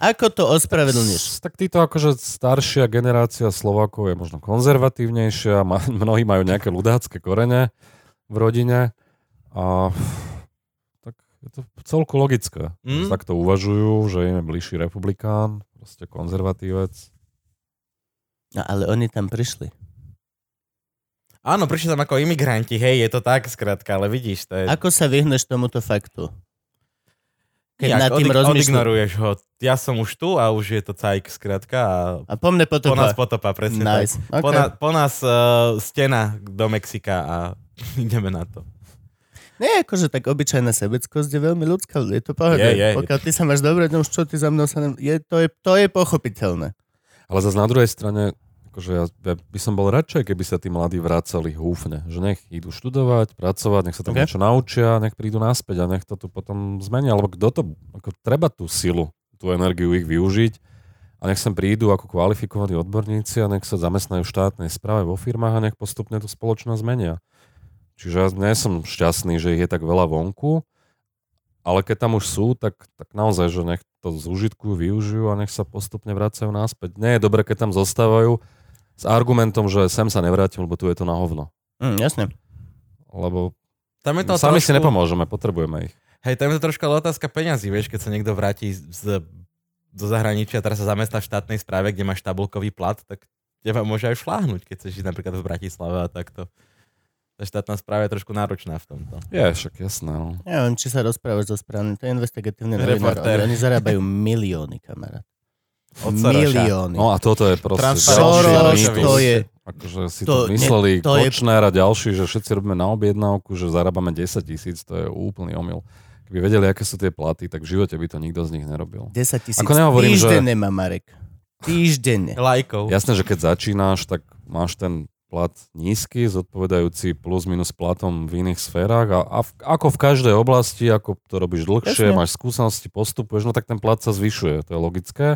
S3: Ako to ospravedlníš?
S4: Tak títo akože staršia generácia Slovákov je možno konzervatívnejšia, ma, mnohí majú nejaké ľudácké korene v rodine a je to celku logické.
S2: Mm.
S4: Takto uvažujú, že im je bližší republikán, proste konzervatívec.
S3: No ale oni tam prišli.
S2: Áno, prišli tam ako imigranti, hej, je to tak skrátka, ale vidíš, to je...
S3: Ako sa vyhneš tomuto faktu? Keď
S2: Nijak,
S3: nad tým
S2: odig-. Odignoruješ ho. Ja som už tu a už je to cajk skrátka a
S3: A po mne
S2: po
S3: potom...
S2: nás potopa, presne
S3: Nice.
S2: tak. Po,
S3: Okay.
S2: na, po nás uh, stena do Mexika a ideme na to.
S3: Nie, akože tak obyčajná sebeckosť je veľmi ľudská, je to pohode.
S2: Je, je.
S3: Pokiaľ ty sa máš dobre, no už čo ty za mnou sa... ne- Je, to, je, to je pochopiteľné.
S4: Ale zase na druhej strane, akože ja, ja by som bol radšej, keby sa tí mladí vracali húfne. Že nech idú študovať, pracovať, nech sa tam
S3: Ok.
S4: okay. niečo naučia, nech prídu naspäť a nech to tu potom zmenia. Alebo kto to, ako treba tú silu, tú energiu ich využiť a nech sem prídu ako kvalifikovaní odborníci a nech sa zamestnajú v štátnej správe vo firmách a nech postupne tú spoločnosť zmenia. Čiže ja nie som šťastný, že ich je tak veľa vonku ale keď tam už sú, tak, tak naozaj, že nech to zúžitkujú, využijú a nech sa postupne vracajú naspäť. Nie je dobre, keď tam zostávajú s argumentom, že sem sa nevrátim, lebo tu je to na hovno.
S3: Mm, jasne.
S4: Lebo
S2: Tam je to
S4: sami si
S2: trošku-
S4: nepomôžeme, potrebujeme ich.
S2: Hej, tam je to troška otázka peňazí, vieš, keď sa niekto vráti z, do zahraničia a teraz sa zamestná v štátnej správe, kde máš tabulkový plat, tak teba môže aj šláhnuť, keď chceš napríklad v Bratislave a takto. Tá štátna správa je trošku náročná v tomto.
S4: Je, však jasné. No.
S3: Neviem, či sa rozprávaš so správnym. To je investigatívny novinár. Oni, zarábajú milióny, kamarát.
S2: Od.
S3: Milióny.
S4: no a toto je proste
S3: Soros, to je...
S4: Akože si
S3: to
S4: to,
S3: ne-
S4: mysleli
S3: to je-
S4: Kočner a ďalší, že všetci robíme na objednávku, že zarábame 10 tisíc, to je úplný omyl. Keby vedeli, aké sú tie platy, tak v živote by to nikto z nich nerobil.
S3: 10 tisíc.
S4: Ako nehovorím, že-
S3: Týždenne má Marek. Týždenne.
S2: Lajkov.
S4: Jasné, že keď začínaš, tak máš ten plat nízky, zodpovedajúci plus minus platom v iných sférach a, a v, ako v každej oblasti, ako to robíš dlhšie,
S3: Jasne.
S4: máš skúsenosti, postupuješ, no tak ten plat sa zvyšuje, to je logické.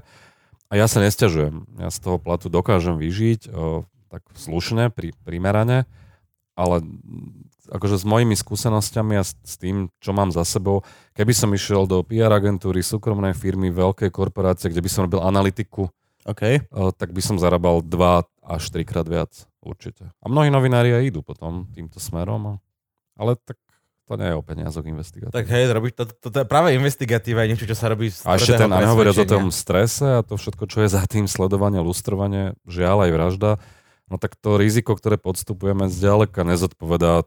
S4: A ja sa nesťažujem, ja z toho platu dokážem vyžiť o, tak slušne, pri, primerane, ale akože s mojimi skúsenostiami a s, s tým, čo mám za sebou, keby som išiel do PR agentúry, súkromnej firmy, veľkej korporácie, kde by som robil analytiku,
S3: OK.
S4: o, tak by som zarábal 2 až 3 krát viac, určite. A mnohí novinári aj idú potom týmto smerom, a, ale tak to nie je o peniazoch investigátor.
S2: Tak hej, robíš to, to, to, práve investigatíva je niečo, čo sa robí z
S4: a ešte ten, a nehovoriac o tom strese a to všetko, čo je za tým sledovanie, lustrovanie, žiaľ aj vražda, no tak to riziko, ktoré podstupujeme, zďaleka nezodpovedá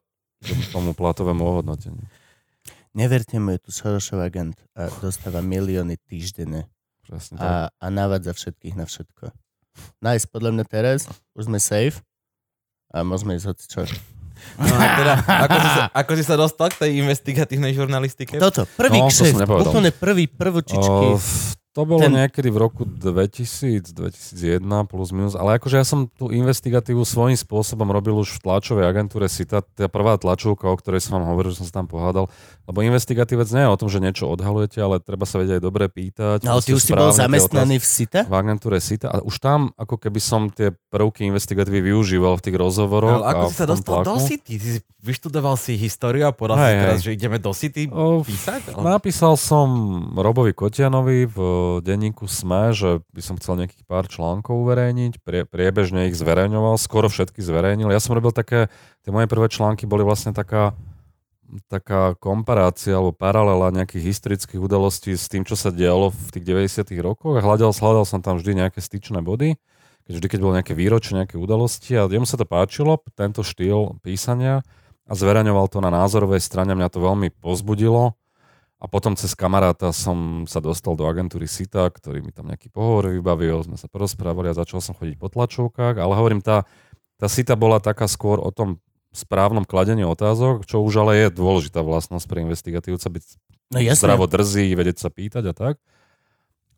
S4: tomu platovému ohodnoteniu.
S3: Neverte mu, je tu Sorosov agent a dostáva milióny týždenne
S4: Presne tak.
S3: a, a navádza všetkých na všetko. Nice, podľa mňa teraz už sme safe a môžeme ísť hoci čo.
S2: No a teda, ako si, sa, ako si sa dostal k tej investigatívnej žurnalistike?
S3: Toto, prvý
S4: No, to
S3: kšeft, úplne prvý, prvočičky.
S4: O, to bolo
S3: Ten-
S4: niekedy v roku 2000, 2001 plus minus, ale akože ja som tú investigatívu svojím spôsobom robil už v tlačovej agentúre SITA, tá prvá tlačovka, o ktorej som vám hovoril, že som sa tam pohádal, lebo investigatívec nie je o tom, že niečo odhalujete, ale treba sa vedieť aj dobre pýtať.
S3: No, ale ty už si bol zamestnaný v SITA?
S4: v agentúre SITA a už tam ako keby som tie prvky investigatívy využíval v tých rozhovoroch.
S2: Ale ako si sa dostal do
S4: tlaku.
S2: City? Ty si vyštudoval si históriu a povedal si teraz,
S4: hej.
S2: že ideme do City
S4: O,
S2: písať? Ale-
S4: Napísal som Robovi Kotianovi v denníku SME, že by som chcel nejakých pár článkov uverejniť, prie, priebežne ich zverejňoval, skoro všetky zverejnil. Ja som robil také, tie moje prvé články boli vlastne taká, taká komparácia alebo paralela nejakých historických udalostí s tým, čo sa dialo v tých 90 rokoch. A hľadal, hľadal som tam vždy nejaké styčné body, keď vždy, keď bolo nejaké výročie, nejaké udalosti. A jemu sa to páčilo, tento štýl písania. A zverejňoval to na názorovej strane, mňa to veľmi pozbudilo a potom cez kamaráta som sa dostal do agentúry SITA, ktorý mi tam nejaký pohovor vybavil, sme sa porozprávali a začal som chodiť po tlačovkách, ale hovorím, tá, tá SITA bola taká skôr o tom správnom kladení otázok, čo už ale je dôležitá vlastnosť pre investigatívca, byť
S3: No jasné.
S4: zdravo drzí, vedieť sa pýtať a tak.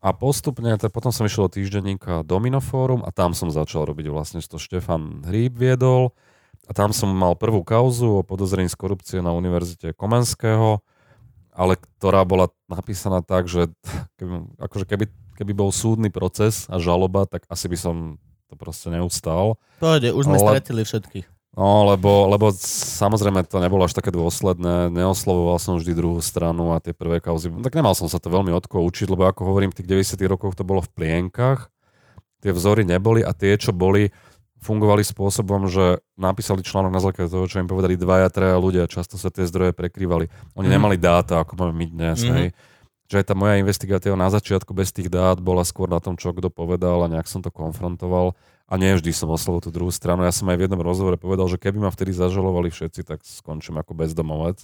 S4: A postupne, tak potom som išiel do týždenníka Domino Forum a tam som začal robiť vlastne, čo Štefan Hríb viedol. A tam som mal prvú kauzu o podozrení z korupcie na Univerzite Komenského, ale ktorá bola napísaná tak, že keby, akože keby, keby bol súdny proces a žaloba, tak asi by som to proste neustal.
S3: Pohode, už sme
S4: Ale-
S3: stratili všetkých.
S4: No, lebo, lebo samozrejme to nebolo až také dôsledné, neoslovoval som vždy druhú stranu a tie prvé kauzy, tak nemal som sa to veľmi od koho učiť, lebo ako hovorím, v tých 90 rokoch to bolo v plienkach, tie vzory neboli a tie, čo boli, fungovali spôsobom, že napísali článok na základe toho, čo im povedali dvaja, traja ľudia, často sa tie zdroje prekrývali. Oni
S2: Mhm.
S4: nemali dáta, ako máme my dnes,
S2: Mhm.
S4: hej. Že aj tá moja investigatíva na začiatku bez tých dát bola skôr na tom, čo kto povedal a nejak som to konfrontoval. A nie vždy som oslovil tú druhú stranu. Ja som aj v jednom rozhovore povedal, že keby ma vtedy zažalovali všetci, tak skončím ako bezdomovec.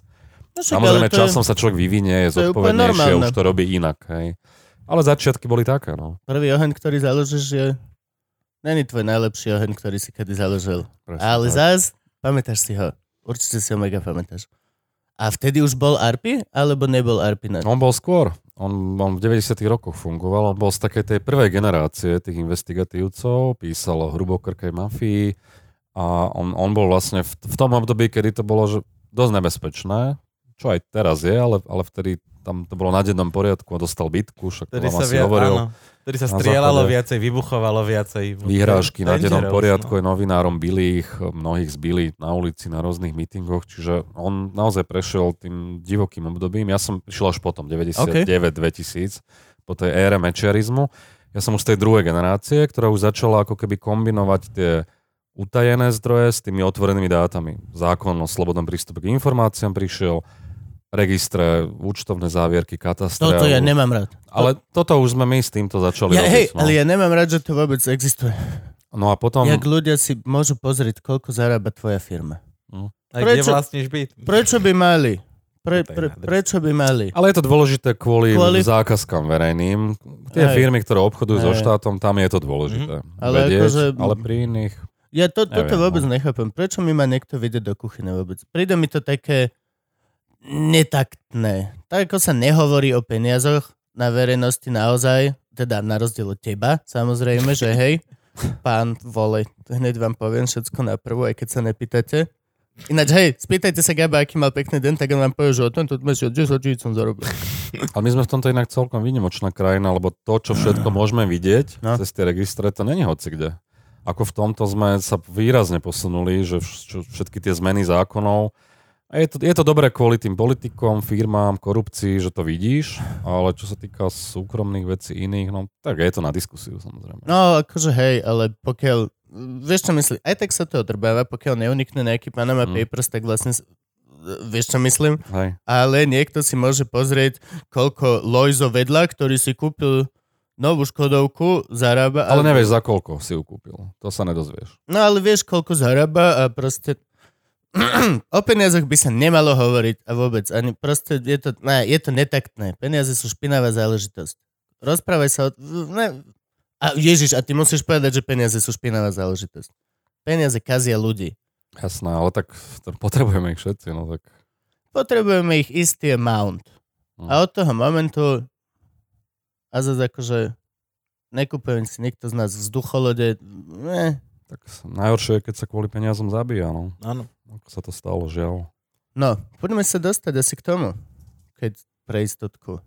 S3: No
S4: Samozrejme,
S3: to je
S4: časom sa človek vyvinie, je zodpovednejšie, už to robí inak. Hej. Ale začiatky boli také, no.
S3: Prvý oheň, ktorý založíš, je... Není tvoj najlepší oheň, ktorý si kedy založil.
S4: Presne
S3: Ale
S4: tak.
S3: zás, pamätáš si ho. Určite si ho mega pamätáš. A vtedy už bol Arpi, alebo nebol Arpi na...
S4: On bol skôr. On, on v 90 rokoch fungoval. On bol z takej tej prvej generácie tých investigatívcov. Písal o hrubokrkej mafii. A on, on bol vlastne v, v tom období, kedy to bolo že dosť nebezpečné. Čo aj teraz je, ale, ale vtedy tam to bolo na dennom poriadku a dostal bitku, však to vám asi hovoril.
S2: áno. Ktorý sa strieľalo viacej, vybuchovalo viacej.
S4: Výhražky na dennom
S2: Dangerous,
S4: poriadku,
S2: no.
S4: aj novinárom ich, mnohých zbili na ulici, na rôznych mítingoch, čiže on naozaj prešiel tým divokým obdobím. Ja som prišiel až potom, 99-2000, po tej ére mečiarizmu. Ja som už z tej druhej generácie, ktorá už začala ako keby kombinovať tie utajené zdroje s tými otvorenými dátami. Zákon o slobodnom prístupe k informáciám prišiel, registre, účtovné závierky, katastre.
S3: Toto ja nemám rád.
S4: Ale toto už sme my s týmto začali
S3: Ja,
S4: robiť.
S3: hej,
S4: no.
S3: ale ja nemám rád, že to vôbec existuje.
S4: no a potom...
S3: Jak ľudia si môžu pozrieť, koľko zarába tvoja firma.
S2: A kde
S3: Prečo-
S2: vlastníš byt?
S3: Prečo by mali? Pre, pre, prečo by mali?
S4: Ale je to dôležité kvôli,
S3: Kvôli-
S4: zákazkám verejným. Tie
S3: Hej.
S4: firmy, ktoré obchodujú so
S3: Hej.
S4: štátom, tam je to dôležité.
S3: Ale
S4: Vedieť,
S3: akože-
S4: ale pri iných...
S3: Ja to, toto
S4: Neviem,
S3: vôbec
S4: no.
S3: nechápem. Prečo mi má niekto vidieť do kuchyne vôbec? Príde mi to také netaktné. Tak ako sa nehovorí o peniazoch na verejnosti naozaj, teda na rozdiel od teba, samozrejme, že hej, pán vole, hneď vám poviem všetko na prvú, aj keď sa nepýtate. Ináč, hej, spýtajte sa Gaba, aký mal pekný deň, tak on vám povie, že o tento mesiac 10 tisíc som zarobil.
S4: Ale my sme v tomto inak celkom výnimočná krajina, lebo to, čo všetko môžeme vidieť
S3: No.
S4: no. cez tie registre, to není hoci kde. Ako v tomto sme sa výrazne posunuli, že všetky tie zmeny zákonov, a je to, je to dobré kvôli tým politikom, firmám, korupcii, že to vidíš, ale čo sa týka súkromných vecí iných, no tak je to na diskusiu samozrejme.
S3: No, akože hej, ale pokiaľ, vieš čo myslím, aj tak sa to odrbáva, pokiaľ neunikne nejaký Panama
S4: Mm.
S3: Papers, tak vlastne, vieš čo myslím,
S4: Hej.
S3: ale niekto si môže pozrieť, koľko Lojzo vedľa, ktorý si kúpil novú Škodovku, zarába.
S4: Ale nevieš, za koľko si ju kúpil. To sa nedozvieš.
S3: No ale vieš, koľko zarába a proste o peniazoch by sa nemalo hovoriť a vôbec. Ani proste je to, ne, je to netaktné. Peniaze sú špinavá záležitosť. Rozprávaj sa o... Ne, a Ježiš, a ty musíš povedať, že peniaze sú špinavá záležitosť. Peniaze kazia ľudí.
S4: Jasné, ale tak potrebujeme ich všetci, no tak...
S3: Potrebujeme ich istý amount.
S4: Hm.
S3: A od toho momentu a zase akože nekúpujem si nikto z nás vzducholode. Ne.
S4: Tak najhoršie je, keď sa kvôli peniazom zabíja, no.
S2: Áno.
S4: Ako sa to stalo, žiaľ.
S3: No, poďme sa dostať asi k tomu, keď pre istotku.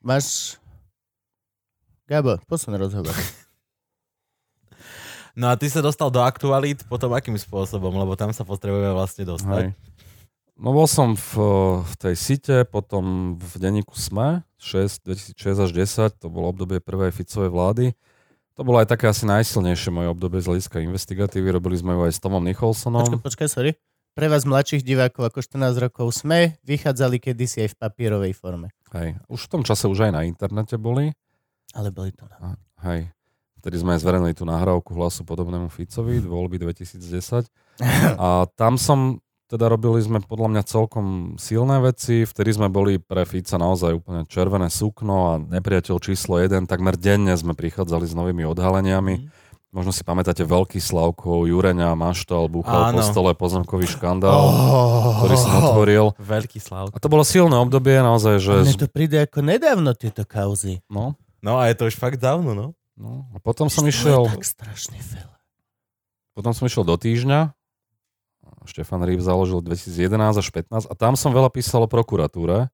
S3: Máš... Gabo, posun rozhovor.
S2: No a ty sa dostal do aktualít potom akým spôsobom? Lebo tam sa potrebujeme vlastne dostať.
S4: Hej. No bol som v, v tej site, potom v denníku SME, 6, 2006 až 10, to bolo obdobie prvej Ficovej vlády. To bolo aj také asi najsilnejšie moje obdobie z hľadiska investigatívy. Robili sme ju aj s Tomom Nicholsonom.
S3: Počkaj, počkaj, sorry. Pre vás mladších divákov ako 14 rokov sme vychádzali kedysi aj v papierovej forme.
S4: Hej. Už v tom čase už aj na internete boli.
S3: Ale boli to na...
S4: Hej. Vtedy sme aj zverejnili tú nahrávku hlasu podobnému Ficovi, voľby 2010. A tam som, teda robili sme podľa mňa celkom silné veci. Vtedy sme boli pre Fica naozaj úplne červené sukno a nepriateľ číslo 1. Takmer denne sme prichádzali s novými odhaleniami. Možno si pamätáte Veľký Slavkov, Jureňa, Maštal, búchal
S2: Áno.
S4: po stole pozemkový škandál,
S3: Oh,
S4: ktorý som otvoril.
S2: Veľký slav.
S4: A to bolo silné obdobie naozaj, že...
S3: Mne to príde ako nedávno tieto kauzy.
S4: No,
S2: No a je to už fakt dávno, no.
S4: no. A potom som
S3: To je
S4: išiel...
S3: tak strašne veľa.
S4: Potom som išiel do týždňa. Štefan Rýb založil 2011 až 15 a tam som veľa písal o prokuratúre.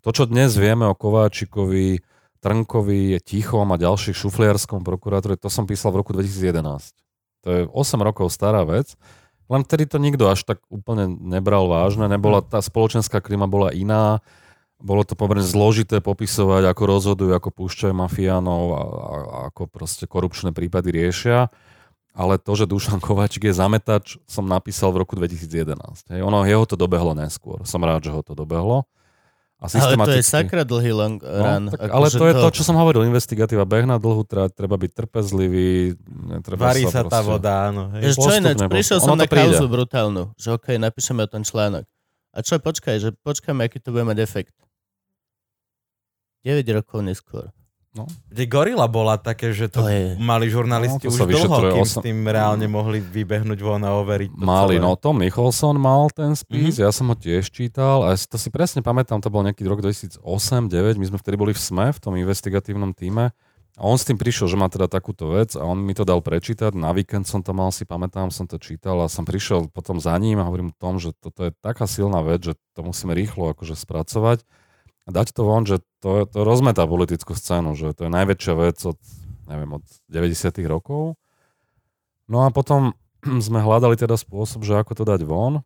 S4: To, čo dnes vieme o Kováčikovi, Trnkovi, Tichom a ďalších šufliarskom prokuratúre, to som písal v roku 2011. To je 8 rokov stará vec. Len vtedy to nikto až tak úplne nebral vážne. Nebola, tá spoločenská klima bola iná. Bolo to pomerne zložité popisovať, ako rozhodujú, ako púšťajú mafiánov a, a, a ako proste korupčné prípady riešia ale to, že Dušan Kováčik je zametač, som napísal v roku 2011. Hej. Ono, jeho to dobehlo neskôr. Som rád, že ho to dobehlo. A
S3: Ale to je
S4: systematicky-
S3: sakra dlhý long run.
S4: No, tak,
S3: Akože
S4: ale to je to, čo som hovoril, investigatíva, beh na dlhú trať, treba byť trpezlivý, netreba
S2: Varí sa tá
S4: proste-
S2: voda, áno. Hej.
S3: Vieš čo
S4: postupne,
S3: ináč,
S4: postupne.
S3: prišiel som
S4: to
S3: na
S4: príde.
S3: kauzu brutálnu, že okej, napíšeme o tom článok. A čo, počkaj, že počkáme, aký to bude mať efekt. 9 rokov neskôr.
S2: Kde Gorila bola také, že to,
S3: To je-
S2: mali žurnalisti
S4: No, to
S2: už dlho, kým s
S4: osem-
S2: tým reálne mohli vybehnúť von a overiť to
S4: Mali,
S2: celé.
S4: no Tom Nicholson mal ten spis,
S2: Mhm.
S4: ja som ho tiež čítal a to si presne pamätám, to bol nejaký rok 2008-2009, my sme vtedy boli v SME, v tom investigatívnom týme a on s tým prišiel, že má teda takúto vec a on mi to dal prečítať, na víkend som to mal, si pamätám, som to čítal a som prišiel potom za ním a hovorím o tom, že toto je taká silná vec, že to musíme rýchlo akože spracovať a dať to von, že to, to rozmetá politickú scénu, že to je najväčšia vec od, neviem, od 90 rokov. No a potom sme hľadali teda spôsob, že ako to dať von.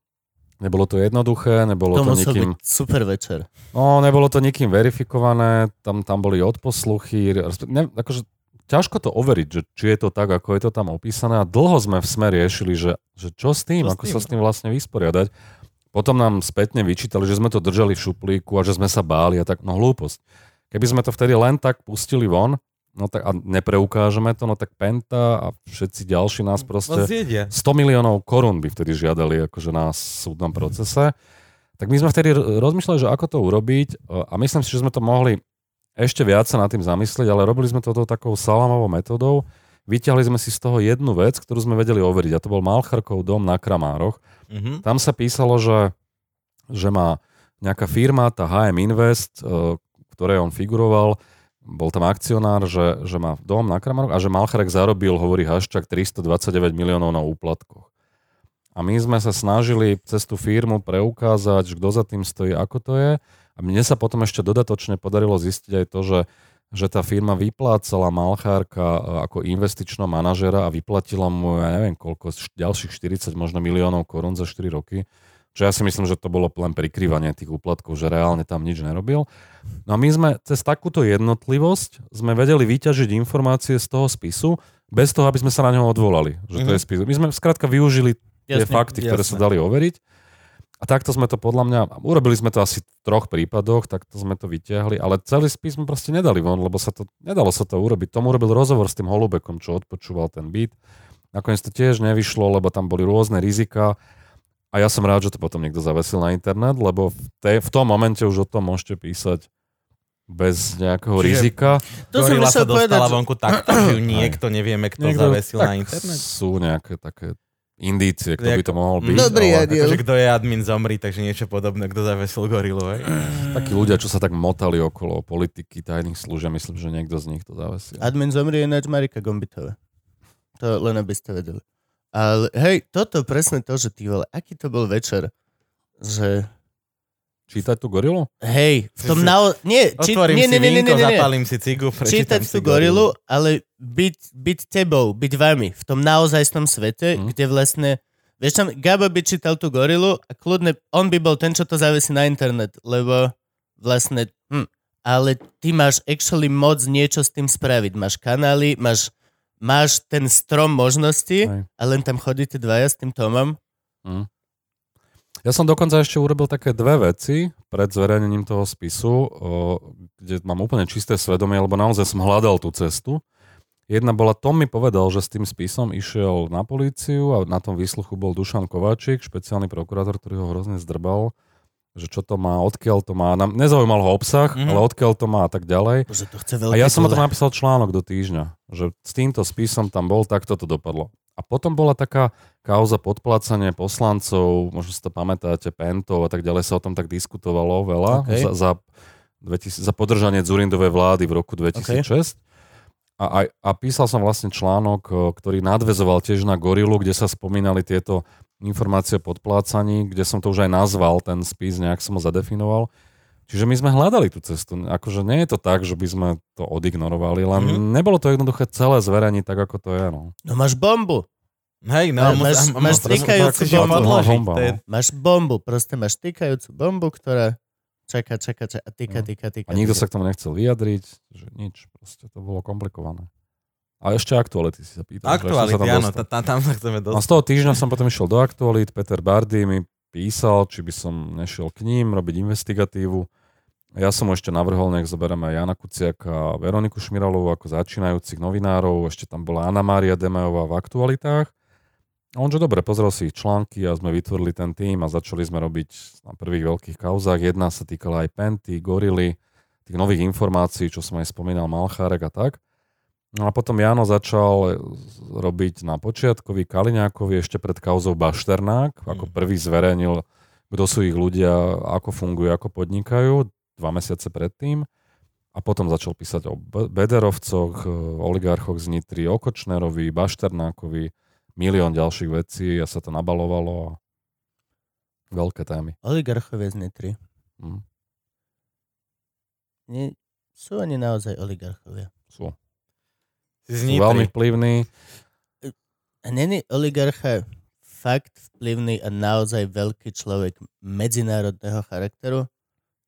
S4: Nebolo to jednoduché, nebolo
S3: To
S4: to, nikým...
S3: byť super večer.
S4: No, nebolo to nikým verifikované, tam, tam boli odposluchy, ne, akože ťažko to overiť, že či je to tak, ako je to tam opísané a dlho sme v sme riešili, že, že čo s tým,
S2: Čo s
S4: ako
S2: tým?
S4: sa s tým vlastne vysporiadať. Potom nám spätne vyčítali, že sme to držali v šuplíku a že sme sa báli a tak, no hlúposť. Keby sme to vtedy len tak pustili von, no tak a nepreukážeme to, no tak Penta a všetci ďalší nás proste...
S2: zjedia.
S4: 100 miliónov korún by vtedy žiadali akože na súdnom procese. Tak my sme vtedy rozmýšľali, že ako to urobiť e, a myslím si, že sme to mohli ešte viac sa nad tým zamyslieť, ale robili sme to takou salamovou metodou. Vyťahli sme si z toho jednu vec, ktorú sme vedeli overiť a to bol Malcharkov dom na Kramároch.
S2: Mhm.
S4: Tam sa písalo, že, že má nejaká firma, tá HM Invest, e, ktorej on figuroval, bol tam akcionár, že, že má dom na Kramároch a že Malcharek zarobil, hovorí Haščák, 329 miliónov na úplatkoch. A my sme sa snažili cez tú firmu preukázať, kto za tým stojí, ako to je. A mne sa potom ešte dodatočne podarilo zistiť aj to, že, že tá firma vyplácala Malchárka e, ako investičného manažera a vyplatila mu, ja neviem koľko, ďalších 40 možno miliónov korún za 4 roky. Čo ja si myslím, že to bolo len prikrývanie tých úplatkov, že reálne tam nič nerobil. No a my sme cez takúto jednotlivosť sme vedeli vyťažiť informácie z toho spisu, bez toho, aby sme sa na neho odvolali, že to je spis. My sme skrátka využili tie
S3: Jasne,
S4: fakty, ktoré sa
S2: jasne.
S4: dali overiť. A takto sme to podľa mňa, urobili sme to asi v troch prípadoch, takto sme to vyťahli, ale celý spis sme proste nedali von, lebo sa to, nedalo sa to urobiť. Tomu urobil rozhovor s tým Holubekom, čo odpočúval ten byt. Nakoniec to tiež nevyšlo, lebo tam boli rôzne rizika. A ja som rád, že to potom niekto zavesil na internet, lebo v, tej, v tom momente už o tom môžete písať bez nejakého
S2: Čiže-
S4: rizika.
S3: To som
S2: sa
S3: povedať,
S2: dostala
S3: že-
S2: vonku takto, že ju niekto nevieme, kto
S4: Niekto-
S2: zavesil
S4: tak
S2: na internet.
S4: Sú nejaké také indície, kto by to mohol byť.
S3: Dobrý
S4: ale
S3: adiel.
S2: Akože kto je admin zomri, takže niečo podobné, kto zavesil gorilu, hej?
S4: Takí ľudia, čo sa tak motali okolo politiky, tajných služieb, myslím, že niekto z nich to zavesil.
S3: Admin zomrie ináč Marika Gombitová. To len aby ste vedeli. Ale hej, toto presne to, že ty vole, aký to bol večer, že
S4: Čítať tú gorilu?
S3: hej, v tom nao... Nie, či...
S2: Otvorím
S3: nie,
S2: si
S3: nie, nie, nie,
S2: vínko,
S3: nie, nie.
S2: zapálim si cigu,
S3: čítať
S2: si
S3: tú gorilu, ale byť, byť tebou, byť vami v tom naozajstnom svete,
S4: Mhm.
S3: kde vlastne, vieš tam, Gabo by čítal tú gorilu a kľudne, on by bol ten, čo to zavesí na internet, lebo vlastne, hm, ale ty máš actually moc niečo s tým spraviť. Máš kanály, máš, máš ten strom možností
S4: Hej.
S3: a len tam chodíte dvaja s tým Tomom.
S4: Ja som dokonca ešte urobil také dve veci pred zverejnením toho spisu, o, kde mám úplne čisté svedomie, lebo naozaj som hľadal tú cestu. Jedna bola, Tom mi povedal, že s tým spisom išiel na políciu a na tom výsluchu bol Dušan Kováčik, špeciálny prokurátor, ktorý ho hrozne zdrbal, že čo to má, odkiaľ to má. Nezaujímal ho obsah,
S2: Mhm.
S4: ale odkiaľ to má a tak ďalej.
S3: Bože, to chce
S4: A ja som o tom napísal článok do týždňa, že s týmto spisom tam bol, takto to dopadlo. A potom bola taká kauza podplácanie poslancov, možno si to pamätáte, Pentov a tak ďalej sa o tom tak diskutovalo veľa
S3: OK.
S4: za, za, 2000, za podržanie Zurindovej vlády v roku 2006. A, aj, a písal som vlastne článok, o, ktorý nadvezoval tiež na Gorilu, kde sa spomínali tieto informácie o podplácaní, kde som to už aj nazval, ten spis, nejak som ho zadefinoval. Čiže my sme hľadali tú cestu. Akože nie je to tak, že by sme to odignorovali, len
S2: Mhm.
S4: mm-hmm. nebolo to jednoduché celé zverejniť tak, ako to je. No.
S3: No máš bombu.
S2: Hej, no,
S3: Máš-
S2: mus-
S3: máš-
S2: a-
S3: máš
S2: ju
S3: bombu.
S4: Bomba, no.
S3: Máš bombu, proste máš tykajúcu bombu, ktorá čaká, čaká, čaká a týka,
S4: No.
S3: týka, týka.
S4: A nikto
S3: týka.
S4: sa k tomu nechcel vyjadriť, že nič, proste to bolo komplikované. A ešte aktuality si sa pýtal.
S2: Aktuality,
S4: sa tam
S2: áno, ta- ta- tam sa chceme
S4: A z
S2: dostať.
S4: toho týždňa som potom išiel do aktualít, Peter Bardy mi písal, či by som nešiel k ním robiť investigatívu. Ja som ešte navrhol, nech zoberieme Jana Kuciaka a Veroniku Šmiralovú ako začínajúcich novinárov, ešte tam bola Anna Mária Demejová v aktualitách. A on, že dobre, pozrel si ich články a sme vytvorili ten tým a začali sme robiť na prvých veľkých kauzách. Jedna sa týkala aj Penty, Gorily, tých nových informácií, čo som aj spomínal, Malchárek a tak. No a potom Jano začal robiť na počiatkovi Kaliňákovi ešte pred kauzou Bašternák, ako
S2: Mm.
S4: prvý zverejnil, kto sú ich ľudia, ako fungujú, ako podnikajú, dva mesiace predtým. A potom začal písať o Be- Bederovcoch, e, oligarchoch z Nitry, o Kočnerovi, Bašternákovi, milión ďalších vecí a sa to nabalovalo. a Veľké témy.
S3: Oligarchovia z Nitry.
S4: Hm.
S3: nie, sú oni naozaj oligarchovia.
S4: Sú.
S2: Z
S4: Sú
S2: Nitry.
S4: veľmi vplyvní.
S3: A není oligarcha fakt vplyvný a naozaj veľký človek medzinárodného charakteru?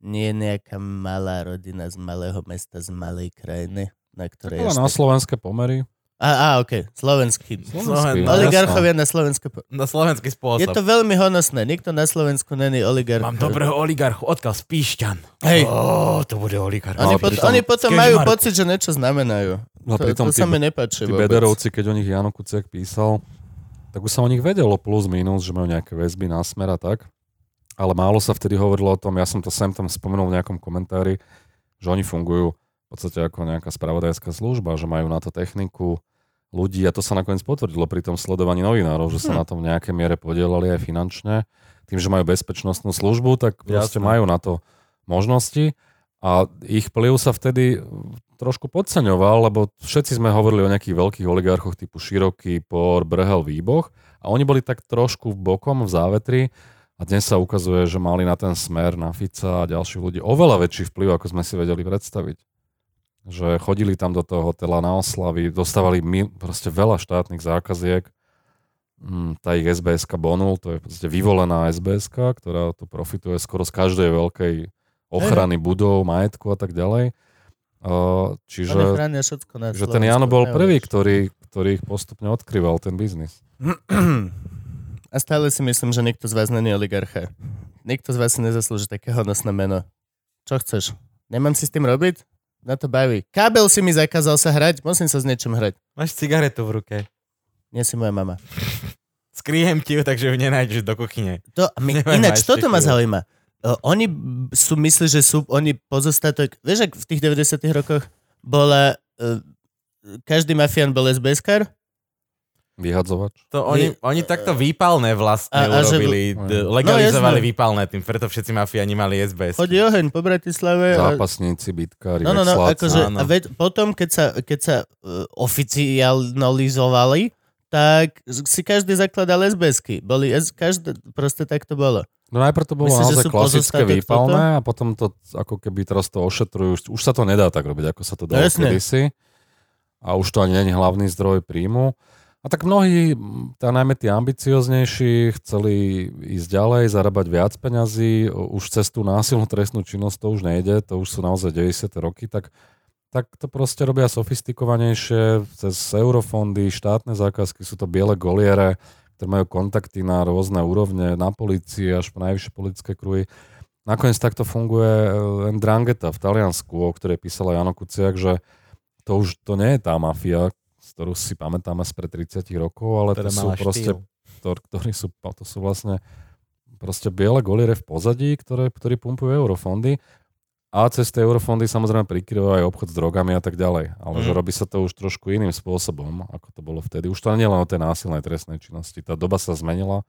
S3: Nie je nejaká malá rodina z malého mesta, z malej krajiny, na ktorej je...
S4: na slovenské pomery.
S3: A, a ok, slovenský.
S2: Sloven-
S4: no,
S3: Oligarchovia na Slovensko.
S2: Na slovenský spôsob.
S3: Je to veľmi honosné. Nikto na Slovensku není oligarch.
S2: Mám dobrého oligarchu, odkiaľ z Píšťan.
S3: Hej.
S2: Ó, to bude oligarch.
S3: Oni,
S4: pritom-
S3: oni potom majú pocit, že niečo znamenajú.
S4: No
S3: To,
S4: pritom
S3: to sa
S4: tí-
S3: mi nepáči
S4: Tí
S3: vôbec.
S4: Bederovci, keď o nich Jano Kuciak písal, tak už sa o nich vedelo plus minus, že majú nejaké väzby na smer a tak. Ale málo sa vtedy hovorilo o tom, ja som to sem tam spomenul v nejakom komentári, že oni fungujú v podstate ako nejaká spravodajská služba, že majú na to techniku, ľudí. A to sa nakoniec potvrdilo pri tom sledovaní novinárov, že sa na tom v nejakej miere podielali aj finančne. Tým, že majú bezpečnostnú službu, tak proste
S2: Jasné.
S4: majú na to možnosti. A ich vplyv sa vtedy trošku podceňoval, lebo všetci sme hovorili o nejakých veľkých oligarchoch typu Široký, Por, Brhel, Výboch. A oni boli tak trošku v bokom v závetri a dnes sa ukazuje, že mali na ten smer, na Fica a ďalších ľudí oveľa väčší vplyv, ako sme si vedeli predstaviť. Že chodili tam do toho hotela na oslavy, dostávali mi, proste veľa štátnych zákaziek. Mm, Tá ich SBS Bonul, to je v podstate vyvolená SBS, ktorá tu profituje skoro z každej veľkej ochrany budov, majetku a tak ďalej. Čiže že ten Jano bol prvý, ktorý, ktorý ich postupne odkryval, ten biznis.
S3: A stále si myslím, že nikto z vás není oligarcha. Nikto z vás si nezaslúži také hodnostné meno. Čo chceš? Nemám si s tým robiť? Na to baví. Kábel si mi zakázal sa hrať, musím sa s niečím hrať.
S2: Máš cigaretu v ruke.
S3: Nie si moja mama.
S2: Skriem ti ju, takže ju nenájdeš do kuchyne.
S3: To, my, ináč, toto ma zaujíma. O, oni sú, myslí, že sú oni pozostatok, vieš, ak v tých 90 rokoch bola, uh, každý mafián bol SBS-kar
S4: Vyhadzovač.
S2: To oni, oni takto výpalné vlastne
S3: A- a že-
S2: urobili,
S4: No,
S2: d- legalizovali
S3: jasné.
S2: výpalné tým, preto všetci mafiáni mali SBS.
S3: chodí oheň po Bratislave. a-
S4: Zápasníci, bitkári,
S3: No, no, no,
S4: vexláci.
S3: akože,
S2: Áno.
S3: a veď, potom, keď sa, keď sa uh, oficializovali, tak si každý zakladal SBS-ky. Boli, S- každé, proste tak to bolo.
S4: No najprv to bolo
S3: Myslíš, že
S4: naozaj klasické výpalné a potom to ako keby teraz to ošetrujú. Už sa to nedá tak robiť, ako sa to
S3: No
S4: dalo
S3: jasne.
S4: kedysi. A už to ani není hlavný zdroj príjmu. A tak mnohí, tá najmä tí ambicioznejší, chceli ísť ďalej, zarábať viac peňazí, už cez tú násilnú trestnú činnosť to už nejde, to už sú naozaj 90. roky, tak, tak to proste robia sofistikovanejšie, cez eurofondy, štátne zákazky, sú to biele goliere, ktoré majú kontakty na rôzne úrovne, na polícii až po najvyššie politické kruhy. Nakoniec takto funguje eh, Ndrangheta v Taliansku, o ktorej písala Jano Kuciak, že to už to nie je tá mafia, ktorú si pamätáme spred 30 rokov, ale to sú
S2: mala
S4: proste, ktor, ktorí sú, to sú vlastne proste biele goliere v pozadí, ktoré, ktorí pumpujú eurofondy a cez tie eurofondy samozrejme prikryvajú aj obchod s drogami a tak ďalej. Ale
S2: Mhm.
S4: že robí sa to už trošku iným spôsobom, ako to bolo vtedy. Už to nie len o tej násilnej trestnej činnosti. Tá doba sa zmenila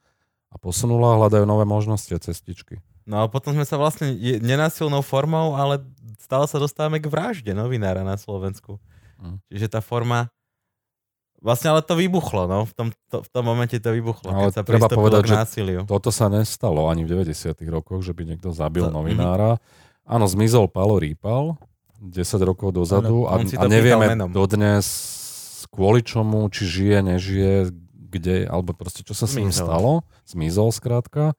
S4: a posunula a hľadajú nové možnosti a cestičky.
S2: No a potom sme sa vlastne nenásilnou formou, ale stále sa dostávame k vražde novinára na Slovensku.
S4: Mm.
S2: Čiže tá forma... Vlastne ale to vybuchlo, no. V tom, to, v tom momente to vybuchlo,
S4: Ale
S2: keď sa
S4: treba povedať,
S2: k
S4: že
S2: násiliu.
S4: Toto sa nestalo ani v 90. rokoch, že by niekto zabil
S2: To-
S4: novinára. Áno, zmizol Palo Rýpal 10 rokov dozadu a,
S2: si
S4: a
S2: to
S4: nevieme dodnes kvôli čomu, či žije, nežije, kde, alebo proste čo sa s ním stalo. Zmizol skrátka.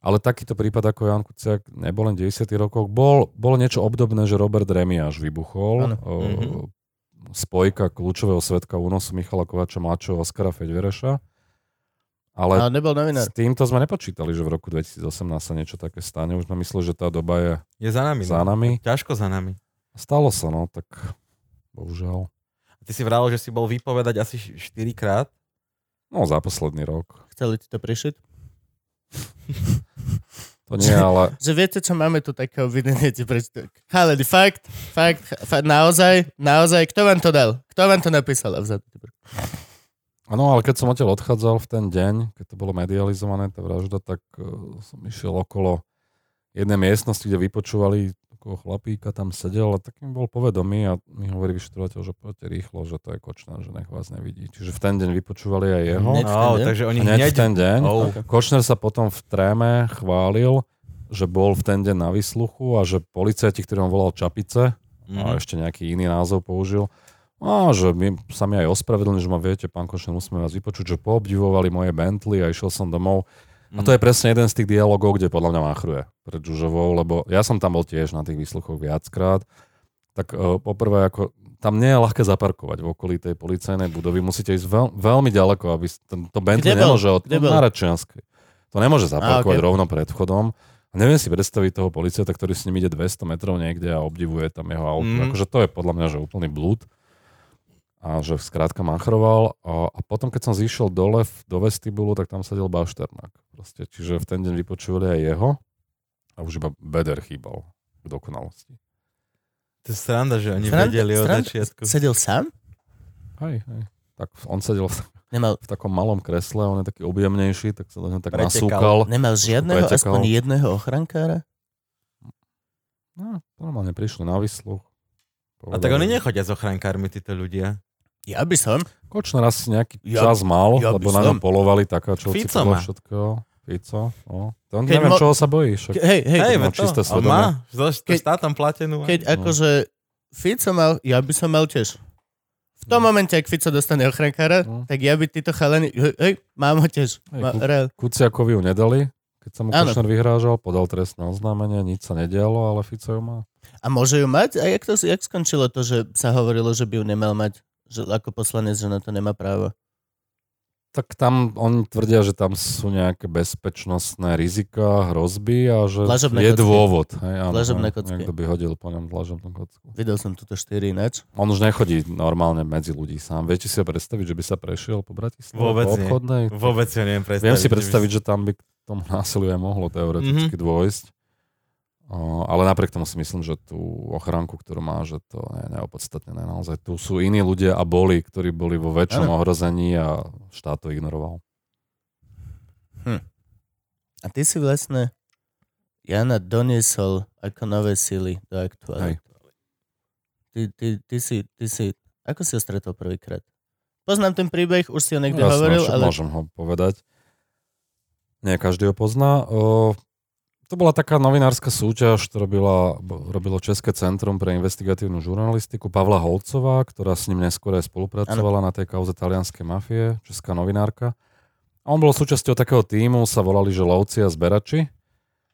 S4: Ale takýto prípad ako Jan Kuciak nebol len v 90. rokoch. Bol, bolo niečo obdobné, že Robert Remiáš vybuchol.
S3: Áno.
S4: O,
S2: Mhm.
S4: Spojka kľúčového svetka únosu Michala Kovača mladšieho Oskara Fedvereša. Ale
S3: Ale nebol novinár.
S4: s týmto sme nepočítali, že v roku 2018 sa niečo také stane. Už sme mysleli, že tá doba je
S2: Je za nami.
S4: za
S2: no.
S4: nami.
S2: Ťažko za nami.
S4: Stalo sa, no, tak bohužiaľ.
S2: Ty si vral, že si bol vypovedať asi 4 krát.
S4: No, za posledný rok.
S3: Chceli ti to prišiť?
S4: To nie, ale
S3: Že viete, čo máme tu takého ti prečítať. Chalani, fakt, fakt, fakt, naozaj, naozaj, kto vám to dal? Kto vám to napísal?
S4: Áno, ale keď som odtiaľ odchádzal v ten deň, keď to bolo medializované, tá vražda, tak uh, som išiel okolo jednej miestnosti, kde vypočúvali takého chlapíka, tam sedel a taký mi bol povedomý a mi hovorí vyšetrovateľ, že poďte rýchlo, že to je kočná, že nech vás nevidí. Čiže v ten deň vypočúvali aj jeho.
S3: Hneď v ten
S2: No,
S3: deň?
S2: takže oni
S4: Hneď
S2: hneď...
S4: v ten deň.
S2: Oh.
S4: Kočner sa potom v tréme chválil, že bol v ten deň na výsluchu a že policajti, ktorý on volal Čapice, mm-hmm. a
S2: Mhm.
S4: ešte nejaký iný názov použil, a že my, sa mi aj ospravedlnili, že ma viete, pán Košen, musíme vás vypočuť, že poobdivovali moje Bentley a išiel som domov. A to je presne jeden z tých dialogov, kde podľa mňa machruje pred Žužovou, lebo ja som tam bol tiež na tých výsluchoch viackrát. Tak uh, poprvé, ako tam nie je ľahké zaparkovať v okolí tej policajnej budovy. Musíte ísť veľ, veľmi ďaleko, aby ten, to Bentley nemôže od
S3: Kde bol?
S4: na Račianskej. To nemôže zaparkovať
S3: A, ok.
S4: rovno pred vchodom. A neviem si predstaviť toho policajta, ktorý s ním ide 200 metrov niekde a obdivuje tam jeho auto.
S2: Mhm.
S4: Akože to je podľa mňa, že úplný blúd. A že skrátka machroval. A, a potom, keď som zišiel dole v, do vestibulu, tak tam sedel Bašternák. Proste. Čiže v ten deň vypočuli aj jeho a už iba Beder chýbal k dokonalosti.
S2: To je sranda, že oni
S3: Sranda-
S2: vedeli od
S3: sranda-
S2: začiatku.
S3: Sedel sám?
S4: Hej, hej. Tak on sedel v,
S3: Nemal,
S4: v takom malom kresle, on je taký objemnejší, tak sa do neho tak
S2: Pretekal.
S4: nasúkal.
S3: nemal žiadneho,
S4: pretekal.
S3: aspoň jedného ochrankára?
S4: No, normálne prišli na výsluch.
S2: A tak oni nechodia s ochrankármi, títo ľudia.
S3: Ja by som.
S4: Kočner asi nejaký
S3: Ja-
S4: čas mal,
S3: ja
S4: lebo na ňom polovali takáčovci
S2: Fico
S4: podľa
S2: má.
S4: všetkého. Fico, no. To on
S3: Keď
S4: neviem,
S3: mo-
S4: čoho sa bojí. Však.
S3: Ke- Hej, hej,
S2: Hej, to,
S4: čisté
S2: on
S4: svedomie.
S2: má so
S3: Keď-
S2: štátom platenú.
S3: keď
S4: No.
S3: akože Fico mal, ja by som mal tiež. V tom momente, ak Fico dostane ochrankára,
S4: No.
S3: tak ja by títo chalani, hej, hej, mám ho tiež.
S4: Hej,
S3: Ma,
S4: ku-
S3: reál.
S4: Kuciakovi ju nedali, keď sa mu
S3: Áno.
S4: Kočner vyhrážal, podal trestné oznámenie, nič sa nedialo, ale Fico ju má.
S3: A môže ju mať? A jak, to, jak skončilo to, že sa hovorilo, že by ju nemal mať? Že ako poslanec, že na to nemá právo.
S4: Tak tam oni tvrdia, že tam sú nejaké bezpečnostné rizika, hrozby a že
S3: Dlažobné
S4: je
S3: kocky.
S4: dôvod. Hej, áno,
S3: Dlažobné
S4: hej,
S3: kocky.
S4: Niekto by hodil po ňom dlažobnú kocku.
S3: Videl som túto štyri ináč.
S4: On už nechodí normálne medzi ľudí sám. Viete si ho predstaviť, že by sa prešiel po Bratislave?
S2: Vôbec
S4: po
S2: nie.
S4: obchodnej?
S2: Vôbec si neviem predstaviť.
S4: Viem si
S2: že by-
S4: predstaviť, že tam by k tomu násiliu aj mohlo teoreticky
S2: Mhm.
S4: dôjsť. Ale napriek tomu si myslím, že tú ochránku, ktorú má, že to je neopodstatnené. Naozaj tu sú iní ľudia a boli, ktorí boli vo väčšom
S3: Áno.
S4: ohrození a štát to ignoroval.
S3: A ty si vlastne Jana doniesol ako nové sily do aktuálity. Ty, ty, ty, si, ty si, ako si ho stretol prvýkrát? Poznám ten príbeh, už si ho niekde
S4: Jasné,
S3: hovoril, ale
S4: Môžem ho povedať. Nie každý ho pozná. O, to bola taká novinárska súťaž, ktorú robila, robilo České centrum pre investigatívnu žurnalistiku Pavla Holcová, ktorá s ním neskôr aj spolupracovala na tej kauze talianskej mafie, česká novinárka. A on bol súčasťou takého týmu, sa volali, že lovci a zberači.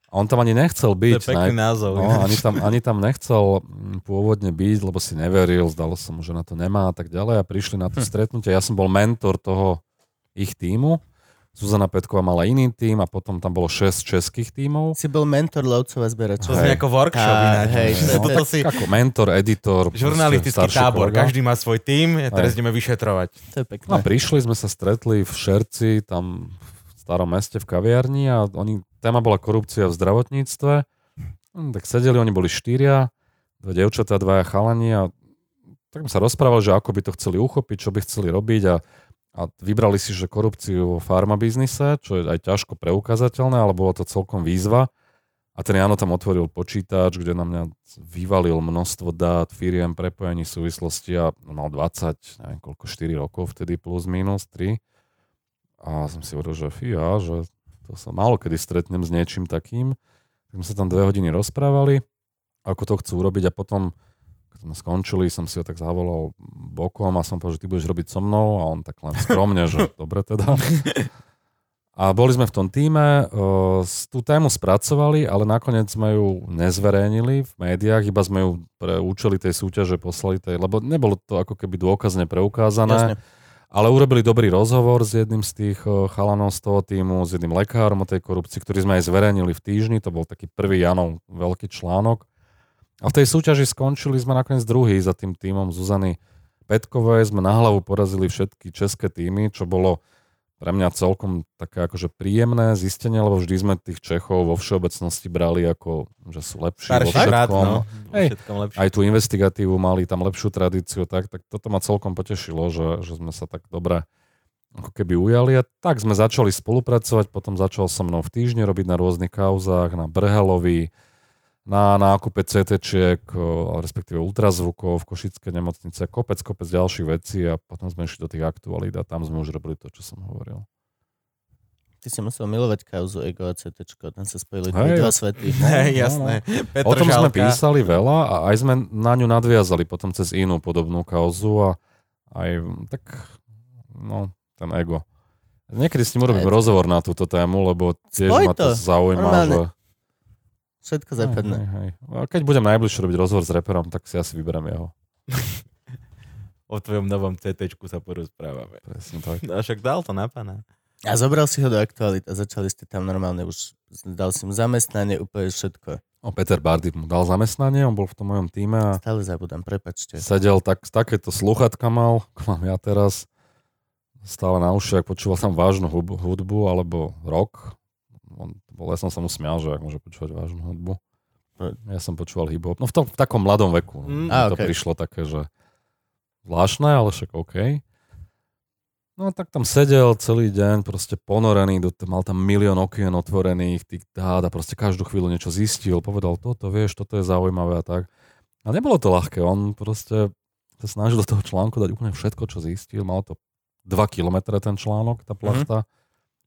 S4: A on tam ani nechcel
S2: To
S4: byť.
S2: je pekný
S4: naj-
S2: názov.
S4: No, ani, tam, ani tam nechcel mm, pôvodne byť, lebo si neveril, zdalo sa mu, že na to nemá a tak ďalej a prišli na to
S3: Hm.
S4: stretnutie. Ja som bol mentor toho ich týmu. Zuzana Petková mala iný tým a potom tam bolo 6 českých tímov.
S3: si bol mentor lovcov a
S2: To znie ako workshop
S3: Tá,
S2: ináč.
S3: hej,
S2: Toto
S3: to-
S2: si
S4: Ako mentor, editor.
S2: žurnalistický tábor.
S4: kolega.
S2: Každý má svoj tým, a teraz ideme vyšetrovať.
S3: To je pekné.
S4: No a prišli, sme sa stretli v Šerci, tam v starom meste v kaviarni a oni, téma bola korupcia v zdravotníctve. Hm, Tak sedeli, oni boli štyria, dve devčatá, dvaja chalani a tak sme sa rozprávali, že ako by to chceli uchopiť, čo by chceli robiť a, a vybrali si, že korupciu vo farmabiznise, čo je aj ťažko preukázateľné, ale bolo to celkom výzva. A ten Jano tam otvoril počítač, kde na mňa vyvalil množstvo dát, firiem, prepojení súvislosti a mal 20, neviem koľko, 4 rokov vtedy plus minus 3. A som si hovoril, že fia, že to sa málo kedy stretnem s niečím takým. Tak sme sa tam dve hodiny rozprávali, ako to chcú urobiť a potom, sme skončili, som si ho tak zavolal bokom a som povedal, že ty budeš robiť so mnou a on tak len skromne, že dobre teda. A boli sme v tom týme, uh, tú tému spracovali, ale nakoniec sme ju nezverejnili v médiách, iba sme ju pre účely tej súťaže poslali, tej, lebo nebolo to ako keby dôkazne preukázané.
S3: Jasne.
S4: Ale urobili dobrý rozhovor s jedným z tých eh, chalanov z toho týmu, s jedným lekárom o tej korupcii, ktorý sme aj zverejnili v týždni. To bol taký prvý Janov veľký článok. A v tej súťaži skončili sme nakoniec druhý za tým týmom Zuzany Petkovej. Sme na hlavu porazili všetky české týmy, čo bolo pre mňa celkom také akože príjemné zistenie, lebo vždy sme tých Čechov vo všeobecnosti brali ako, že sú lepší vo
S2: Starší brat,
S4: všetkom.
S2: no. Vo
S4: Hej.
S2: všetkom lepšie.
S4: Aj tú investigatívu mali tam lepšiu tradíciu, tak, tak toto ma celkom potešilo, že, že sme sa tak dobre ako keby ujali a tak sme začali spolupracovať, potom začal so mnou v týždni robiť na rôznych kauzách, na Brhelovi, na nákupe CT-čiek, o, respektíve ultrazvukov v Košickej nemocnice, kopec, kopec ďalších vecí a potom sme išli do tých aktualít a tam sme už robili to, čo som hovoril.
S3: Ty si musel milovať kauzu Ego a CT, tam sa spojili hey, dva svety.
S2: Hej, jasné.
S4: O tom sme
S2: Petržalka.
S4: písali veľa a aj sme na ňu nadviazali potom cez inú podobnú kauzu a aj tak, no, ten ego. Niekedy s ním urobím rozhovor na túto tému, lebo tiež
S3: Spoj
S4: ma to, zaujíma,
S3: normálne.
S4: že...
S3: Všetko
S4: hej, hej. A keď budem najbližšie robiť rozhovor s reperom, tak si asi vyberiem jeho.
S2: O tvojom novom CT sa porozprávame.
S4: Presne tak.
S2: No však dal to na pana.
S3: A zobral si ho do aktualit a začali ste tam normálne už, dal si mu zamestnanie, úplne všetko.
S4: O Peter Bardy mu dal zamestnanie, on bol v tom mojom týme a
S3: Stále zabudám, prepačte.
S4: sedel tak, takéto sluchatka mal, ako mám ja teraz, stále na ušiach, počúval tam vážnu hudbu, hudbu alebo rock. Bol, ja som sa mu smial, že ak môže počúvať vážnu hudbu. Ja som počúval hip-hop. No v, tom, v takom mladom veku. No.
S2: Mm.
S3: Á,
S4: to prišlo také, že zvláštne, ale však OK. No tak tam sedel celý deň, proste ponorený, do, mal tam milión okien otvorených, tých dát a proste každú chvíľu niečo zistil, povedal toto, vieš, toto je zaujímavé a tak. A nebolo to ľahké, on proste sa snažil do toho článku dať úplne všetko, čo zistil, mal to 2 kilometre ten článok, tá plachta.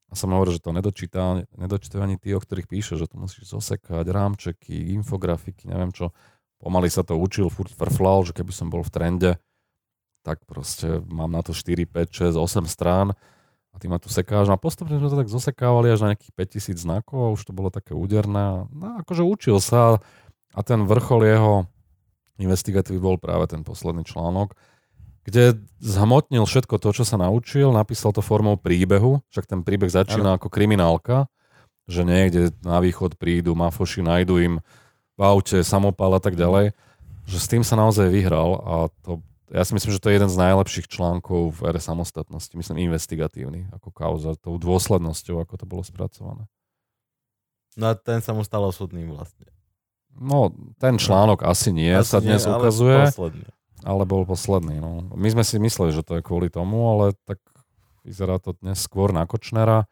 S4: A som hovoril, že to nedočíta, nedočítajú ani tí, o ktorých píše, že to musíš zosekať, rámčeky, infografiky, neviem čo. Pomaly sa to učil, furt frflal, že keby som bol v trende, tak proste mám na to 4, 5, 6, 8 strán a ty ma tu sekáš. No a postupne sme to tak zosekávali až na nejakých 5000 znakov a už to bolo také úderné. No akože učil sa a ten vrchol jeho investigatívy bol práve ten posledný článok, kde zhmotnil všetko to, čo sa naučil, napísal to formou príbehu, však ten príbeh začína ako kriminálka, že niekde na východ prídu mafoši, nájdu im v aute samopal a tak ďalej, že s tým sa naozaj vyhral a to, ja si myslím, že to je jeden z najlepších článkov v ére samostatnosti, myslím investigatívny ako kauza, tou dôslednosťou, ako to bolo spracované.
S2: No a ten sa mu stal osudným vlastne.
S4: No, ten článok asi nie,
S2: Asi
S4: sa dnes
S2: nie,
S4: ukazuje.
S2: posledný.
S4: Ale bol posledný. No. My sme si mysleli, že to je kvôli tomu, ale tak vyzerá to dnes skôr na Kočnera.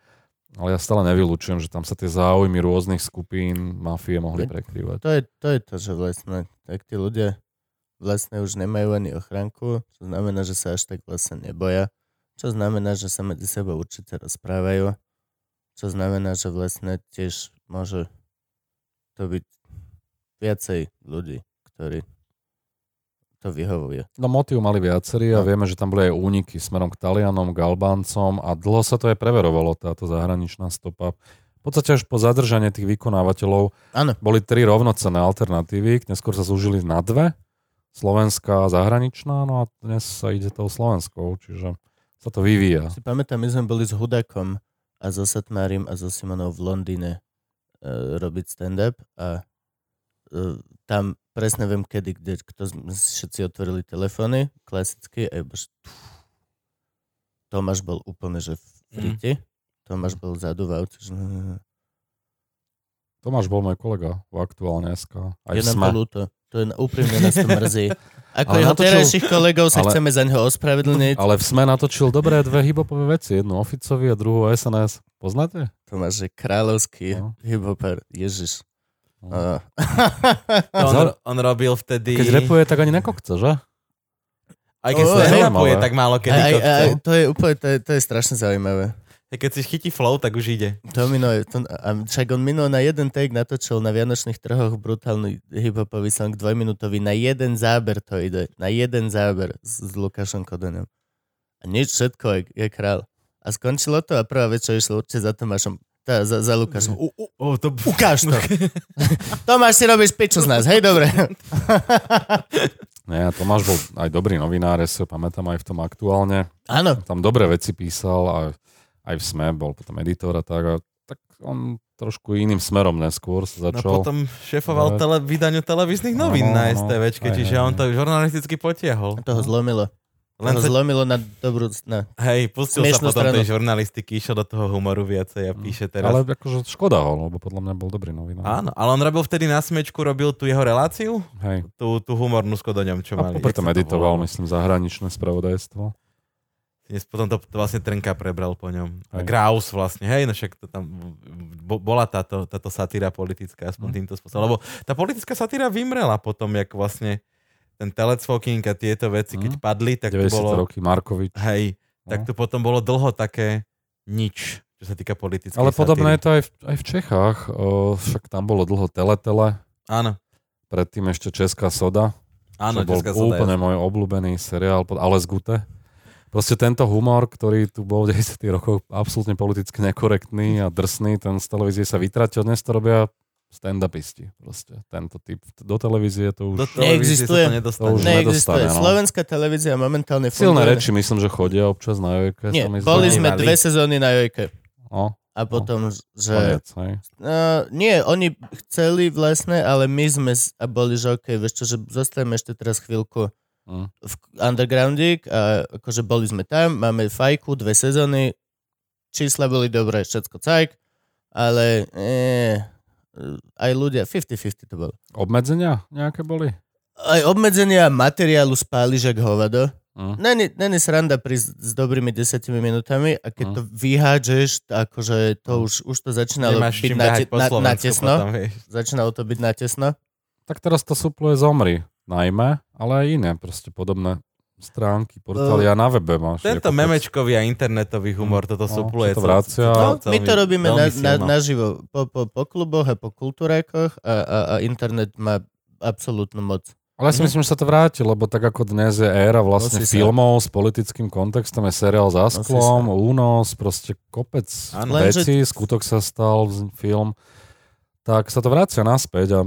S4: Ale ja stále nevylučujem, že tam sa tie záujmy rôznych skupín mafie mohli prekrývať.
S3: To je, to je to, že vlastne tak tí ľudia vlastne už nemajú ani ochranku, čo znamená, že sa až tak vlastne neboja, čo znamená, že sa medzi sebou určite rozprávajú, čo znamená, že vlastne tiež môže to byť viacej ľudí, ktorí to vyhovuje.
S4: No motív mali viacerí a vieme, že tam boli aj úniky smerom k Talianom, k Albáncom a dlho sa to aj preverovalo, táto zahraničná stopa. V podstate až po zadržanie tých vykonávateľov
S3: Áno,
S4: boli tri rovnocenné alternatívy, neskôr sa zúžili na dve, slovenská a zahraničná, no a dnes sa ide tou slovenskou, čiže sa to vyvíja.
S3: si pamätám, my sme boli s Hudakom a so Satmárim a so Simonou v Londýne uh, robiť stand-up a uh, tam presne viem kedy, kde kto sme všetci otvorili telefóny, klasicky, a iba, že. Tomáš bol úplne, že v frite. Tomáš bol vzadu v aute, že
S4: Tomáš bol môj kolega v aktuálne SK. Aj
S3: je nám to ľúto. To je úprimne nás to mrzí. Ako
S4: Ale
S3: jeho
S4: natočil-
S3: terajších kolegov sa
S4: ale-
S3: chceme za neho ospravedlniť.
S4: Ale v SME natočil dobré dve hipopové veci. Jednu Oficovi a druhú SNS. Poznáte?
S3: Tomáš je kráľovský
S4: No.
S3: hiphoper. Ježiš. Uh.
S2: To on, on robil vtedy...
S4: Keď repuje, tak ani nekokce, že?
S2: Aj keď sa nerapuje, tak málo kedy
S3: a, a,
S2: kokce.
S3: to je úplne, to je, to je strašne zaujímavé.
S2: Keď si chytí flow, tak už ide.
S3: Domino je, to, a však on minul na jeden take natočil na Vianočných trhoch brutálny hiphopový song dvojminútový, na jeden záber to ide, na jeden záber s, s Lukášom Kodenom. A nič, všetko je, je král. A skončilo to a prvá vec, čo išlo určite za Tomášom, tá, za, za Lukášom. U, u,
S2: O, to...
S3: ukáž to. Tomáš, si robíš piču z nás, hej, dobre.
S4: Nie, Tomáš bol aj dobrý novinár, ja si ho pamätám aj v tom aktuálne.
S3: Áno,
S4: Tam dobré veci písal a aj v SME bol potom editor a tak. A tak on trošku iným smerom neskôr sa
S2: No
S4: začal.
S2: potom šéfoval
S4: No.
S2: tele, vydaniu televíznych novín
S4: No,
S2: na
S4: no,
S2: STVčke,
S4: hej,
S2: čiže
S4: hej,
S2: on to žurnalisticky potiahol.
S3: toho zlomilo.
S2: Len sa,
S3: zlomilo na dobrú... Na,
S2: hej, pustil sa potom
S3: stranu.
S2: tej žurnalistiky, išiel do toho humoru viacej a píše teraz.
S4: Ale akože škoda ho, lebo podľa mňa bol dobrý novinár.
S2: Áno, ale on robil vtedy na smečku, robil tú jeho reláciu,
S4: Hej.
S2: tú, tú humornú s Kodoňom, čo
S4: A
S2: mali.
S4: popri
S2: Jak
S4: tom
S2: sa to
S4: editoval, myslím, zahraničné spravodajstvo.
S2: Dnes potom to, to vlastne Trnka prebral po ňom. A
S4: Hej.
S2: Graus vlastne, hej, no však to tam bo, bola táto, táto satíra politická, aspoň
S4: Hm.
S2: týmto spôsobom. Lebo tá politická satíra vymrela potom, jak vlastne ten telecfoking a tieto veci, keď
S4: Hm.
S2: padli, tak to
S4: 90
S2: bolo...
S4: roky, Markovič.
S2: Hej, tak
S4: No.
S2: to potom bolo dlho také nič. čo sa týka politickej
S4: Ale podobné je to aj v, aj v Čechách. O, však tam bolo dlho Teletele,
S2: Áno,
S4: predtým ešte Česká soda.
S2: áno,
S4: čo bol
S2: Česká soda,
S4: úplne môj obľúbený seriál pod Ales Gute. Proste tento humor, ktorý tu bol v 90 rokoch absolútne politicky nekorektný a drsný, ten z televízie sa vytratil. Dnes to robia stand-upisti. Proste tento typ. Do televízie to už...
S2: Do televízie
S3: Neexistuje.
S2: to nedostane.
S4: To už
S3: Neexistuje.
S4: nedostane, no.
S3: Slovenská televízia momentálne
S4: Silné
S3: funguje.
S4: reči, myslím, že chodia občas na Jojke.
S3: Nie, boli sme dve sezóny na Jojke.
S4: No,
S3: A potom, že...
S4: koniec, hej.
S3: Uh, nie, oni chceli vlastne, ale my sme a boli, že OK, vieš čo, že zostaneme ešte teraz chvíľku
S4: Mm.
S3: v undergroundík a akože boli sme tam, máme fajku, dve sezóny, čísla boli dobré, všetko cajk, ale eh, aj ľudia, 50-50 to bolo.
S4: Obmedzenia nejaké boli?
S3: Aj obmedzenia materiálu spáli, že hovado.
S4: Mm.
S3: Není, není sranda prísť s dobrými desetimi minutami a keď
S4: Mm.
S3: to vyhádžeš, akože to už, už to začínalo
S2: Nemáš
S3: byť
S2: čím
S3: na,
S2: behať
S3: te,
S2: po
S3: na, na
S2: Slovensku
S3: tesno.
S2: potom.
S3: Začínalo to byť na tesno.
S4: Tak teraz to supluje zomri, najmä, ale aj iné, proste podobné stránky, portály a na webe máš.
S2: Tento memečkový a internetový humor toto
S4: No,
S2: supluje.
S4: sa to vracia.
S3: No, my to robíme na, na, naživo po, po, po kluboch a po kultúrákoch a, a, a internet má absolútnu moc.
S4: Ale ja si
S3: Mhm.
S4: myslím, že sa to vráti, lebo tak ako dnes je éra vlastne
S3: Nosí sa.
S4: filmov s politickým kontextom, je seriál za sklom, únos, proste kopec.
S3: Lenže-
S4: vecí, skutok sa stal, z- film, tak sa to vracia naspäť a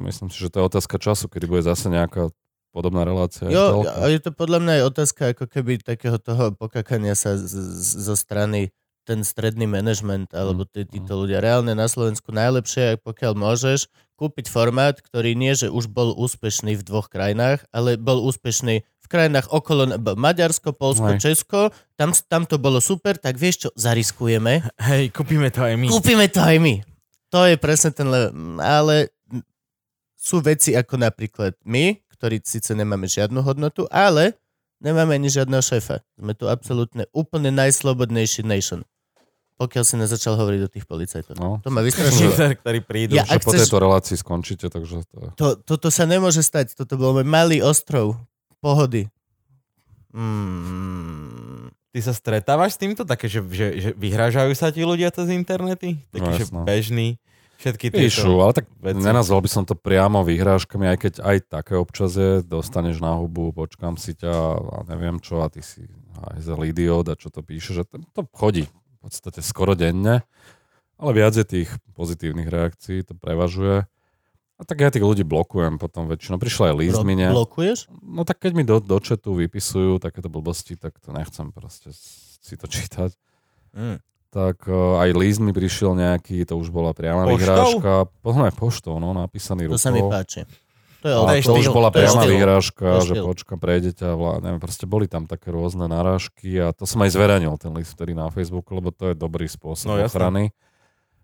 S4: myslím si, že to je otázka času, kedy bude zase nejaká podobná relácia. aj
S3: Jo, a je to podľa mňa aj otázka ako keby takého toho pokakania sa z, z, zo strany ten stredný manažment alebo tí, títo ľudia. Reálne na Slovensku najlepšie, ak pokiaľ môžeš, kúpiť formát, ktorý nie, že už bol úspešný v dvoch krajinách, ale bol úspešný v krajinách okolo Maďarsko, Polsko,
S4: Hej.
S3: Česko. Tam, tam to bolo super, tak vieš čo, zariskujeme.
S2: Hej, kúpime to aj my.
S3: Kúpime to aj my. To je presne ten level. Ale sú veci ako napríklad my, ktorí síce nemáme žiadnu hodnotu, ale nemáme ani žiadneho šéfa. Sme tu absolútne úplne najslobodnejší nation. Pokiaľ si nezačal hovoriť o tých policajtov.
S4: No.
S3: To ma vystrašilo.
S2: ktorí prídu.
S3: Ja-
S4: Že
S3: ak
S4: po
S3: chceš-
S4: tejto relácii skončíte, takže to.
S3: To, toto sa nemôže stať. Toto bol môj malý ostrov pohody. Mm.
S2: Ty sa stretávaš s týmto? Také, že, že, že vyhrážajú sa ti ľudia cez internety? Taký,
S4: No,
S2: že
S4: jasno.
S2: bežný? Všetky tieto...
S4: Píšu, ale tak
S2: veci.
S4: nenazval by som to priamo vyhrážkami, aj keď aj také občas je, dostaneš na hubu, počkám si ťa a neviem čo a ty si hajzel idiot a čo to píše, že to, to chodí v podstate skoro denne, ale viac je tých pozitívnych reakcií, to prevažuje. A tak ja tých ľudí blokujem potom väčšinou. Prišla aj
S3: Blo-
S4: mine.
S3: blokuješ?
S4: No tak keď mi do, do chatu vypisujú takéto blbosti, tak to nechcem proste si to čítať.
S2: Mm.
S4: Tak uh, aj list mi prišiel nejaký, to už bola priama
S2: Poštou?
S4: vyhrážka. Poďme poštou, no, napísaný
S3: To
S4: rukou.
S3: sa mi páči. To je,
S2: To
S4: to už bola
S2: to
S4: priama
S2: štýl.
S4: vyhrážka,
S3: To
S4: že počka, prejde ťa, vlá, neviem, proste boli tam také rôzne narážky a to som aj zverejnil ten list vtedy na Facebooku, lebo to je dobrý spôsob
S2: No,
S4: ochrany.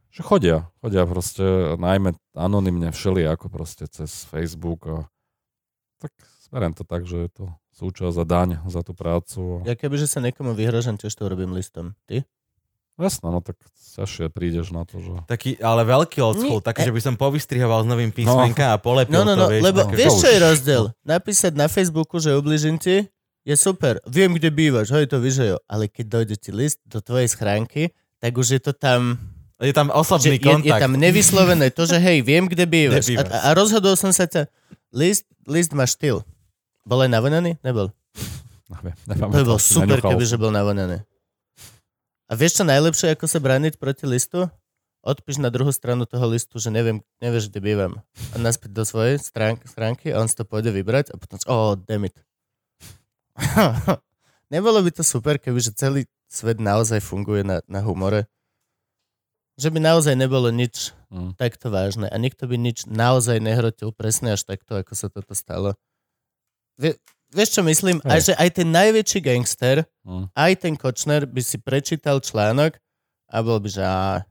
S4: Že chodia, chodia proste, najmä anonymne všeli, ako proste cez Facebook a tak beriem to tak, že je to súčasť a daň za tú prácu.
S3: Ja kebyže sa niekomu vyhražam, tiež to urobím listom. Ty?
S4: Jasné, no tak ťažšie prídeš na to, že...
S2: Taký, ale veľký old school,
S3: Nie,
S2: také, že by som povystrihoval s novým písmenka a polepil
S3: No, no,
S2: to,
S3: no,
S2: vieš.
S3: lebo
S2: také-
S3: vieš,
S4: to
S3: čo je rozdiel? Napísať na Facebooku, že ubližím ti, je super. Viem, kde bývaš, hoj, to víš, že jo. Ale keď dojde ti list do tvojej schránky, tak už je to tam,
S2: Je tam osobný
S3: je, je
S2: kontakt.
S3: tam nevyslovené to, že hej, viem, kde bývaš.
S2: Kde bývaš.
S3: A, a rozhodol som sa ťa, list, list má štýl. Bol aj navonený? Nebol.
S4: Neviem,
S3: To by bol super, keby že bol navonený. A vieš čo najlepšie, ako sa brániť proti listu? Odpíš na druhú stranu toho listu, že neviem, nevieš, kde bývam. A naspäť do svojej stránky, stránky a on si to pôjde vybrať a potom, oh, damn it. Nebolo by to super, keby že celý svet naozaj funguje na, na humore? Že by naozaj nebolo nič
S4: Mm.
S3: takto vážne a nikto by nič naozaj nehrotil presne až takto, ako sa toto stalo. Vie, vieš, čo myslím? Aj, že aj ten najväčší gangster,
S4: Mm.
S3: aj ten Kočner by si prečítal článok a bol by, že á,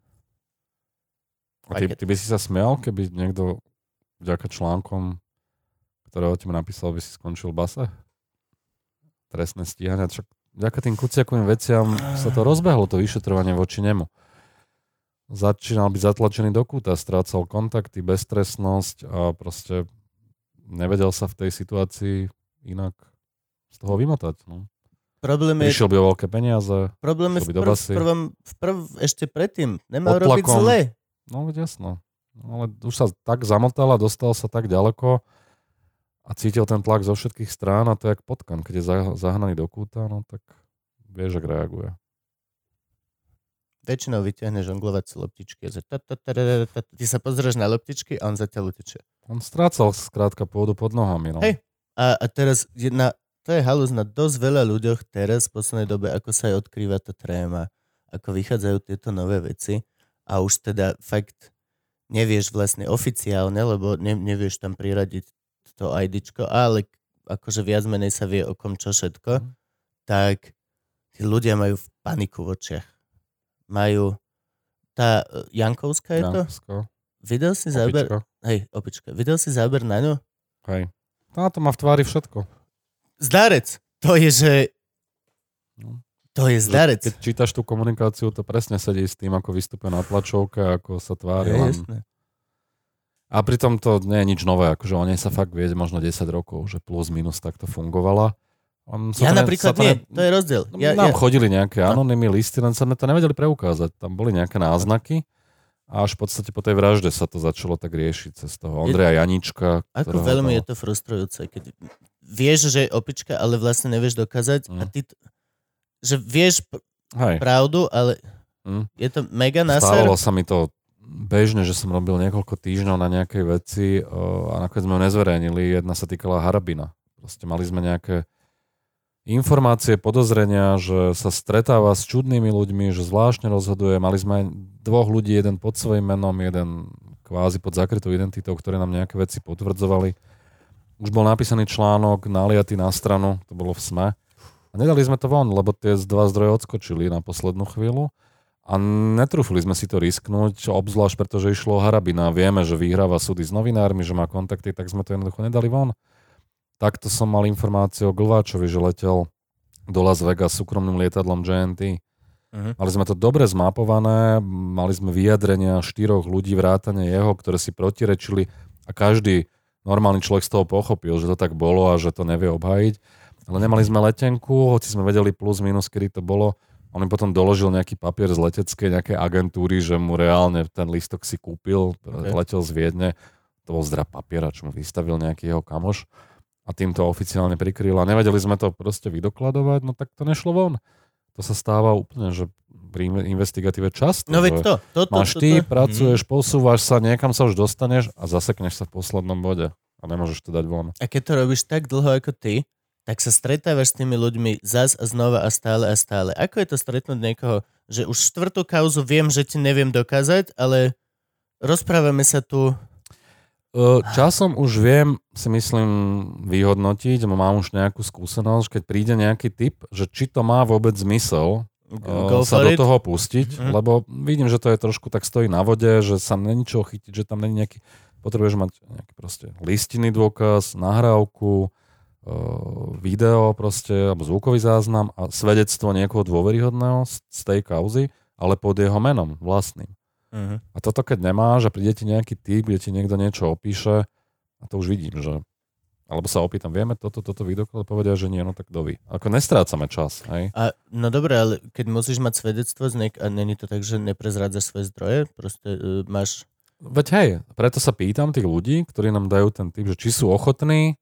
S4: A ty, ty by si sa smial, keby niekto vďaka článkom, ktoré o tebe napísal, by si skončil v base? Trestné stíhania. Však vďaka tým kuciakovým veciam sa to rozbehlo, to vyšetrovanie voči nemu. Začínal byť zatlačený do kúta, strácal kontakty, beztrestnosť a proste nevedel sa v tej situácii inak z toho vymotať. No.
S3: Problém je,
S4: prišiel by o veľké peniaze.
S3: problém je v, prv, v prvom, v prv, ešte predtým. Nemal robiť zle.
S4: No jasno. No, ale už sa tak zamotal a dostal sa tak ďaleko a cítil ten tlak zo všetkých strán a to je jak potkan, keď je za- zahnaný do kúta, no tak vieš, ak reaguje.
S3: Väčšinou vyťahne žonglovacie loptičky. Ty sa pozrieš na loptičky a on zatiaľ utečie.
S4: On strácal skrátka pôdu pod nohami. No.
S3: Hej. A, a teraz jedna, to je halus na dosť veľa ľuďoch teraz v poslednej dobe, ako sa aj odkrýva tá tréma, ako vychádzajú tieto nové veci a už teda fakt nevieš vlastne oficiálne, lebo ne, nevieš tam priradiť to IDčko, ale akože viac menej sa vie o kom čo všetko,
S4: Mhm.
S3: tak tí ľudia majú v paniku v očiach. Majú tá e, Jankovská je to?
S4: Jankovsko,
S3: Videl si záber?
S4: opičko.
S3: Hej, opička. Videl si záber na ňu?
S4: Hej. Tá to má v tvári všetko.
S3: Zdarec. To je, že...
S4: No.
S3: To je zdarec.
S4: Keď čítaš tú komunikáciu, to presne sedí s tým, ako vystupuje na tlačovke, ako sa tvári.
S3: Je,
S4: len...
S3: jasné.
S4: A pritom to nie je nič nové, akože o nej sa fakt vie možno 10 rokov, že plus minus takto fungovala. On
S3: Ja
S4: to ne-
S3: napríklad
S4: sa to
S3: nie.
S4: ne-
S3: To je rozdiel. Ja,
S4: Nám
S3: ja,
S4: chodili nejaké
S3: No.
S4: anonymy listy, len sa sme to nevedeli preukázať. Tam boli nejaké náznaky a až v podstate po tej vražde sa to začalo tak riešiť cez toho Ondreja Janička.
S3: ako veľmi
S4: to-
S3: je to frustrujúce, keď vieš, že je opička, ale vlastne nevieš dokázať a
S4: Mm.
S3: ty... t- Že vieš
S4: Hej,
S3: pravdu, ale
S4: Mm.
S3: je to mega naser.
S4: stávalo sa mi to bežne, že som robil niekoľko týždňov na nejakej veci a nakoniec sme ju nezverejnili. Jedna sa týkala Harabina. Proste mali sme nejaké informácie, podozrenia, že sa stretáva s čudnými ľuďmi, že zvláštne rozhoduje. Mali sme aj dvoch ľudí, jeden pod svojím menom, jeden kvázi pod zakrytou identitou, ktoré nám nejaké veci potvrdzovali. Už bol napísaný článok, naliatý na stranu, to bolo v SME. A nedali sme to von, lebo tie dva zdroje odskočili na poslednú chvíľu. A netrúfili sme si to risknúť, obzvlášť pretože išlo o Harabina. Vieme, že vyhráva súdy s novinármi, že má kontakty, tak sme to jednoducho nedali von. Takto som mal informáciu o Glváčovi, že letel do Las Vegas súkromným lietadlom JNT.
S3: Mhm.
S4: Mali sme to dobre zmapované, mali sme vyjadrenia štyroch ľudí vrátane jeho, ktoré si protirečili a každý normálny človek z toho pochopil, že to tak bolo a že to nevie obhájiť. Ale nemali sme letenku, hoci sme vedeli plus minus, kedy to bolo. On mi potom doložil nejaký papier z leteckej nejakej agentúry, že mu reálne ten listok si kúpil,
S3: Okay.
S4: letel z Viedne. To bol zdrav papiera, čo mu vystavil nejaký jeho kamoš a tým to oficiálne prikryl a nevedeli sme to proste vydokladovať, no tak to nešlo von. To sa stáva úplne, že pri inve- investigatíve často.
S3: No veď to. to, to,
S4: Máš
S3: to,
S4: ty,
S3: to.
S4: pracuješ, posúvaš sa, niekam sa už dostaneš a zasekneš sa v poslednom bode a nemôžeš to dať von.
S3: A keď to robíš tak dlho ako ty, tak sa stretávaš s tými ľuďmi zas a znova a stále a stále. Ako je to stretnúť niekoho, že už štvrtú kauzu viem, že ti neviem dokázať, ale rozprávame sa tu...
S4: Časom už viem, si myslím, vyhodnotiť, mám už nejakú skúsenosť, keď príde nejaký typ, že či to má vôbec zmysel
S3: Go
S4: sa do toho pustiť,
S3: Mhm.
S4: lebo vidím, že to je trošku tak stojí na vode, že sa není čo chytiť, že tam není nejaký, potrebuješ mať nejaký proste listinný dôkaz, nahrávku, video proste, alebo zvukový záznam a svedectvo niekoho dôveryhodného z, z tej kauzy, ale pod jeho menom vlastným.
S3: Mhm.
S4: A toto keď nemáš a príde ti nejaký typ, kde ti niekto niečo opíše, a to už vidím, že alebo sa opýtam, vieme toto, toto vydokladať, povedia, že nie, no tak ví. Ako nestrácame čas, hej?
S3: A, no dobre, ale keď musíš mať svedectvo z niek- a není to tak, že neprezrádzaš svoje zdroje, proste uh, máš...
S4: Veď hej, preto sa pýtam tých ľudí, ktorí nám dajú ten typ, že či sú ochotní,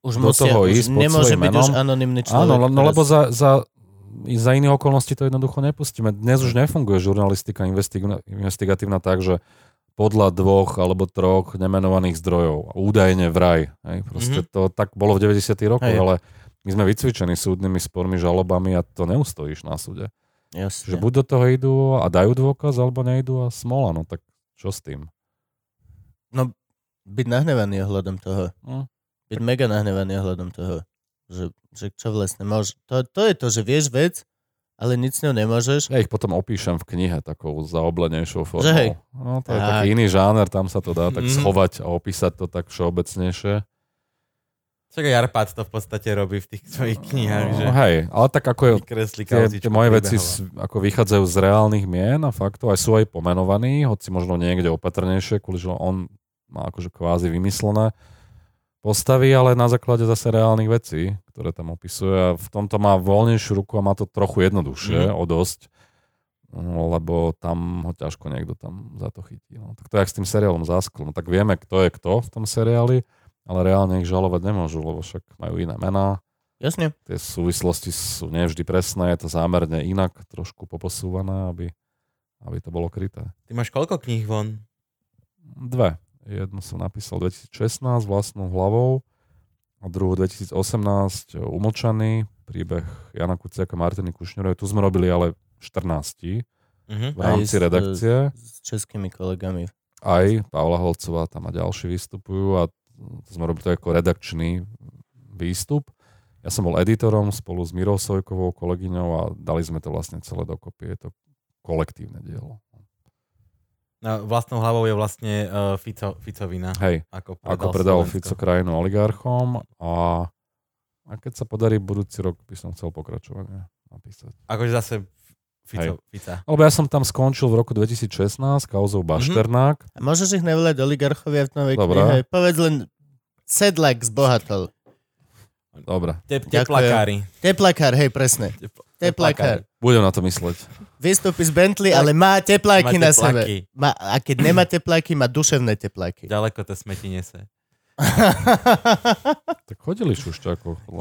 S3: Už
S4: Do
S3: musia,
S4: toho
S3: už
S4: ísť pod
S3: nemôže byť
S4: menom.
S3: už anonimný človek.
S4: áno, no,
S3: teraz-
S4: lebo za, za, za iných okolností to jednoducho nepustíme. Dnes už nefunguje žurnalistika investig- investigatívna tak, že podľa dvoch alebo troch nemenovaných zdrojov, údajne vraj. Hej, proste
S3: Mhm.
S4: to tak bolo v 90 rokoch,
S3: Hej.
S4: ale my sme vycvičení súdnymi spormi, žalobami a to neustojíš na súde.
S3: Jasne.
S4: Že buď do toho idú a dajú dôkaz, alebo nejdú a smola, no tak čo s tým?
S3: Byť nahnevaný ohľadom toho.
S4: Hm.
S3: Byť mega nahnevaný ohľadom toho. Že, že čo vlastne môže... To, to je to, že vieš vec, ale nic s ňou nemôžeš.
S4: Ja ich potom opíšem v knihe takou zaoblenejšou formou.
S3: Že hej.
S4: No to je
S3: Tak.
S4: taký iný žáner, tam sa to dá tak
S2: Mhm.
S4: schovať a opísať to tak všeobecnejšie.
S2: Však aj Arpad to v podstate robí v tých svojich knihách, že
S4: No, hej, ale tak ako je, tie, tie moje veci ako vychádzajú z reálnych mien a faktov, aj sú aj pomenovaní, hoci možno niekde opatrnejšie, kvôli že on má akože kvázi vymyslené. Postavy, ale na základe zase reálnych vecí, ktoré tam opisuje. A v tomto má voľnejšiu ruku a má to trochu jednoduchšie,
S2: Mhm.
S4: o dosť, no, lebo tam ho ťažko niekto tam za to chytí. No. Tak to je jak s tým seriálom Záskl. No, tak vieme, kto je kto v tom seriáli, ale reálne ich žalovať nemôžu, lebo však majú iné mená.
S3: Jasne.
S4: Tie súvislosti sú nevždy presné, je to zámerne inak, trošku poposúvané, aby, aby to bolo kryté.
S2: Ty máš koľko kníh von?
S4: Dve. Jednu som napísal 2016 vlastnou hlavou a druhú 2018 umlčaný príbeh Jana Kuciaka a Martiny Kušnerovej. Tu sme robili ale 14
S2: Mhm.
S4: v rámci
S3: Aj s-
S4: redakcie.
S3: S českými kolegami.
S4: Aj Pavla Holcová tam a ďalší vystupujú a to sme robili to ako redakčný výstup. Ja som bol editorom spolu s Mirou Sojkovou, kolegyňou a dali sme to vlastne celé dokopy. Je to kolektívne dielo.
S2: No, vlastnou hlavou je vlastne uh, Fico, Ficovina.
S4: Hej,
S2: Ako predal,
S4: ako predal
S2: Slovensko.
S4: Fico krajinu oligarchom a, a keď sa podarí budúci rok, by som chcel pokračovanie napísať.
S2: Akože zase Fico, Fica.
S4: Lebo ja som tam skončil v roku 2016 kauzou Bašternák.
S3: A môžeš ich nevolať oligarchovia v novej
S4: Dobre.
S3: knihe? Povedz len Sedlak zbohatol.
S4: Dobre,
S2: Te, teplakári.
S3: Teplakár, hej, presne. Teplakár.
S4: budem na to mysleť.
S3: Vystúpi z Bentley, ale má tepláky
S2: Má
S3: na sebe. Má, a keď nemá tepláky, má duševné tepláky.
S2: Ďaleko to smeti nese.
S4: Tak chodili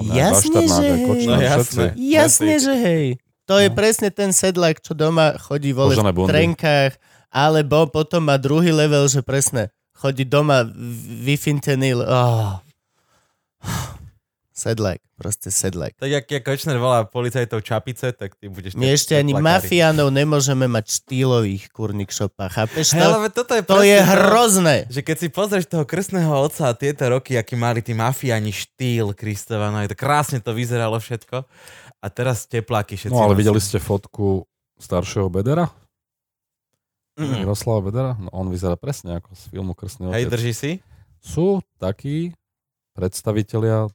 S4: mňa,
S3: Jasne, že hej.
S4: Kočner,
S2: No jasné.
S4: všetci.
S3: Jasne, že hej. To je
S4: No.
S3: presne ten sedlak, čo doma chodí vole
S4: Kožené
S3: v
S4: bundy.
S3: trenkách, alebo potom má druhý level, že presne chodí doma vyfintenil. Oh. Sedlak, proste sedlak.
S2: Tak jak, jak Kočner volá policajtov čapice, tak ty budeš...
S3: My
S2: te-
S3: ešte ani mafiánov nemôžeme mať štýlových kurník šopa. Chápeš
S2: Hej,
S3: to?
S2: ale toto je
S3: To je hrozné.
S2: Že keď si pozrieš toho krstného otca a tieto roky, aký mali tí mafiáni štýl Kristova, no je to krásne to vyzeralo všetko. A teraz tepláky všetci.
S4: No ale videli ste fotku staršieho Bedera?
S2: Mm.
S4: Miroslava Bedera? No on vyzerá presne ako z filmu Krstný
S2: Hej,
S4: otec.
S2: drží si?
S4: Sú takí predstavitelia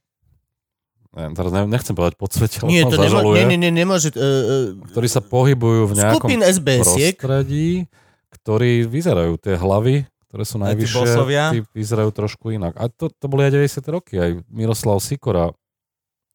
S4: neviem, teraz neviem, nechcem povedať podsvete, lebo
S3: Nie, to nemô-
S4: zažaluje,
S3: nie, nie, nie, nemôže... Uh,
S4: ktorí sa pohybujú v nejakom
S3: SBS-iek,
S4: prostredí, ktorí vyzerajú tie hlavy, ktoré sú
S2: tí
S4: najvyššie,
S2: bosovia?
S4: tí vyzerajú trošku inak. A to, to boli aj 90. roky, aj Miroslav Sikora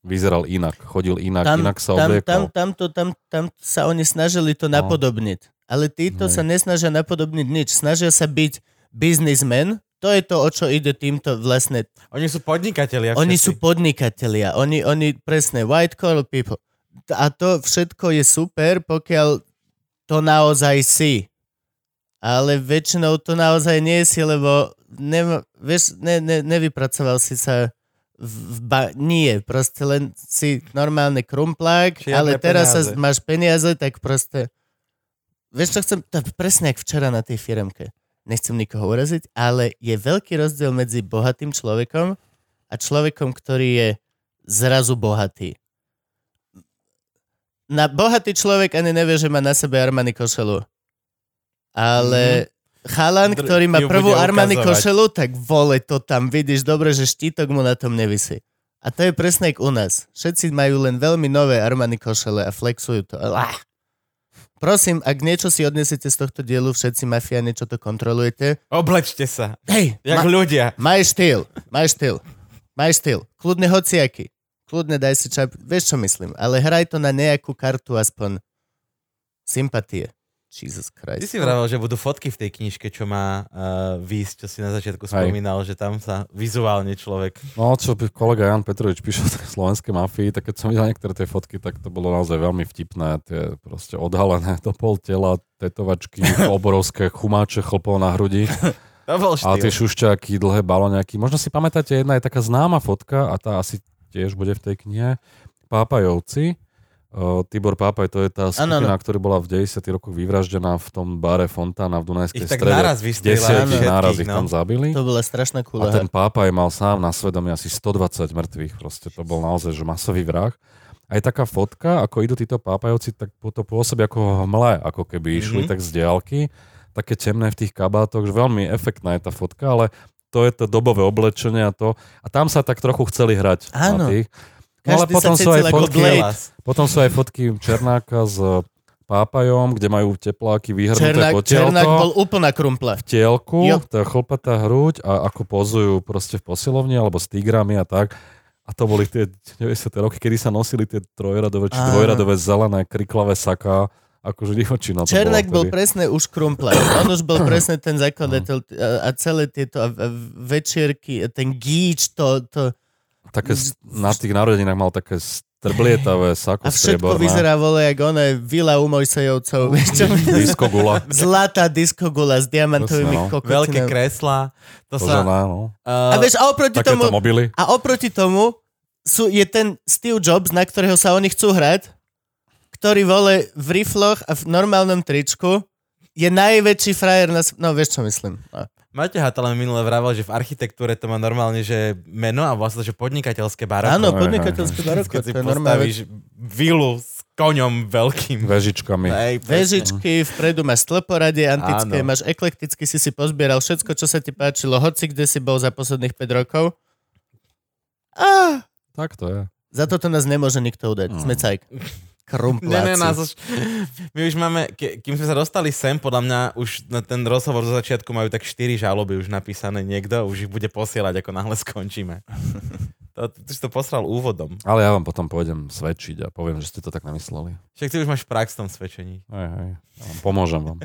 S4: vyzeral inak, chodil inak,
S3: tam,
S4: inak sa
S3: tam, tam, tam, to, tam, tam sa oni snažili to
S4: No.
S3: napodobniť. Ale títo
S4: Hej.
S3: sa nesnažia napodobniť nič. Snažia sa byť businessmen. To je to, o čo ide týmto vlastne.
S2: Oni sú podnikatelia
S3: Oni
S2: všetci.
S3: sú podnikatelia. Oni, oni presne, white collar people. A to všetko je super, pokiaľ to naozaj si. Ale väčšinou to naozaj nie si, lebo ne, vieš, ne, ne, nevypracoval si sa v, ba- nie, proste len si normálny krumplák,
S2: Žiadne
S3: ale teraz sa
S2: peniaze.
S3: máš peniaze, tak proste vieš čo chcem, to presne jak včera na tej firemke. Nechcem nikoho uraziť, ale je veľký rozdiel medzi bohatým človekom a človekom, ktorý je zrazu bohatý. Na bohatý človek ani nevie, že má na sebe Armani košelu. Ale chalan,
S2: Dr-
S3: ktorý má prvú Armani košelu, tak vole to tam vidíš dobre, že štítok mu na tom nevisí. A to je presne u nás. Všetci majú len veľmi nové Armani košele a flexujú to. Ah. Prosím, ak niečo si odnesete z tohto dielu, všetci mafiáni, čo to kontrolujete,
S2: Oblečte sa.
S3: hej,
S2: Jak
S3: ma-
S2: ľudia.
S3: Maj štýl, maj štýl, maj štýl. Kľudne hociaký. Kľudne daj si čap, vieš čo myslím, ale hraj to na nejakú kartu aspoň sympatie. Jesus
S2: Ty
S3: Christ.
S2: si vravel, že budú fotky v tej knižke, čo má uh, výjsť, čo si na začiatku
S4: Hej.
S2: spomínal, že tam sa vizuálne človek...
S4: No, čo by kolega Jan Petrovič píše o slovenskej mafii, tak keď som videl niektoré tie fotky, tak to bolo naozaj veľmi vtipné. Tie proste odhalené do pol tela, tetovačky, obrovské chumáče chlpov na hrudi
S2: To bol
S4: a tie
S2: štýl.
S4: šušťáky, dlhé baloniaky. Možno si pamätáte, jedna je taká známa fotka a tá asi tiež bude v tej knihe. Pápajovci. Tibor Pápaj, to je tá skupina, ktorá bola v 90. rokoch vyvraždená v tom bare Fontána v Dunajskej
S2: Ich tak
S4: strede.
S2: naraz
S3: všetkých,
S4: náraz ich
S2: no.
S4: tam zabili.
S3: To bola strašná
S4: A
S3: kúla.
S4: ten pápaj mal sám na svedomí asi 120 mŕtvych. Proste to bol naozaj že masový vrah. Aj taká fotka, ako idú títo pápajovci, tak to pôsobí ako hmle, ako keby išli
S2: Mhm.
S4: tak z diálky. Také temné v tých kabátoch, že veľmi efektná je tá fotka, ale to je to dobové oblečenie a to. A tam sa tak trochu chceli hrať.
S3: Áno.
S4: Na tých. No ale potom
S3: sa
S4: sú, aj fotky, potom sú aj fotky Černáka s pápajom, kde majú tepláky vyhrnuté
S3: Černák,
S4: potiaľto.
S3: Černák bol úplná krumpla.
S4: v tielku,
S3: Jo.
S4: je chlpatá hruď a ako pozujú proste v posilovni alebo s tigrami a tak. A to boli tie 90. roky, kedy sa nosili tie trojradové či dvojradové zelené kriklavé saká, akože divočina to
S3: Černák bol presne už krumpla. On už bol presne ten zakladateľ a, celé tieto večierky, ten gíč, to, to
S4: Také, na tých narodeninách mal také strblietavé sako
S3: a všetko
S4: strieborné.
S3: vyzerá vole, jak ona vila u Mojsejovcov. vieš čo?
S4: Disco gula.
S3: Zlatá diskogula s diamantovými
S4: Presne, no.
S3: kokotinami.
S2: Veľké kreslá. To sa...
S4: Kožená, no.
S3: A
S2: Uh,
S3: vieš, a oproti
S4: Takéto
S3: tomu,
S4: mobily.
S3: a oproti tomu sú, je ten Steve Jobs, na ktorého sa oni chcú hrať, ktorý vole v rifloch a v normálnom tričku je najväčší frajer na... No, vieš, čo myslím. No.
S2: Máte Hatala minule vravel, že v architektúre to má normálne, že meno a vlastne, že podnikateľské baroko.
S3: Áno, podnikateľské baroko,
S2: Keď si
S3: to
S2: postavíš vilu s koňom veľkým.
S4: Vežičkami.
S3: Vežičky, vpredu máš stĺporadie antické,
S2: Áno.
S3: máš eklekticky si si pozbieral všetko, čo sa ti páčilo, hoci kde si bol za posledných 5 rokov. A
S4: Tak to je.
S3: za toto nás nemôže nikto udať.
S4: Mm.
S3: Sme cajk. Krumpláci.
S2: Ne, ne, nás už, my už máme, ke, kým sme sa dostali sem, podľa mňa už na ten rozhovor zo začiatku majú tak 4 žaloby už napísané niekto, už ich bude posielať, ako náhle skončíme. To, ty si to posral úvodom.
S4: Ale ja vám potom pôjdem svedčiť a poviem, že ste to tak nemysleli.
S2: Však ty už máš prax v tom svedčení.
S4: Hej, hej. Ja vám pomôžem vám.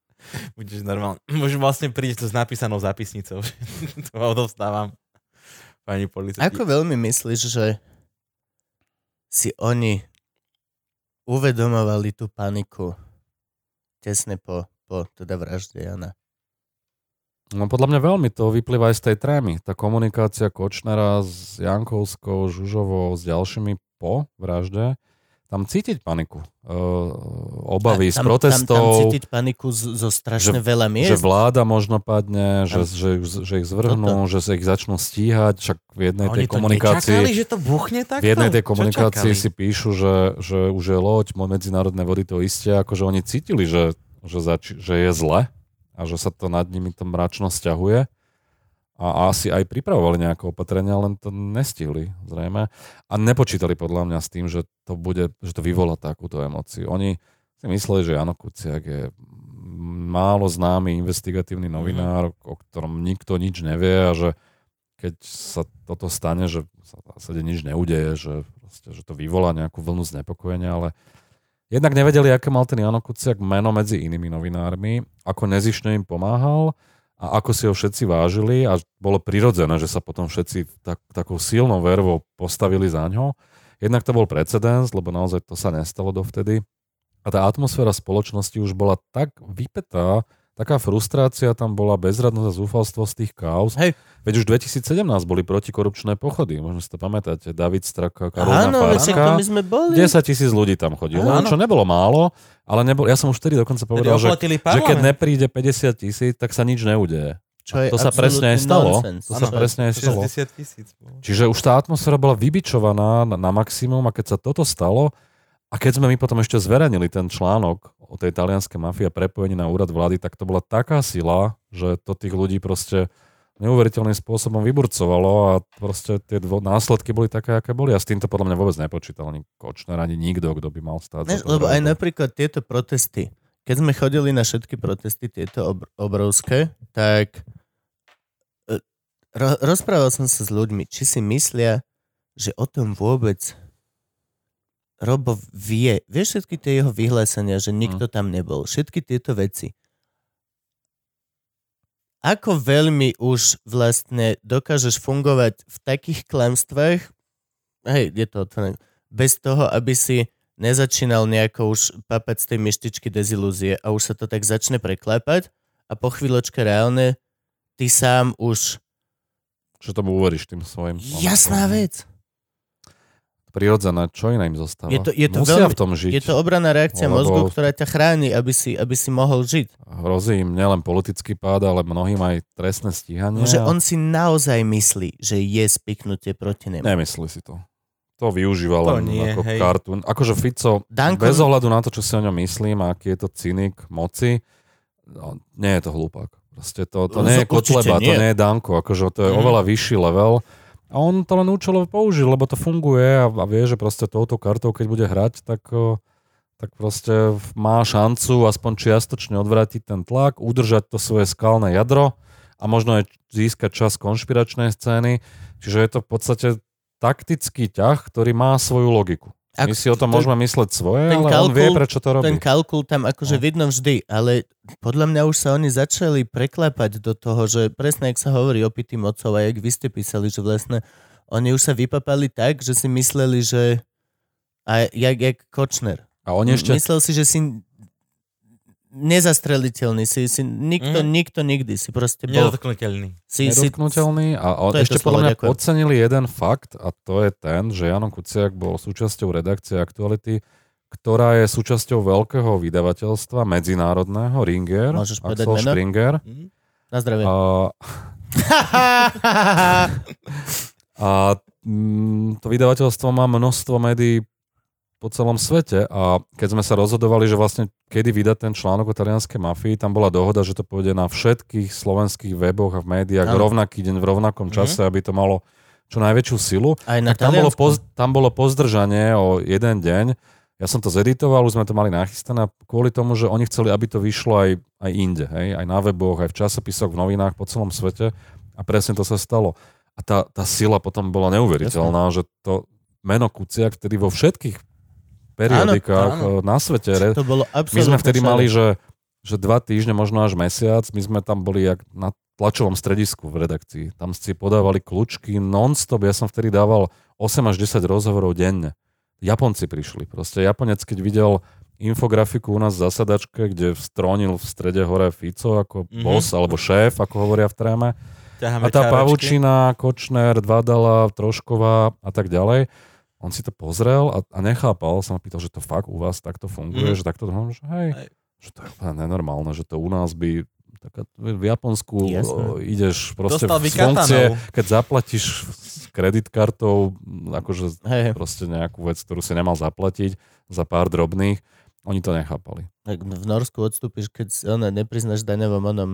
S2: Budeš normálne. Môžem vlastne prísť tu s napísanou zápisnicou. to odovstávam. Pani policajti.
S3: Ako veľmi myslíš, že si oni uvedomovali tú paniku tesne po, po teda vražde Jana?
S4: No podľa mňa veľmi to vyplýva aj z tej trémy. Tá komunikácia Kočnera s Jankovskou, Žužovou, s ďalšími po vražde, tam cítiť paniku. Uh, obavy z
S3: tam,
S4: protestov,
S3: Tam, tam cítiť paniku z, zo strašne
S4: Že-
S3: veľa
S4: že
S3: miest.
S4: vláda možno padne, že, že, že ich zvrhnú, že sa ich začnú stíhať, však v jednej
S2: Oni
S4: tej komunikácii...
S2: nečakali, že to buchne takto?
S4: V jednej tej komunikácii si píšu, že, že už je loď, medzinárodné vody to isté, akože oni cítili, že, že, zači- že je zle a že sa to nad nimi to mračno stiahuje a asi aj pripravovali nejaké opatrenia, len to nestihli, zrejme. A nepočítali podľa mňa s tým, že to bude, že to vyvolá takúto emóciu. Oni si mysleli, že Jano Kuciak je málo známy investigatívny novinár, o ktorom nikto nič nevie a že keď sa toto stane, že sa v zásade nič neudeje, že, proste, že to vyvolá nejakú vlnu znepokojenia, ale jednak nevedeli, aké mal ten Jano Kuciak meno medzi inými novinármi, ako nezišne im pomáhal a ako si ho všetci vážili a bolo prirodzené, že sa potom všetci tak, takou silnou vervou postavili za ňo. Jednak to bol precedens, lebo naozaj to sa nestalo dovtedy. A tá atmosféra spoločnosti už bola tak vypetá, taká frustrácia tam bola, bezradnosť a zúfalstvo z tých kauz.
S3: Hej.
S4: Veď už 2017 boli protikorupčné pochody, možno si to pamätáte, David Straka, Karolina
S3: Áno,
S4: Farska.
S3: my sme boli.
S4: 10 tisíc ľudí tam chodilo,
S2: Áno.
S4: čo nebolo málo, ale nebol, ja som už vtedy dokonca povedal, že, že keď nepríde 50 tisíc, tak sa nič neudeje.
S3: Čo je
S4: to sa presne aj stalo.
S3: nonsens.
S4: To sa
S3: Áno.
S4: presne aj stalo.
S2: 60 tisíc.
S4: Čiže už tá atmosféra bola vybičovaná na, na maximum a keď sa toto stalo a keď sme my potom ešte zverejnili ten článok o tej talianskej mafii a prepojení na úrad vlády, tak to bola taká sila, že to tých ľudí proste neuveriteľným spôsobom vyburcovalo a proste tie dvo- následky boli také, aké boli a s týmto podľa mňa vôbec nepočítal ani Kočner, ani nikto, kto by mal stáť. to
S3: lebo aj napríklad tieto protesty, keď sme chodili na všetky protesty, tieto ob- obrovské, tak e, ro- rozprával som sa s ľuďmi, či si myslia, že o tom vôbec Robo vie, vieš všetky tie jeho vyhlásenia, že nikto tam nebol, všetky tieto veci. Ako veľmi už vlastne dokážeš fungovať v takých klamstvách, hej, je to otvorené, bez toho, aby si nezačínal nejako už papať z tej myštičky dezilúzie a už sa to tak začne preklápať a po chvíľočke reálne ty sám už...
S4: Čo tomu uveríš tým svojim?
S3: Jasná vec.
S4: Prirodzené, čo iné im zostáva?
S3: Je to- je to
S4: Musia
S3: veľmi-
S4: v tom žiť.
S3: Je to obranná reakcia
S4: Lebo-
S3: mozgu, ktorá ťa chráni, aby si, aby si mohol žiť.
S4: Hrozí im nielen politický pád, ale mnohým aj trestné stíhanie.
S3: Že on si naozaj myslí, že je spiknutie proti nemu.
S4: Nemyslí si to. To využíva
S2: To
S4: len
S2: nie,
S4: ako
S2: hej.
S4: kartún. Akože Fico,
S3: Danko-
S4: bez ohľadu na to, čo si o ňom myslím a aký je to cynik moci, no, nie je to hlupák. Proste to, to nie je Kotleba, to
S3: nie.
S4: nie je Danko. Akože to je
S3: Mhm.
S4: oveľa vyšší level. A on to len účelovo použil, lebo to funguje a, a vie, že proste touto kartou, keď bude hrať, tak, o, tak proste má šancu aspoň čiastočne odvrátiť ten tlak, udržať to svoje skalné jadro a možno aj získať čas konšpiračnej scény. Čiže je to v podstate taktický ťah, ktorý má svoju logiku.
S3: Ak-
S4: My si o tom
S3: ten-
S4: môžeme mysleť svoje, ale on vie,
S3: kalkul-
S4: prečo to robí.
S3: Ten kalkul tam akože
S4: No.
S3: vidno vždy, ale podľa mňa už sa oni začali preklepať do toho, že presne, jak sa hovorí opitý mocov a jak vy ste písali, že vlastne oni už sa vypapali tak, že si mysleli, že a jak, jak Kočner.
S4: A oni ešte...
S3: Myslel si, že si nezastreliteľný, si, si nikto,
S2: Mhm.
S3: nikto nikdy, si proste bol.
S2: Nedotknutelný.
S3: Si,
S4: nedotknutelný a
S3: to
S4: ešte podľa mňa
S3: ďakujem.
S4: podcenili jeden fakt a to je ten, že Jano Kuciak bol súčasťou redakcie Aktuality, ktorá je súčasťou veľkého vydavateľstva medzinárodného, Ringer,
S3: Môžeš
S4: Axel
S3: meno?
S4: Springer.
S2: Mhm.
S3: Na zdravie.
S4: A, a mm, to vydavateľstvo má množstvo médií po celom svete a keď sme sa rozhodovali, že vlastne kedy vydať ten článok o talianskej mafii, tam bola dohoda, že to pôjde na všetkých slovenských weboch a v médiách v
S3: Áno.
S4: rovnaký deň, v rovnakom
S2: Mhm.
S4: čase, aby to malo čo najväčšiu silu.
S3: Aj na
S4: Tak tam bolo, poz, tam bolo pozdržanie o jeden deň. Ja som to zeditoval, už sme to mali nachystané kvôli tomu, že oni chceli, aby to vyšlo aj, aj inde, hej? aj na weboch, aj v časopisoch, v novinách po celom svete a presne to sa stalo. A tá, tá sila potom bola neuveriteľná, že to meno Kuciak vtedy vo všetkých periodikách
S2: Áno,
S4: eh, na svete,
S3: To bolo
S4: my sme vtedy
S3: všade.
S4: mali, že, že dva týždne, možno až mesiac, my sme tam boli jak na tlačovom stredisku v redakcii. Tam si podávali kľúčky non-stop. Ja som vtedy dával 8 až 10 rozhovorov denne. Japonci prišli. Proste Japonec, keď videl infografiku u nás v zasadačke, kde strónil v strede hore Fico ako
S2: Mhm.
S4: boss alebo šéf, ako hovoria v tréme.
S2: Ťaháme
S4: A tá
S2: čaročky.
S4: Pavučina, Kočner, Dvadala, Trošková a tak ďalej. On si to pozrel a, a nechápal, sa ma pýtal, že to fakt u vás takto funguje,
S2: Mhm.
S4: že takto, no, že hej,
S2: Hej.
S4: že to je úplne nenormálne, že to u nás by taká, v Japonsku
S3: Jasné.
S4: o, ideš proste
S2: Dostal
S4: z funkcie, keď zaplatíš s kreditkartou akože
S3: Hej,
S4: proste nejakú vec, ktorú si nemal zaplatiť za pár drobných, oni to nechápali.
S3: tak v Norsku odstúpiš, keď si- ono, nepriznáš daňovom onom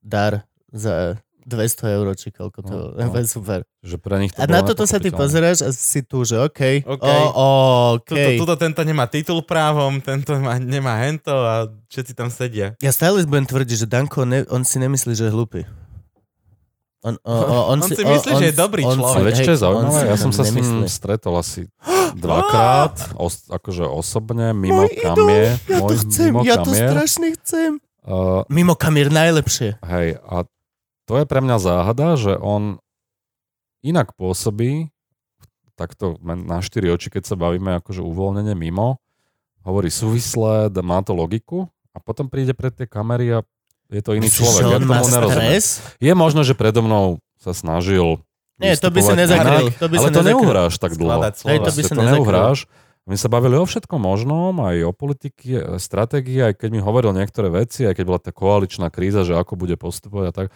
S3: dar za 200 eur, či koľko to
S4: No,
S3: no,
S4: no.
S3: je super.
S4: Že pre nich to
S3: A na toto sa ty
S4: nepochopiteľné.
S3: pozeráš a si tu, že OK,
S2: OK.
S3: o, o, OK.
S2: Tuto, tuto tento nemá titul právom, tento má, nemá hento a všetci tam sedia.
S3: Ja stále budem tvrdiť, že Danko, ne, on si nemyslí, že je hlupý. On, o, o, on,
S2: On si myslí, že je dobrý
S3: on
S2: človek.
S3: si-
S4: vieš, čo je zaujímavé?
S3: si
S4: Ja
S3: to
S4: som sa s ním
S3: nemyslí.
S4: stretol asi dvakrát, os, akože osobne, mimo
S3: Môj idol,
S4: kamier.
S3: Ja to
S4: môj,
S3: chcem,
S4: mimo
S3: ja to
S4: kamier.
S3: strašne chcem.
S4: Uh,
S3: Mimo kamier najlepšie.
S4: hej, a to je pre mňa záhada, že on inak pôsobí, takto na štyri oči, keď sa bavíme akože uvoľnenie mimo, hovorí súvislé, dá- má to logiku a potom príde pred tie kamery a je to iný
S3: Myslíš,
S4: človek. Ja tomu nerozumiem. Je možno, že predo mnou sa snažil
S3: Nie, to by si
S4: inak,
S3: To by
S4: ale
S3: si
S4: to neuhráš tak dlho.
S3: Hej, to by sa
S4: to neuhráš. My sa bavili o všetkom možnom, aj o politiky, aj stratégii, aj keď mi hovoril niektoré veci, aj keď bola tá koaličná kríza, že ako bude postupovať a tak.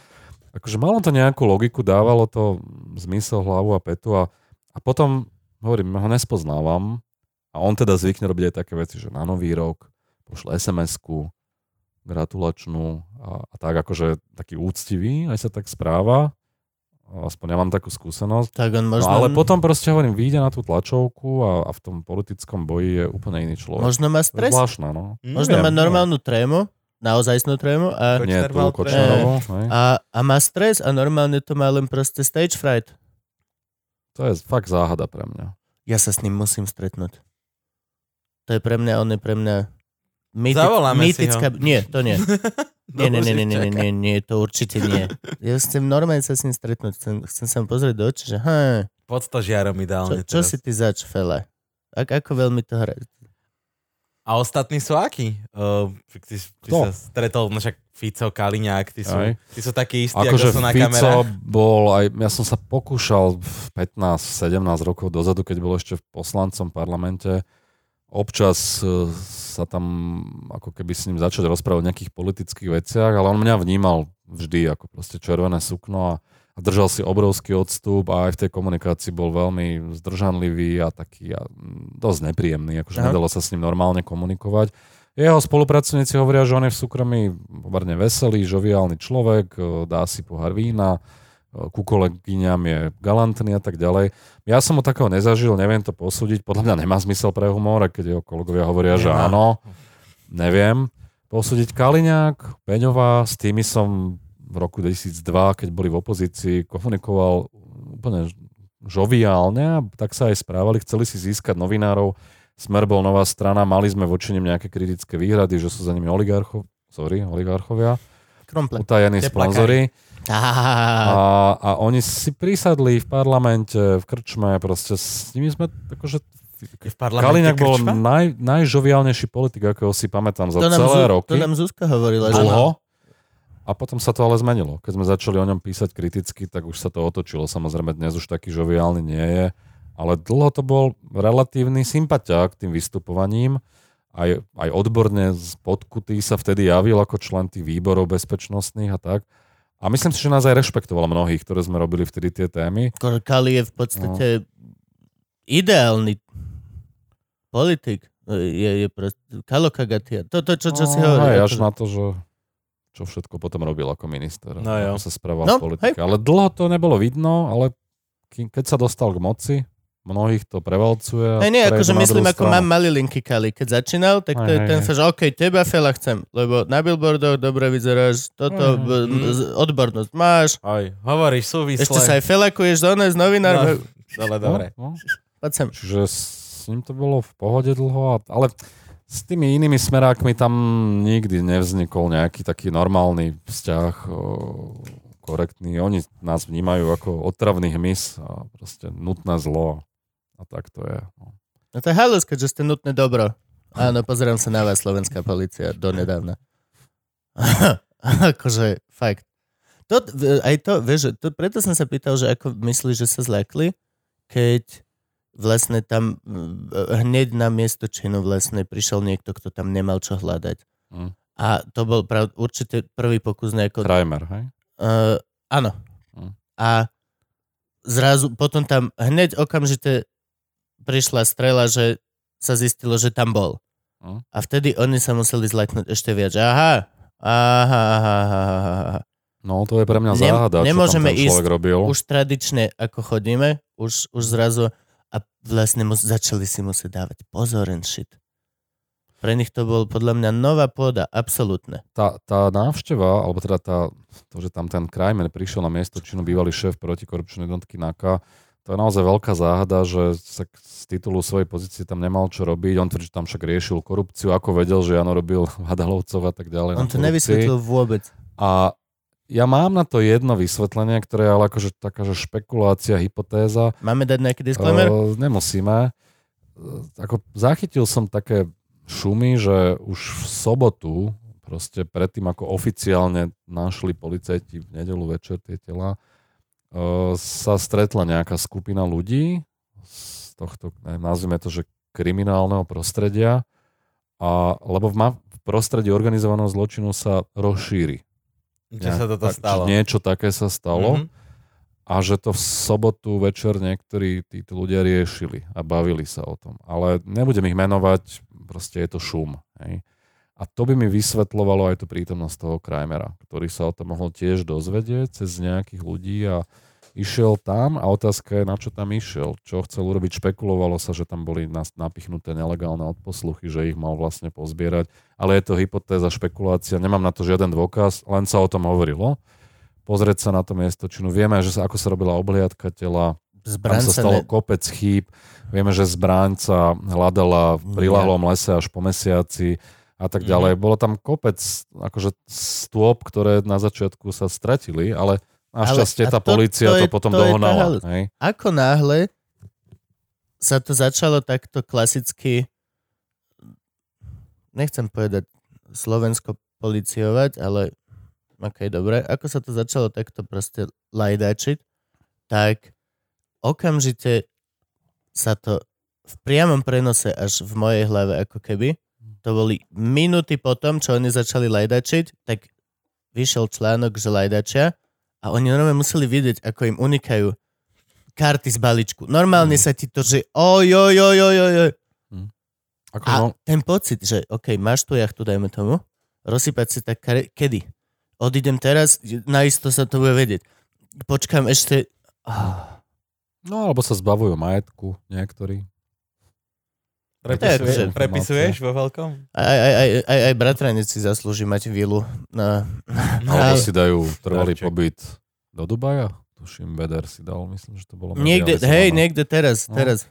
S4: Akože malo to nejakú logiku, dávalo to zmysel, hlavu a petu a, a potom, hovorím, ho nespoznávam a on teda zvykne robiť aj také veci, že na nový rok pošle SMS-ku, gratulačnú a, a tak akože taký úctivý, aj sa tak správa. Aspoň ja mám takú skúsenosť.
S3: Tak on
S4: No
S3: možno...
S4: ale potom proste hovorím, vyjde na tú tlačovku a, a v tom politickom boji je úplne iný človek.
S3: Možno má stres.
S4: zvláštne, no.
S3: Možno má
S4: Neviem,
S3: normálnu trému, naozajstnú trému a,
S4: Nie, tú Kočnerovú,
S3: a, a má stres a normálne to má len proste stage fright.
S4: To je fakt záhada pre mňa.
S3: Ja sa s ním musím stretnúť. To je pre mňa, on je pre mňa mýtic,
S2: Zavoláme si
S3: mýtická...
S2: ho.
S3: Nie, to nie. Nie, nie, nie, nie, nie, nie, nie, nie, to určite nie. Ja chcem normálne sa s ním stretnúť. Chcem, chcem sa mu pozrieť do očí, že ha,
S2: Pod stožiarom
S3: čo,
S2: ideálne
S3: čo
S2: teraz.
S3: si ty zač, fele? Ak, ako veľmi to hra...
S2: A ostatní sú akí? Uh, ty, ty
S4: Kto?
S2: sa stretol, no však Fico, Kaliňák, ty sú,
S4: Aj.
S2: ty sú takí istí,
S4: Akože
S2: ako sú na
S4: Fico
S2: kamerách.
S4: bol aj, ja som sa pokúšal v 15-17 rokov dozadu, keď bol ešte v poslancom parlamente, občas e, sa tam ako keby s ním začať rozprávať o nejakých politických veciach, ale on mňa vnímal vždy ako proste červené sukno a držal si obrovský odstup a aj v tej komunikácii bol veľmi zdržanlivý a taký a, dosť nepríjemný, akože
S3: Aha.
S4: nedalo sa s ním normálne komunikovať. Jeho spolupracovníci hovoria, že on je v súkromí pomerne veselý, žoviálny človek, e, dá si pohár vína, ku kolegyňam je galantný a tak ďalej. Ja som ho takého nezažil, neviem to posúdiť, podľa mňa nemá zmysel pre humor, a keď jeho kolegovia hovoria, že
S2: Nemá.
S4: áno, neviem. Posúdiť Kaliňák, Peňová, s tými som v roku 2002, keď boli v opozícii, komunikoval úplne žoviálne a tak sa aj správali, chceli si získať novinárov. Smer bol nová strana, mali sme voči nim nejaké kritické výhrady, že sú za nimi oligarchov, sorry, oligarchovia,
S3: Kromple.
S4: utajení sponzory. A, a oni si prisadli v parlamente, v krčme, proste s nimi sme akože...
S2: V
S4: Kaliňák bol naj, najžoviálnejší politik, akého si pamätám za
S3: to, nám
S4: celé
S3: Zu-
S4: roky.
S3: to nám Zuzka hovorila.
S4: Dlho. A potom sa to ale zmenilo. Keď sme začali o ňom písať kriticky, tak už sa to otočilo. Samozrejme, dnes už taký žoviálny nie je. Ale dlho to bol relatívny sympatiák tým vystupovaním. Aj, aj odborne z podkutý sa vtedy javil ako člen tých výborov bezpečnostných a tak. A myslím si, že nás aj rešpektoval mnohých, ktoré sme robili vtedy tie témy.
S3: Kali je v podstate ideálny politik. Je, je proste Kalo Kagatia. To, to čo, čo si
S4: No,
S3: hovoril.
S4: Aj
S3: ako-
S4: až na to, že čo všetko potom robil ako minister.
S2: No jo.
S4: ako sa správal
S3: No,
S4: v politike. Ale dlho to nebolo vidno, ale keď sa dostal k moci, mnohých to prevalcuje. a
S3: Hej, nie, akože myslím, ako mám malý linky Kali. Keď začínal, tak to
S4: Hej,
S3: je
S4: hej,
S3: ten
S4: hej.
S3: sa, že OK, teba fela chcem, lebo na billboardoch dobre vyzeráš, toto,
S4: Hej,
S3: b-
S2: hej.
S3: z- odbornosť máš,
S2: Aj, hovoríš súvisle.
S3: ešte sa aj felakuješ z oné s novinármi.
S2: No, ale dobre.
S4: No, no. Čiže s ním to bolo v pohode dlho, a- ale s tými inými smerákmi tam nikdy nevznikol nejaký taký normálny vzťah korektný. Oni nás vnímajú ako otravný hmyz a proste nutné zlo. A tak to je. No.
S3: No to je halus, keďže ste nutné dobro. Áno, pozerám sa na vás, slovenská policia, donedávna. akože, fakt. To, aj to, vieš, že to, preto som sa pýtal, že ako myslíš, že sa zlakli, keď vlastne tam mm, hneď na miesto činu vlastne prišiel niekto, kto tam nemal čo hľadať.
S4: Mm.
S3: A to bol prav, určite prvý pokus nejako...
S4: Kramer, hej?
S3: Uh, áno.
S4: Mm.
S3: A zrazu, potom tam hneď okamžite prišla strela, že sa zistilo, že tam bol.
S4: Mm.
S3: A vtedy oni sa museli zlaknúť ešte viac. Aha, aha, aha, aha, aha.
S4: No to je pre mňa
S3: Nem-
S4: záhada,
S3: nemôžeme
S4: čo tam ten
S3: ísť
S4: robil.
S3: Už tradične, ako chodíme, už, už zrazu vlastne mus, začali si musieť dávať pozor and shit. Pre nich to bol podľa mňa nová pôda, absolútne.
S4: tá, tá návšteva, alebo teda tá, to, že tam ten Krajmer prišiel na miesto činu bývalý šéf protikorupčnej jednotky NAKA, to je naozaj veľká záhada, že sa z titulu svojej pozície tam nemal čo robiť. On tvrdí, že tam však riešil korupciu, ako vedel, že Jano robil Hadalovcov a tak ďalej.
S3: On to
S4: korupcii.
S3: nevysvetlil vôbec.
S4: A ja mám na to jedno vysvetlenie, ktoré je ale akože taká, že špekulácia, hypotéza.
S3: Máme dať nejaký disclaimer?
S4: Uh, nemusíme. Uh, ako zachytil som také šumy, že už v sobotu, proste predtým, ako oficiálne našli policajti v nedelu večer tie tela, uh, sa stretla nejaká skupina ľudí z tohto, neviem, nazvime to, že kriminálneho prostredia, a, lebo v, ma, v prostredí organizovaného zločinu sa rozšíri.
S2: Čo sa toto
S4: tak,
S2: stalo?
S4: Niečo také sa stalo
S2: Mhm.
S4: a že to v sobotu večer niektorí títo ľudia riešili a bavili sa o tom. Ale nebudem ich menovať, proste je to šum. Hej. A to by mi vysvetľovalo aj tú prítomnosť toho Krajmera, ktorý sa o tom mohol tiež dozvedieť cez nejakých ľudí a išiel tam a otázka je, na čo tam išiel. Čo chcel urobiť, špekulovalo sa, že tam boli napichnuté nelegálne odposluchy, že ich mal vlastne pozbierať. Ale je to hypotéza, špekulácia, nemám na to žiaden dôkaz, len sa o tom hovorilo. Pozrieť sa na to miesto činu. Vieme, že sa, ako sa robila obhliadka tela,
S3: Zbraň
S4: tam sa stalo
S3: ne...
S4: kopec chýb. Vieme, že zbraň sa hľadala v prilahlom lese až po mesiaci a tak ďalej. Bolo tam kopec akože stôp, ktoré na začiatku sa stratili, ale našťastie tá
S3: to-
S4: policia
S3: to
S4: to,
S3: je-
S4: potom
S3: to je tá
S4: dohnala. hej.
S3: Ako náhle sa to začalo takto klasicky nechcem povedať Slovensko policiovať, ale ok, dobre, ako sa to začalo takto proste lajdačiť, tak okamžite sa to v priamom prenose až v mojej hlave ako keby, to boli minúty potom, čo oni začali lajdačiť, tak vyšiel článok, že lajdačia a oni normálne museli vidieť, ako im unikajú karty z balíčku. Normálne
S4: Mm.
S3: sa ti to, že oj, oj, oj, oj, oj, oj.
S4: Ako,
S3: A
S4: no,
S3: ten pocit, že OK, máš tu jachtu, dajme tomu, rozsypať si tak kare- kedy? Odídem teraz, naisto sa to bude vedieť. počkám ešte... Ah,
S4: No, alebo sa zbavujú majetku niektorí.
S3: Akože-
S2: Prepisuješ, prepisuješ vo veľkom?
S3: Aj, aj, aj, aj, aj bratranec si zaslúži mať vilu na...
S2: No,
S3: Aj.
S4: si dajú trvalý
S2: Darček.
S4: pobyt do Dubaja. Tuším, Beder si dal, myslím, že to bolo.
S3: Niekde, hej, niekde teraz,
S4: No.
S3: teraz.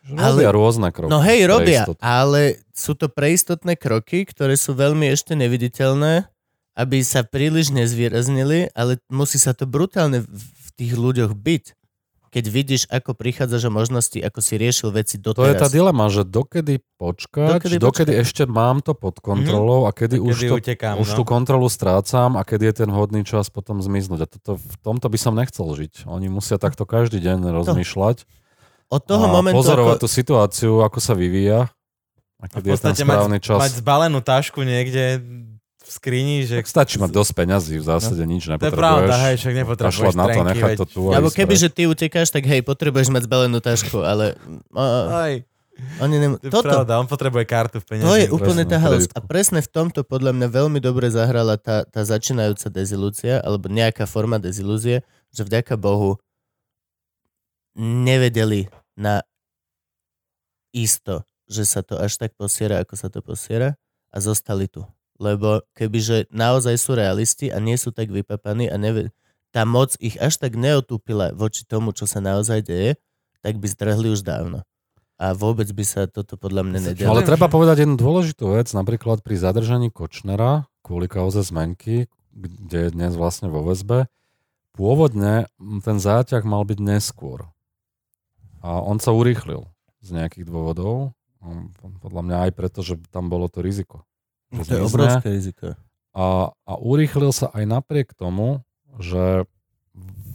S4: Že
S3: Ale-
S4: Robia rôzne kroky.
S3: No hej, robia, ale sú to preistotné kroky, ktoré sú veľmi ešte neviditeľné, aby sa príliš nezvýraznili, ale musí sa to brutálne v v tých ľuďoch byť. Keď vidíš, ako prichádzaš o možnosti, ako si riešil veci
S4: To je tá
S3: doteraz.
S4: dilema, že dokedy počkať,
S3: Dokedy
S4: dokedy, ešte mám to pod kontrolou a kedy, už,
S2: Kedy
S4: to,
S2: utekám,
S4: už
S2: no.
S4: tú kontrolu strácam a kedy je ten hodný čas potom zmiznúť. A toto, v tomto by som nechcel žiť. Oni musia takto každý deň rozmýšľať
S3: Od toho
S4: a
S3: momentu,
S4: pozorovať
S3: ako...
S4: tú situáciu, ako sa vyvíja
S2: A
S4: a
S2: v
S4: kedy je ten
S2: podstate
S4: správny
S2: mať,
S4: čas.
S2: mať zbalenú tašku niekde v skrini, že...
S4: Tak stačí mať dosť peňazí, v zásade nič
S2: To je
S4: nepotrebuješ.
S2: pravda, hej, však nepotrebuješ
S4: na to, nechať
S2: veď-
S4: to tu.
S3: Alebo keby, že ty utekáš, tak hej, potrebuješ mať zbalenú tašku, ale...
S2: Aj,
S3: oni nem...
S2: to je
S3: Toto,
S2: pravda, on potrebuje kartu v peniazi.
S3: to je úplne tá halosť. A presne v tomto podľa mňa veľmi dobre zahrala tá, tá začínajúca dezilúcia, alebo nejaká forma dezilúzie, že vďaka Bohu nevedeli na isto, že sa to až tak posiera, ako sa to posiera a zostali tu. Lebo kebyže naozaj sú realisti a nie sú tak vypapaní a neve, tá moc ich až tak neotúpila voči tomu, čo sa naozaj deje, tak by zdrhli už dávno. A vôbec by sa toto podľa mňa nedialo.
S4: Ale treba povedať jednu dôležitú vec, napríklad pri zadržaní Kočnera kvôli kauze zmenky, kde je dnes vlastne vo väzbe, pôvodne ten záťah mal byť neskôr. A on sa urýchlil z nejakých dôvodov, Um, podľa mňa aj preto, že tam bolo to riziko.
S3: To
S4: Že
S3: je obrovské riziko.
S4: A, a urýchlil sa aj napriek tomu, že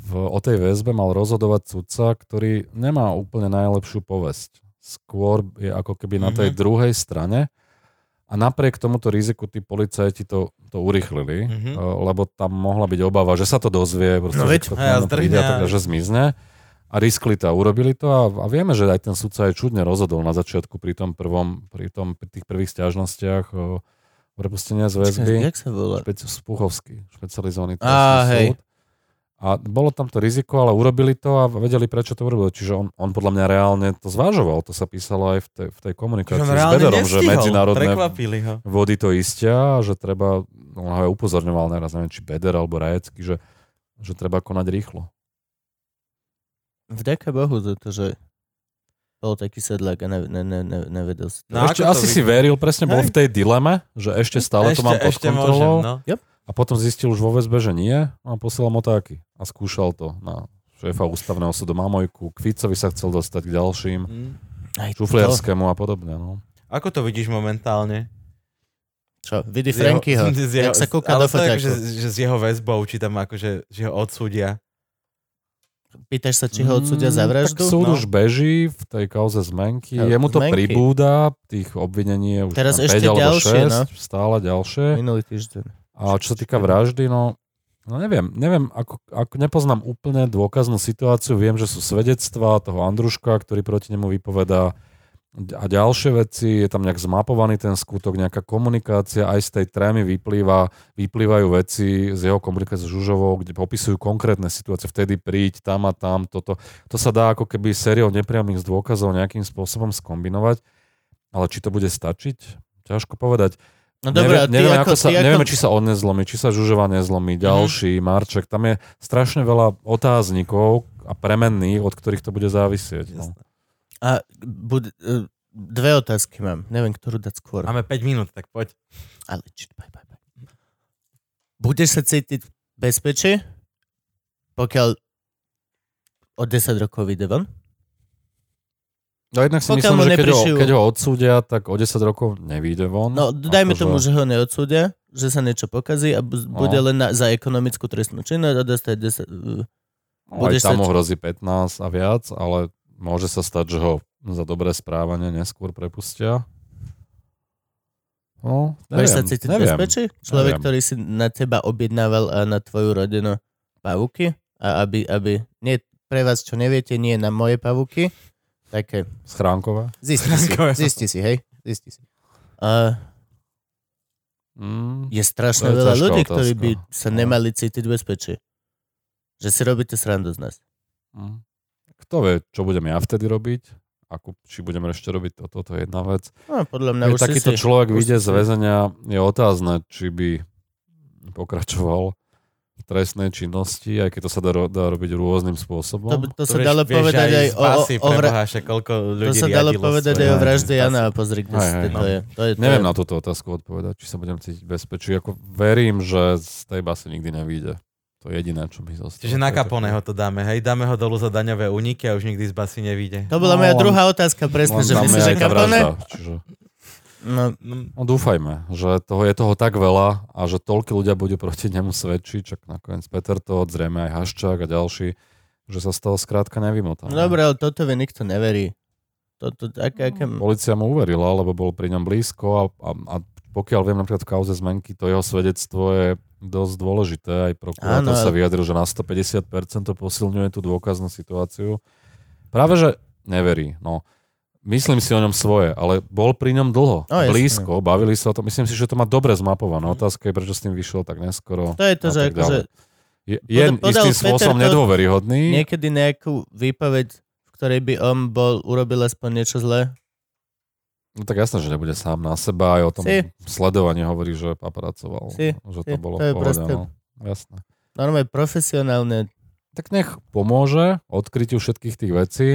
S4: v, o tej väzbe mal rozhodovať sudca, ktorý nemá úplne najlepšiu povesť. Skôr je ako keby na tej
S2: Mhm.
S4: druhej strane. A napriek tomuto riziku tí policajti to, to urýchlili,
S2: Mhm.
S4: eh, lebo tam mohla byť obava, že sa to dozvie, proste,
S3: No
S4: že
S3: veď,
S4: to
S2: hej, a
S4: meno príde a
S2: a-
S4: tak, že zmizne. A riskli to a urobili to a, a vieme, že aj ten sudca aj čudne rozhodol na začiatku pri tom prvom, pri, tom, pri tých prvých stiažnostiach o prepustenia z väzby.
S3: Jak sa volá?
S4: Špeci- Spuchovský, špecializovaný trestný
S3: hej.
S4: súd. A bolo tam to riziko, ale urobili to a vedeli, prečo to urobili. Čiže on, on podľa mňa reálne to zvažoval. To sa písalo aj v tej, v tej komunikácii s Bederom, že medzinárodné
S2: ho.
S4: vody to istia, že treba, on ho aj upozorňoval neraz, neviem, či Beder alebo Rajecký, že, že treba konať rýchlo.
S3: Vďaka Bohu za to, že bol taký sedlák a ne, ne, ne, ne, nevedel si to.
S2: No,
S4: ešte
S2: to
S4: asi
S2: vidí?
S4: si veril, presne bol
S2: Hej.
S4: v tej dileme, že ešte stále to mám pod
S2: ešte
S4: kontrolou.
S2: Môžem, no.
S4: A potom zistil už vo väzbe, že nie a posielal motáky. A skúšal to na šéfa ústavného súdu Mamojku. K Ficovi sa chcel dostať k ďalším,
S2: Mm.
S3: Aj to.
S4: Šufliarskému a podobne. No.
S2: Ako to vidíš momentálne?
S3: Čo, vidí Frankyho, jak sa kúka do
S2: to akože,
S3: foťáku.
S2: že s jeho väzbou, či tam akože, že ho odsúdia.
S3: Pýtaš sa, či ho odsúdia za
S4: Mm,
S3: vraždu?
S4: Tak súd
S2: No.
S4: už beží v tej kauze zmenky.
S3: Ale
S4: Jemu to
S3: zmenky.
S4: pribúda, tých obvinení je už
S3: Teraz ešte
S4: 5 alebo
S3: ďalšie,
S4: 6,
S3: no.
S4: stále ďalšie.
S3: Minulý týždeň.
S4: A čo sa týka vraždy, no, no neviem, neviem, ako, ako nepoznám úplne dôkaznú situáciu, viem, že sú svedectvá toho Andruška, ktorý proti nemu vypovedá a ďalšie veci, je tam nejak zmapovaný ten skutok, nejaká komunikácia, aj z tej trémy vyplýva, vyplývajú veci z jeho komunikácie s Žužovou, kde popisujú konkrétne situácie, vtedy príď tam a tam, toto. To sa dá ako keby sériou nepriamých dôkazov nejakým spôsobom skombinovať, ale či to bude stačiť, ťažko povedať.
S3: No dobré, a ty
S4: nevieme,
S3: ako,
S4: ako sa,
S3: ako...
S4: nevieme, či sa on nezlomí, či sa Žužova nezlomí, ďalší, Marček. Tam je strašne veľa otáznikov a premenných, od ktorých to bude závisieť. No.
S3: A bude, e, dve otázky mám. Neviem, ktorú dať skôr.
S2: Máme 5 minút, tak poď.
S3: Ale či, baj, baj, baj. Budeš sa cítiť v bezpečí, pokiaľ o 10 rokov vyjde von?
S4: No jednak si
S3: Pokiaľ
S4: myslím, že keď ho, keď ho odsúdia, tak o 10 rokov nevíde von.
S3: No, dajme
S4: Akože-
S3: tomu, že ho neodsúdia, že sa niečo pokazí a
S4: No.
S3: bude len na, za ekonomickú trestnú činnosť a dostať 10... uh,
S4: No,
S3: budeš
S4: aj tam
S3: sa-
S4: mu hrozí 15 a viac, ale môže sa stať, že ho za dobré správanie neskôr prepustia. No,
S3: Budeš sa
S4: neviem,
S3: cítiť
S4: neviem.
S3: bezpečí? Človek,
S4: Neviem.
S3: ktorý si na teba objednával a na tvoju rodinu pavúky? A aby, aby, nie, pre vás, čo neviete, nie na moje pavúky, také,
S4: Schránkové.
S3: zisti si,
S2: Schránkové.
S3: zisti si, hej, zisti si. A
S4: Mm.
S3: je strašne
S4: je
S3: veľa ľudí,
S4: otázka.
S3: ktorí by sa
S4: No.
S3: nemali cítiť bezpečí. Že si robíte srandu z nás.
S4: Hm. Kto vie, čo budem ja vtedy robiť? Ako, či budem ešte robiť toto, to je jedna vec.
S3: No, podľa mňa
S4: Keď takýto
S3: si-
S4: človek vyjde z väzenia, je otázne, či by pokračoval v trestnej činnosti, aj keď to sa dá, ro- dá robiť rôznym spôsobom.
S3: To, to sa dalo
S2: vieš
S3: povedať aj o, o, o, vra- to sa dalo povedať aj o vražde Jana a pozri, kde
S4: Hej,
S3: si,
S4: hej,
S3: to,
S4: no.
S3: je, to je. To
S4: Neviem
S3: je.
S4: na túto otázku odpovedať, či sa budem cítiť bezpečí. Ako verím, že z tej basy nikdy nevíde. To je jediné, čo mi zostalo.
S2: Čiže na Caponeho to dáme, hej? Dáme ho dolu za daňové úniky a už nikdy z basy nevíde.
S3: To bola
S4: No,
S3: moja druhá otázka, presne, že myslíš, že
S4: vražda, Čiže...
S3: No,
S2: No,
S4: No dúfajme, že toho je toho tak veľa a že toľko ľudia budú proti nemu svedčiť, čak nakoniec Peter to, zrejme aj Haščák a ďalší, že sa z toho skrátka nevymotá.
S3: no dobre, ale toto mi nikto neverí. Toto, aké, aké...
S4: Polícia mu uverila, lebo bol pri ňom blízko a, a, a pokiaľ viem napríklad v kauze zmenky, to jeho svedectvo je dosť dôležité. Aj prokurátor
S3: Áno,
S4: sa vyjadril, že na 150% to posilňuje tú dôkaznú situáciu. Práve, že neverí. No, myslím si o ňom svoje, ale bol pri ňom dlho,
S3: No, jasne.
S4: blízko, bavili sa o tom. Myslím si, že to má dobre zmapované. Otázka je, prečo s tým vyšiel tak neskoro.
S3: To je to, že akože
S4: Je, je istým spôsobom nedôveryhodný.
S3: niekedy nejakú výpoveď, v ktorej by on bol, urobil aspoň niečo zlé.
S4: No tak jasné, že nebude sám na seba, aj o tom
S3: Si.
S4: sledovaní hovorí, že paparácoval.
S3: Si,
S4: že
S3: si,
S4: to bolo
S3: to proste-
S4: no. Jasné.
S3: Normálne profesionálne.
S4: Tak nech pomôže odkrytiu všetkých tých vecí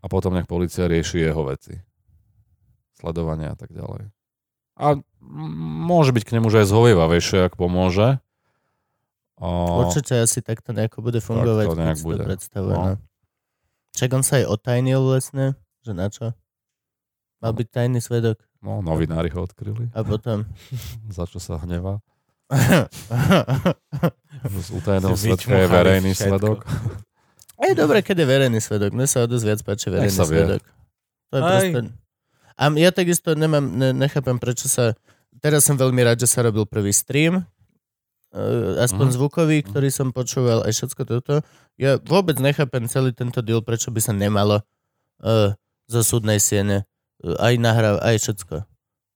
S4: a potom nech policia rieši jeho veci. Sledovanie a tak ďalej. A môže byť k nemu, že aj zhovievavejšie, ak pomôže. A...
S3: Určite asi takto nejako bude fungovať.
S4: to nejak bude.
S3: To predstavuje,
S4: No.
S3: no. Však on sa aj otajnil vlastne, že na čo? Mal byť tajný svedok.
S4: No, novinári ho odkryli,
S3: A potom...
S4: za čo sa hnevá. Z utajeného svedka je verejný
S2: všetko.
S4: svedok.
S3: je dobre, keď je verejný svedok. Mne sa o dosť viac páči verejný
S4: sa vie.
S3: svedok. To je
S2: Aj.
S3: proste... A ja takisto nemám, ne, nechápem, prečo sa... Teraz som veľmi rád, že sa robil prvý stream, uh, aspoň
S4: Mhm.
S3: zvukový, ktorý som počúval, aj všetko toto. Ja vôbec nechápem celý tento deal, prečo by sa nemalo uh, zo súdnej siene aj nahráv, aj všetko.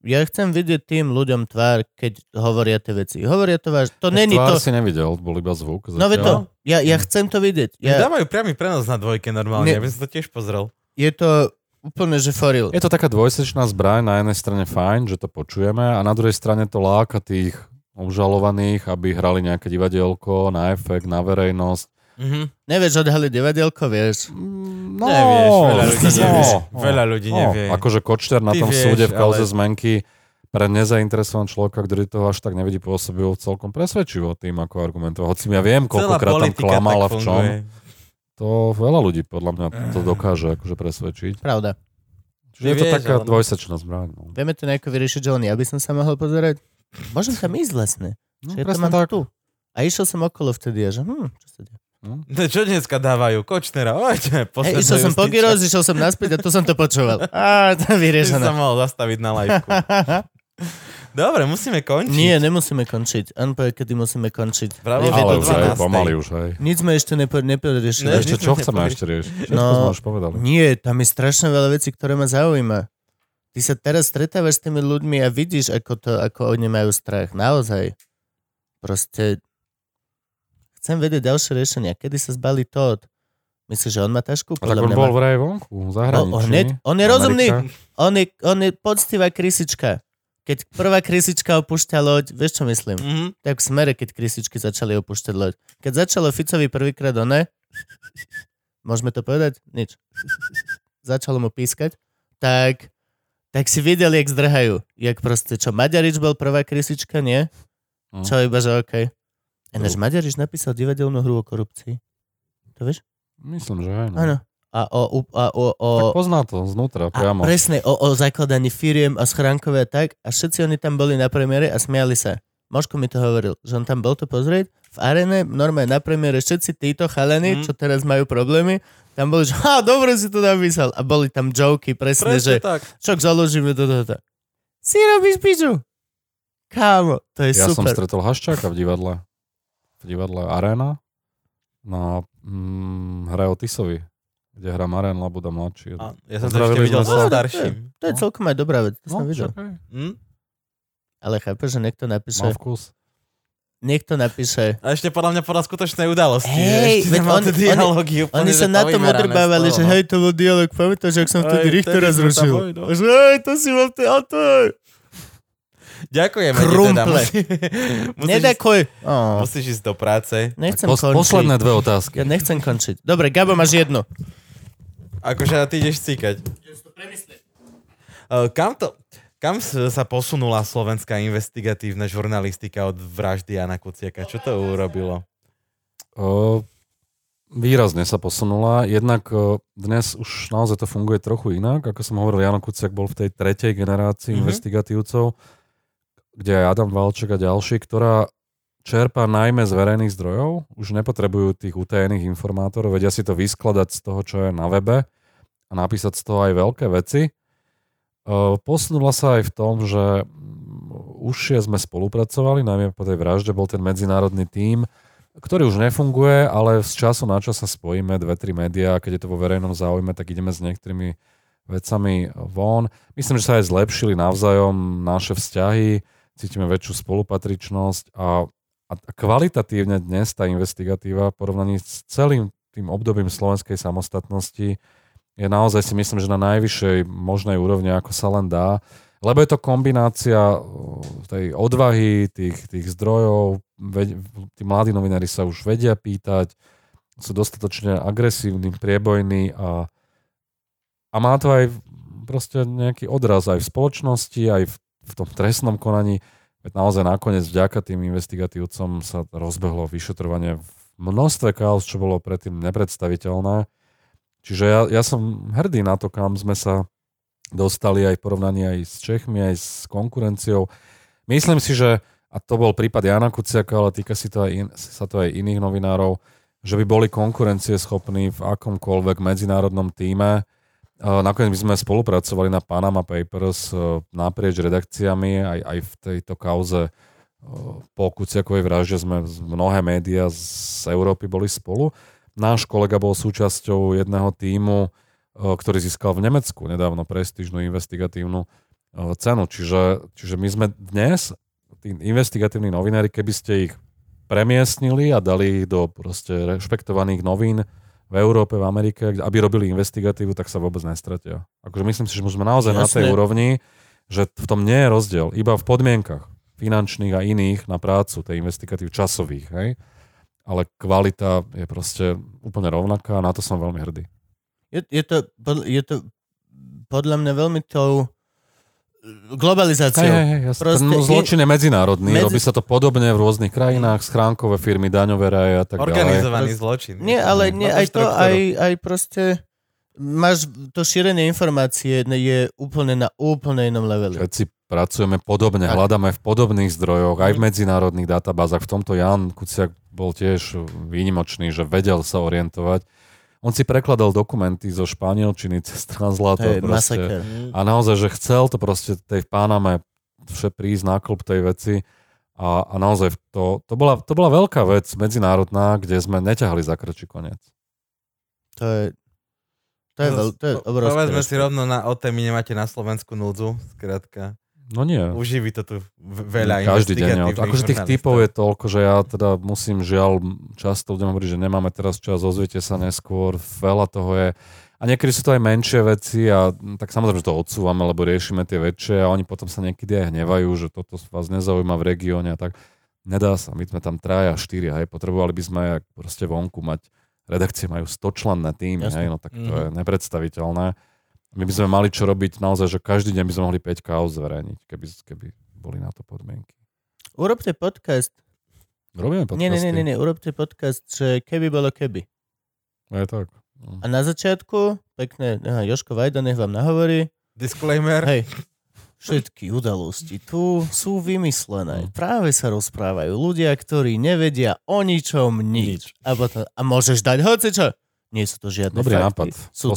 S3: Ja chcem vidieť tým ľuďom tvár, keď hovoria tie veci. Hovoria to váž... To není
S4: Tvár
S3: to...
S4: si nevidel, bol iba zvuk.
S3: No veď to, ja, ja chcem to vidieť.
S2: ja...
S3: Ja,
S2: Dávajú priamy prenos na dvojke normálne,
S3: Ne-
S2: aby som to tiež pozrel.
S3: je to úplne, že foril.
S4: Je to taká dvojsečná zbraň, na jednej strane fajn, že to počujeme a na druhej strane to láka tých obžalovaných, aby hrali nejaké divadielko na efekt, na verejnosť.
S2: Mhm.
S3: Nevieš odhaliť divadielko, vieš.
S4: No,
S2: Nevieš, veľa ľudí
S4: no,
S2: nevie.
S4: no,
S2: Veľa ľudí
S4: no,
S2: nevie.
S4: Akože Kočter na
S2: Ty
S4: tom
S2: vieš,
S4: súde v kauze
S2: ale-
S4: zmenky pre nezainteresovaného človeka, ktorý toho až tak nevidí pôsobil celkom presvedčivo tým, ako argumentoval. Hoci ja viem, koľkokrát tam klamal a v čom. To veľa ľudí podľa mňa to dokáže akože presvedčiť.
S3: Pravda.
S4: Čiže je to
S2: vieš,
S4: taká
S2: ale-
S4: dvojsečná zbraň. No.
S3: Vieme to nejako vyriešiť, že len ja by som sa mohol pozerať. Môžem tam ísť vlastne.
S4: No,
S3: Že ja to mám
S4: tak.
S3: tu. A išiel som okolo vtedy a že hm, čo sa deje?
S4: No.
S2: No, Čo dneska dávajú? Kočnera, ojde,
S3: Hej, išiel som po gyros, išiel som naspäť a tu som to počúval. Á, to vyriešené.
S2: mohol zastaviť na liveku. Dobre, musíme končiť.
S3: Nie, nemusíme končiť. An povie, kedy musíme končiť.
S2: Bravo, ale
S3: to
S4: už aj,
S2: 12.
S4: pomaly už, hej.
S3: Nic sme ešte nepo, neporiešili.
S2: Ne,
S4: Ešte
S2: nič
S4: čo chceme ešte riešiť? Všetko
S3: No,
S4: sme už povedali.
S3: Nie, tam je strašne veľa vecí, ktoré ma zaujíma. Ty sa teraz stretávaš s tými ľuďmi a vidíš, ako, to, ako oni majú strach. Naozaj. Proste chcem vedieť ďalšie riešenia. Kedy sa zbalí Todd? Myslíš, že on má tašku?
S4: A tak
S3: Podľa
S4: on
S3: mňa
S4: bol
S3: má.
S4: vraj vonku, zahraničí.
S3: o, hneď, on je
S4: Amerika.
S3: rozumný. On je, on je poctivá krysička. Keď prvá krysička opúšťa loď, vieš čo myslím?
S2: Mhm.
S3: Tak v smere, keď krysičky začali opúšťať loď. Keď začalo Ficovi prvýkrát one, môžeme to povedať? Nič. Začalo mu pískať, tak, tak si videl, jak zdrhajú. Jak proste, čo Maďarič bol prvá krysička, nie?
S4: Hm.
S3: Čo iba, že okej. Ináč Maďarič napísal divadelnú hru o korupcii. To vieš?
S4: Myslím, že aj. No.
S3: Áno. A o, a o, o,
S4: Tak pozná to znútra,
S3: a
S4: priamo.
S3: presne, o, o zakladaní firiem a schránkové a tak. A všetci oni tam boli na premiére a smiali sa. Možko mi to hovoril, že on tam bol to pozrieť v arene, normálne na premiére, všetci títo chalení,
S2: Mm.
S3: čo teraz majú problémy, tam boli, že ha, dobre si to napísal. A boli tam joky, presne, že
S2: Presne tak.
S3: čok založíme do toho. Si robíš piču? Kámo, to je
S4: Ja som
S3: super.
S4: stretol Haščáka v divadle. V divadle Arena na mm, hre o Tisovi, kde hrá Marian Labuda mladší.
S2: A ja som to ešte videl so starším.
S3: To je celkom aj dobrá vec, to som
S4: No,
S3: videl.
S4: však aj.
S2: Hm?
S3: Ale chápeš, že niekto napíše,
S4: Mal vkus.
S3: niekto napíše,
S2: A ešte podľa mňa podľa skutočnej udalosti.
S3: Hej, veď on- oni-
S2: dialógy úplne,
S3: oni
S2: že
S3: sa na tom odrbávali, že
S2: no.
S3: hej, to bol dialog, pamätáš, ak som vtedy Richtera zrušil.
S2: no.
S3: Že hej, to si mal tej, a to je.
S2: Ďakujeme teda.
S3: Krumple.
S2: Musí, musíš,
S3: Nedakuj. Oh,
S2: musíš ísť do práce.
S3: nechcem
S4: Pos-
S3: končiť.
S4: posledné dve otázky.
S3: Ja nechcem končiť. Dobre, Gabo, máš jednu.
S2: Akože a ty ideš cíkať. Uh, kam to... Kam sa posunula slovenská investigatívna žurnalistika od vraždy Jana Kuciaka? Čo to urobilo?
S4: O, výrazne sa posunula. Jednak dnes už naozaj to funguje trochu inak. Ako som hovoril, Jano Kuciak bol v tej tretej generácii
S2: Mhm.
S4: mm-hmm. investigatívcov, kde aj Adam Valček a ďalší, ktorá čerpá najmä z verejných zdrojov. Už nepotrebujú tých utajených informátorov, vedia si to vyskladať z toho, čo je na webe a napísať z toho aj veľké veci. O, Posunula sa aj v tom, že mm, užšie sme spolupracovali, najmä po tej vražde bol ten medzinárodný tím, ktorý už nefunguje, ale z času na čas sa spojíme, dve, tri médiá, keď je to vo verejnom záujme, tak ideme s niektorými vecami von. Myslím, že sa aj zlepšili navzájom naše vzťahy, cítime väčšiu spolupatričnosť a, a kvalitatívne dnes tá investigatíva v porovnaní s celým tým obdobím slovenskej samostatnosti je naozaj si myslím, že na najvyššej možnej úrovni, ako sa len dá. Lebo je to kombinácia o, tej odvahy, tých, tých zdrojov, tí mladí novinári sa už vedia pýtať, sú dostatočne agresívni, priebojní a, a má to aj proste nejaký odraz aj v spoločnosti, aj v, v tom trestnom konaní. Veď naozaj nakoniec vďaka tým investigatívcom sa rozbehlo vyšetrovanie v množstve kaos, čo bolo predtým nepredstaviteľné. Čiže ja, ja som hrdý na to, kam sme sa dostali aj v porovnaní aj s Čechmi, aj s konkurenciou. Myslím si, že, a to bol prípad Jana Kuciaka, ale týka si to aj in, sa to aj iných novinárov, že by boli konkurencieschopní v akomkoľvek medzinárodnom týme. Nakoniec my sme spolupracovali na Panama Papers uh, naprieč redakciami, aj, aj v tejto kauze uh, po Kuciakovej vražde sme mnohé médiá z Európy boli spolu. Náš kolega bol súčasťou jedného týmu, uh, ktorý získal v Nemecku nedávno prestížnu investigatívnu cenu. Čiže, čiže my sme dnes, tí investigatívni novinári, keby ste ich premiestnili a dali ich do proste rešpektovaných novín v Európe, v Amerike, aby robili investigatívu, tak sa vôbec nestratia. Akože myslím si, že sme naozaj na tej úrovni, že v tom nie je rozdiel. Iba v podmienkach finančných a iných na prácu, tej investigatív časových, hej? Ale kvalita je proste úplne rovnaká a na to som veľmi hrdý.
S3: Je, je, to, je to podľa mňa veľmi tou globalizáciou.
S4: Hej, hej, hej, jasne.
S3: Proste
S4: Ten zločin je medzinárodný,
S3: medzi-
S4: robí sa to podobne v rôznych krajinách, schránkové firmy, daňové raje a tak ďalej.
S2: Organizovaný zločin.
S3: Nie, ale nie,
S2: Má
S3: aj to, aj, aj proste máš to šírenie informácie je úplne na úplne inom leveli.
S4: Všetci pracujeme podobne,
S3: Tak.
S4: hľadáme v podobných zdrojoch, aj v
S3: Mhm.
S4: medzinárodných databázach. V tomto Jan Kuciak bol tiež výnimočný, že vedel sa orientovať. On si prekladal dokumenty zo španielčiny cez
S3: je
S4: proste.
S3: masaker.
S4: A naozaj, že chcel to proste tej v Páname vše prísť na klub tej veci. A, a naozaj to, to, bola, to bola veľká vec medzinárodná, kde sme neťahali za krčí koniec.
S3: To je, to je, veľ, to je obrovské.
S2: Povedzme si rovno na, o témy nemáte na Slovensku núdzu, skrátka.
S4: No nie.
S2: Uživí to tu veľa
S4: Každý deň. Akože tých typov je toľko, že ja teda musím žiaľ často ľuďom hovoriť, že nemáme teraz čas, ozviete sa neskôr, veľa toho je. A niekedy sú to aj menšie veci a tak samozrejme, že to odsúvame, lebo riešime tie väčšie a oni potom sa niekedy aj hnevajú, že toto vás nezaujíma v regióne a tak. Nedá sa, my sme tam traja, štyria, hej, potrebovali by sme aj proste vonku mať, redakcie majú 100 členné týmy, hej, no tak to
S2: Mhm.
S4: je nepredstaviteľné. My by sme mali čo robiť naozaj, že každý deň by sme mohli 5 kauz zverejniť, keby, keby boli na to podmienky.
S3: Urobte podcast.
S4: Robíme podcasty.
S3: Nie, nie, nie, nie, nie, urobte podcast, že keby bolo keby.
S4: Je tak. No.
S3: A na začiatku, pekne, aha, Joško Vajda, nech vám nahovorí,
S2: Disclaimer.
S3: hej, všetky udalosti tu sú vymyslené. Práve sa rozprávajú ľudia, ktorí nevedia o ničom nič. A, potom, a môžeš dať hocičo. Nie sú to žiadne
S4: Dobrý
S3: fakty.
S4: nápad.
S3: Sú to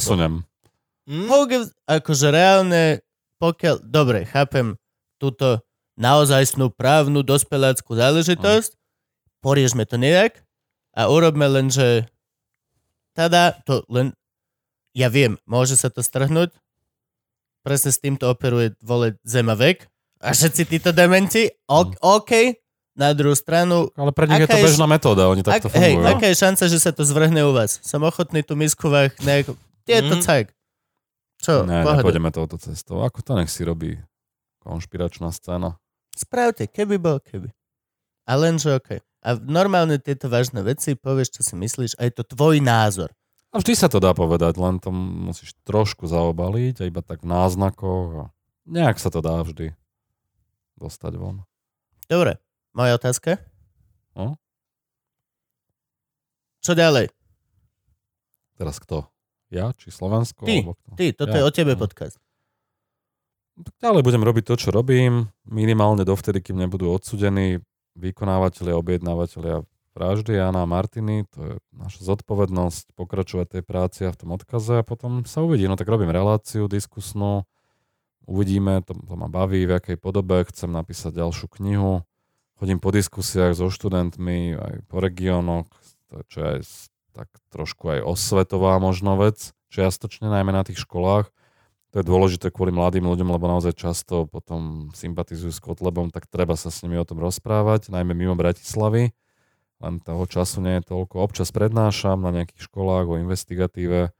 S2: Hm?
S3: Who gives, akože reálne, pokiaľ, dobre, chápem túto naozajstnú právnu dospeláckú záležitosť, poriešme to nejak a urobme len, že tada, to len, ja viem, môže sa to strhnúť, presne s týmto operuje vole Zema vek a všetci títo dementi, o, OK, Na druhú stranu,
S4: Ale pre nich je
S3: Aká
S4: to
S3: je-
S4: bežná metóda, oni takto
S3: ak, hej,
S4: fungujú.
S3: aká je šanca, že sa to zvrhne u vás? Som ochotný tú misku vách nejako... Je to
S2: Mhm.
S3: cajk. Čo?
S4: Ne,
S3: Pohoda.
S4: nepôjdeme touto cestou. Ako to nech si robí konšpiračná scéna.
S3: Spravte, keby bol keby. A len, že okej. A normálne tieto vážne veci povieš, čo si myslíš a je to tvoj názor.
S4: A vždy sa to dá povedať, len to musíš trošku zaobaliť a iba tak v náznakoch. A nejak sa to dá vždy dostať von.
S3: Dobre, moja otázka.
S4: No?
S3: Čo ďalej?
S4: Teraz kto? Ja či Slovensko?
S3: Ty,
S4: alebo kto?
S3: Ty, toto
S4: Ja.
S3: je o tebe
S4: No.
S3: podcast.
S4: Tak ďalej budem robiť to, čo robím, minimálne dovtedy, kým nebudú odsudení vykonávateľia, objednávateľia vraždy Jana a Martiny, to je naša zodpovednosť pokračovať tej práci a v tom odkaze a potom sa uvidí. No tak robím reláciu diskusnú, uvidíme, to, to ma baví, v akej podobe, chcem napísať ďalšiu knihu, chodím po diskusiách so študentmi aj po regiónoch, čo je aj tak trošku aj osvetová možno vec, čiastočne najmä na tých školách. To je dôležité kvôli mladým ľuďom, lebo naozaj často potom sympatizujú s Kotlebom, tak treba sa s nimi o tom rozprávať, najmä mimo Bratislavy. Len toho času nie je toľko. Občas prednášam na nejakých školách o investigatíve.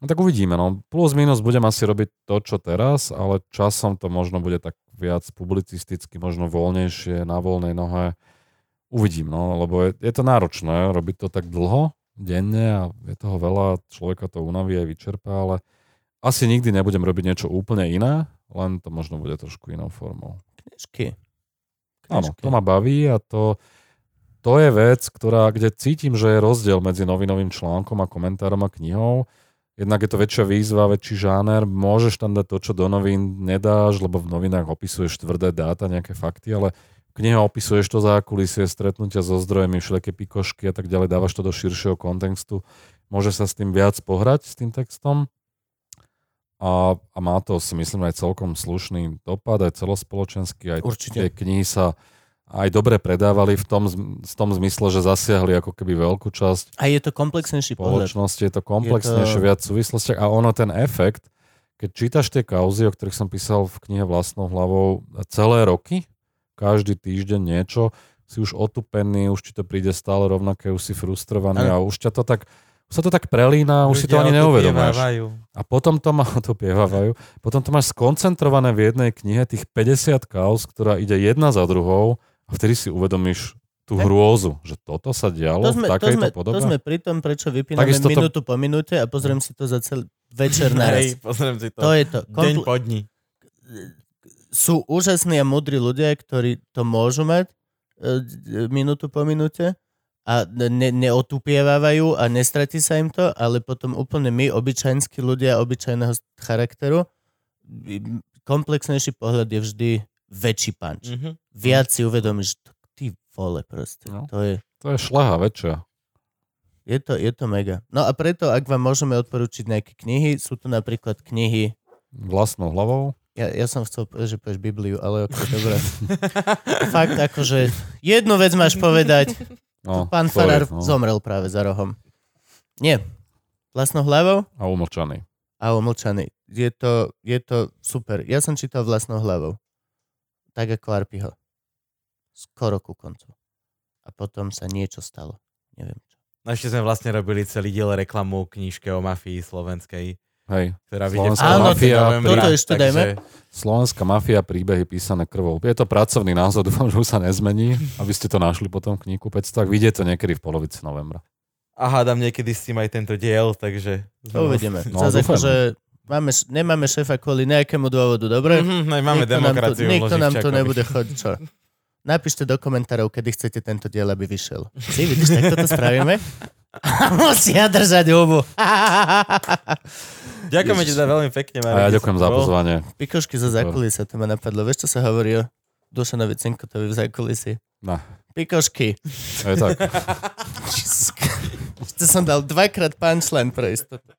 S4: No tak uvidíme. No. Plus minus budem asi robiť to, čo teraz, ale časom to možno bude tak viac publicisticky, možno voľnejšie, na voľnej nohe. Uvidím, no, lebo je, je to náročné robiť to tak dlho, denne a je toho veľa, človeka to unaví aj vyčerpá, ale asi nikdy nebudem robiť niečo úplne iné, len to možno bude trošku inou formou.
S3: Knižky.
S4: Áno, to ma baví a to, to je vec, ktorá, kde cítim, že je rozdiel medzi novinovým článkom a komentárom a knihou. Jednak je to väčšia výzva, väčší žáner, môžeš tam dať to, čo do novín nedáš, lebo v novinách opisuješ tvrdé dáta, nejaké fakty, ale v knihe opisuješ to zákulisie, stretnutia so zdrojmi, všelijaké pikošky a tak ďalej, dávaš to do širšieho kontextu, môže sa s tým viac pohrať, s tým textom. A, a má to si myslím aj celkom slušný dopad, aj celospoločenský, aj
S3: Určite.
S4: tie knihy sa aj dobre predávali v tom, v tom zmysle, že zasiahli ako keby veľkú časť
S3: A je to komplexnejší pohľad.
S4: je to komplexnejšie,
S3: Je to-
S4: viac súvislostiach a ono ten efekt, keď čítaš tie kauzy, o ktorých som písal v knihe vlastnou hlavou celé roky, každý týždeň niečo, si už otupený, už ti to príde stále rovnaké, už si frustrovaný a už ťa to tak, sa to tak prelína, už si to ani neuvedomuješ. A potom to má, to pievajú, potom to máš skoncentrované v jednej knihe, tých 50 kauz, ktorá ide jedna za druhou a vtedy si uvedomíš tú
S3: Tak.
S4: hrôzu, že toto sa dialo
S3: To sme,
S4: v
S3: to,
S4: takejto
S3: sme,
S4: podobe.
S3: to sme pri tom, prečo vypíname
S4: Takisto to-
S3: minútu po minúte a pozriem si to za celý večer naraz.
S2: Hej, pozriem si to.
S3: To je to.
S2: Deň
S3: Kompl-
S2: po dni.
S3: Sú úžasní a múdri ľudia, ktorí to môžu mať e, d- minútu po minúte a ne, neotupievajú a nestratí sa im to, ale potom úplne my, obyčajnskí ľudia obyčajného charakteru, komplexnejší pohľad je vždy väčší punch.
S2: Mhm.
S3: Viac si uvedomíš, to- ty vole proste.
S4: No.
S3: To je,
S4: To je šleha väčšia.
S3: je, to, je to mega. No a preto, ak vám môžeme odporučiť nejaké knihy, sú to napríklad knihy
S4: Vlastnou hlavou.
S3: Ja, ja som chcel povedať, že povieš Bibliu, ale ok, dobré. Fakt, akože jednu vec máš povedať.
S4: No,
S3: Pán
S4: to
S3: Farár
S4: no.
S3: zomrel práve za rohom. Nie. Vlastnou hlavou
S4: A umlčaný.
S3: a umlčaný. Je to, je to super. Ja som čítal vlastnou hlavou. Tak ako Arpiho. Skoro ku koncu. A potom sa niečo stalo. Neviem čo.
S2: No ešte sme vlastne robili celý diel reklamu knižke o mafii slovenskej,
S4: Hej.
S2: ktorá vyjde v
S4: Slovenská
S3: Áno,
S4: mafia.
S2: novembra,
S3: Toto ešte
S2: takže-
S3: dajme.
S4: Slovenská mafia, príbehy písané krvou. Je to pracovný názor, dúfam, že už sa nezmení, aby ste to našli potom v knihu tak Vyjde to niekedy v polovici novembra.
S2: A hádam niekedy s tým aj tento diel, takže...
S3: To uvidíme.
S4: No,
S3: Zase
S4: dúfajme.
S3: akože máme, nemáme šéfa kvôli nejakému dôvodu, dobre?
S2: Mhm, no, máme
S3: Nikto nám
S2: demokraciu. v
S3: nikto nám
S2: Loživčakovi.
S3: nebude chodiť, čo? Napíšte do komentárov, kedy chcete tento diel, aby vyšiel. Si, vidíš, tak toto spravíme? Musia držať hubu.
S2: Ďakujeme ti za veľmi pekne, Marek.
S4: A ja ďakujem za pozvanie.
S3: Pikošky zo zákulisia, to ma napadlo. Vieš, čo sa hovorí o Dušanovi Cinkotovi v zákulisí?
S4: No,
S3: Pikošky.
S4: je tak.
S3: To som dal dvakrát punchline pre istotu.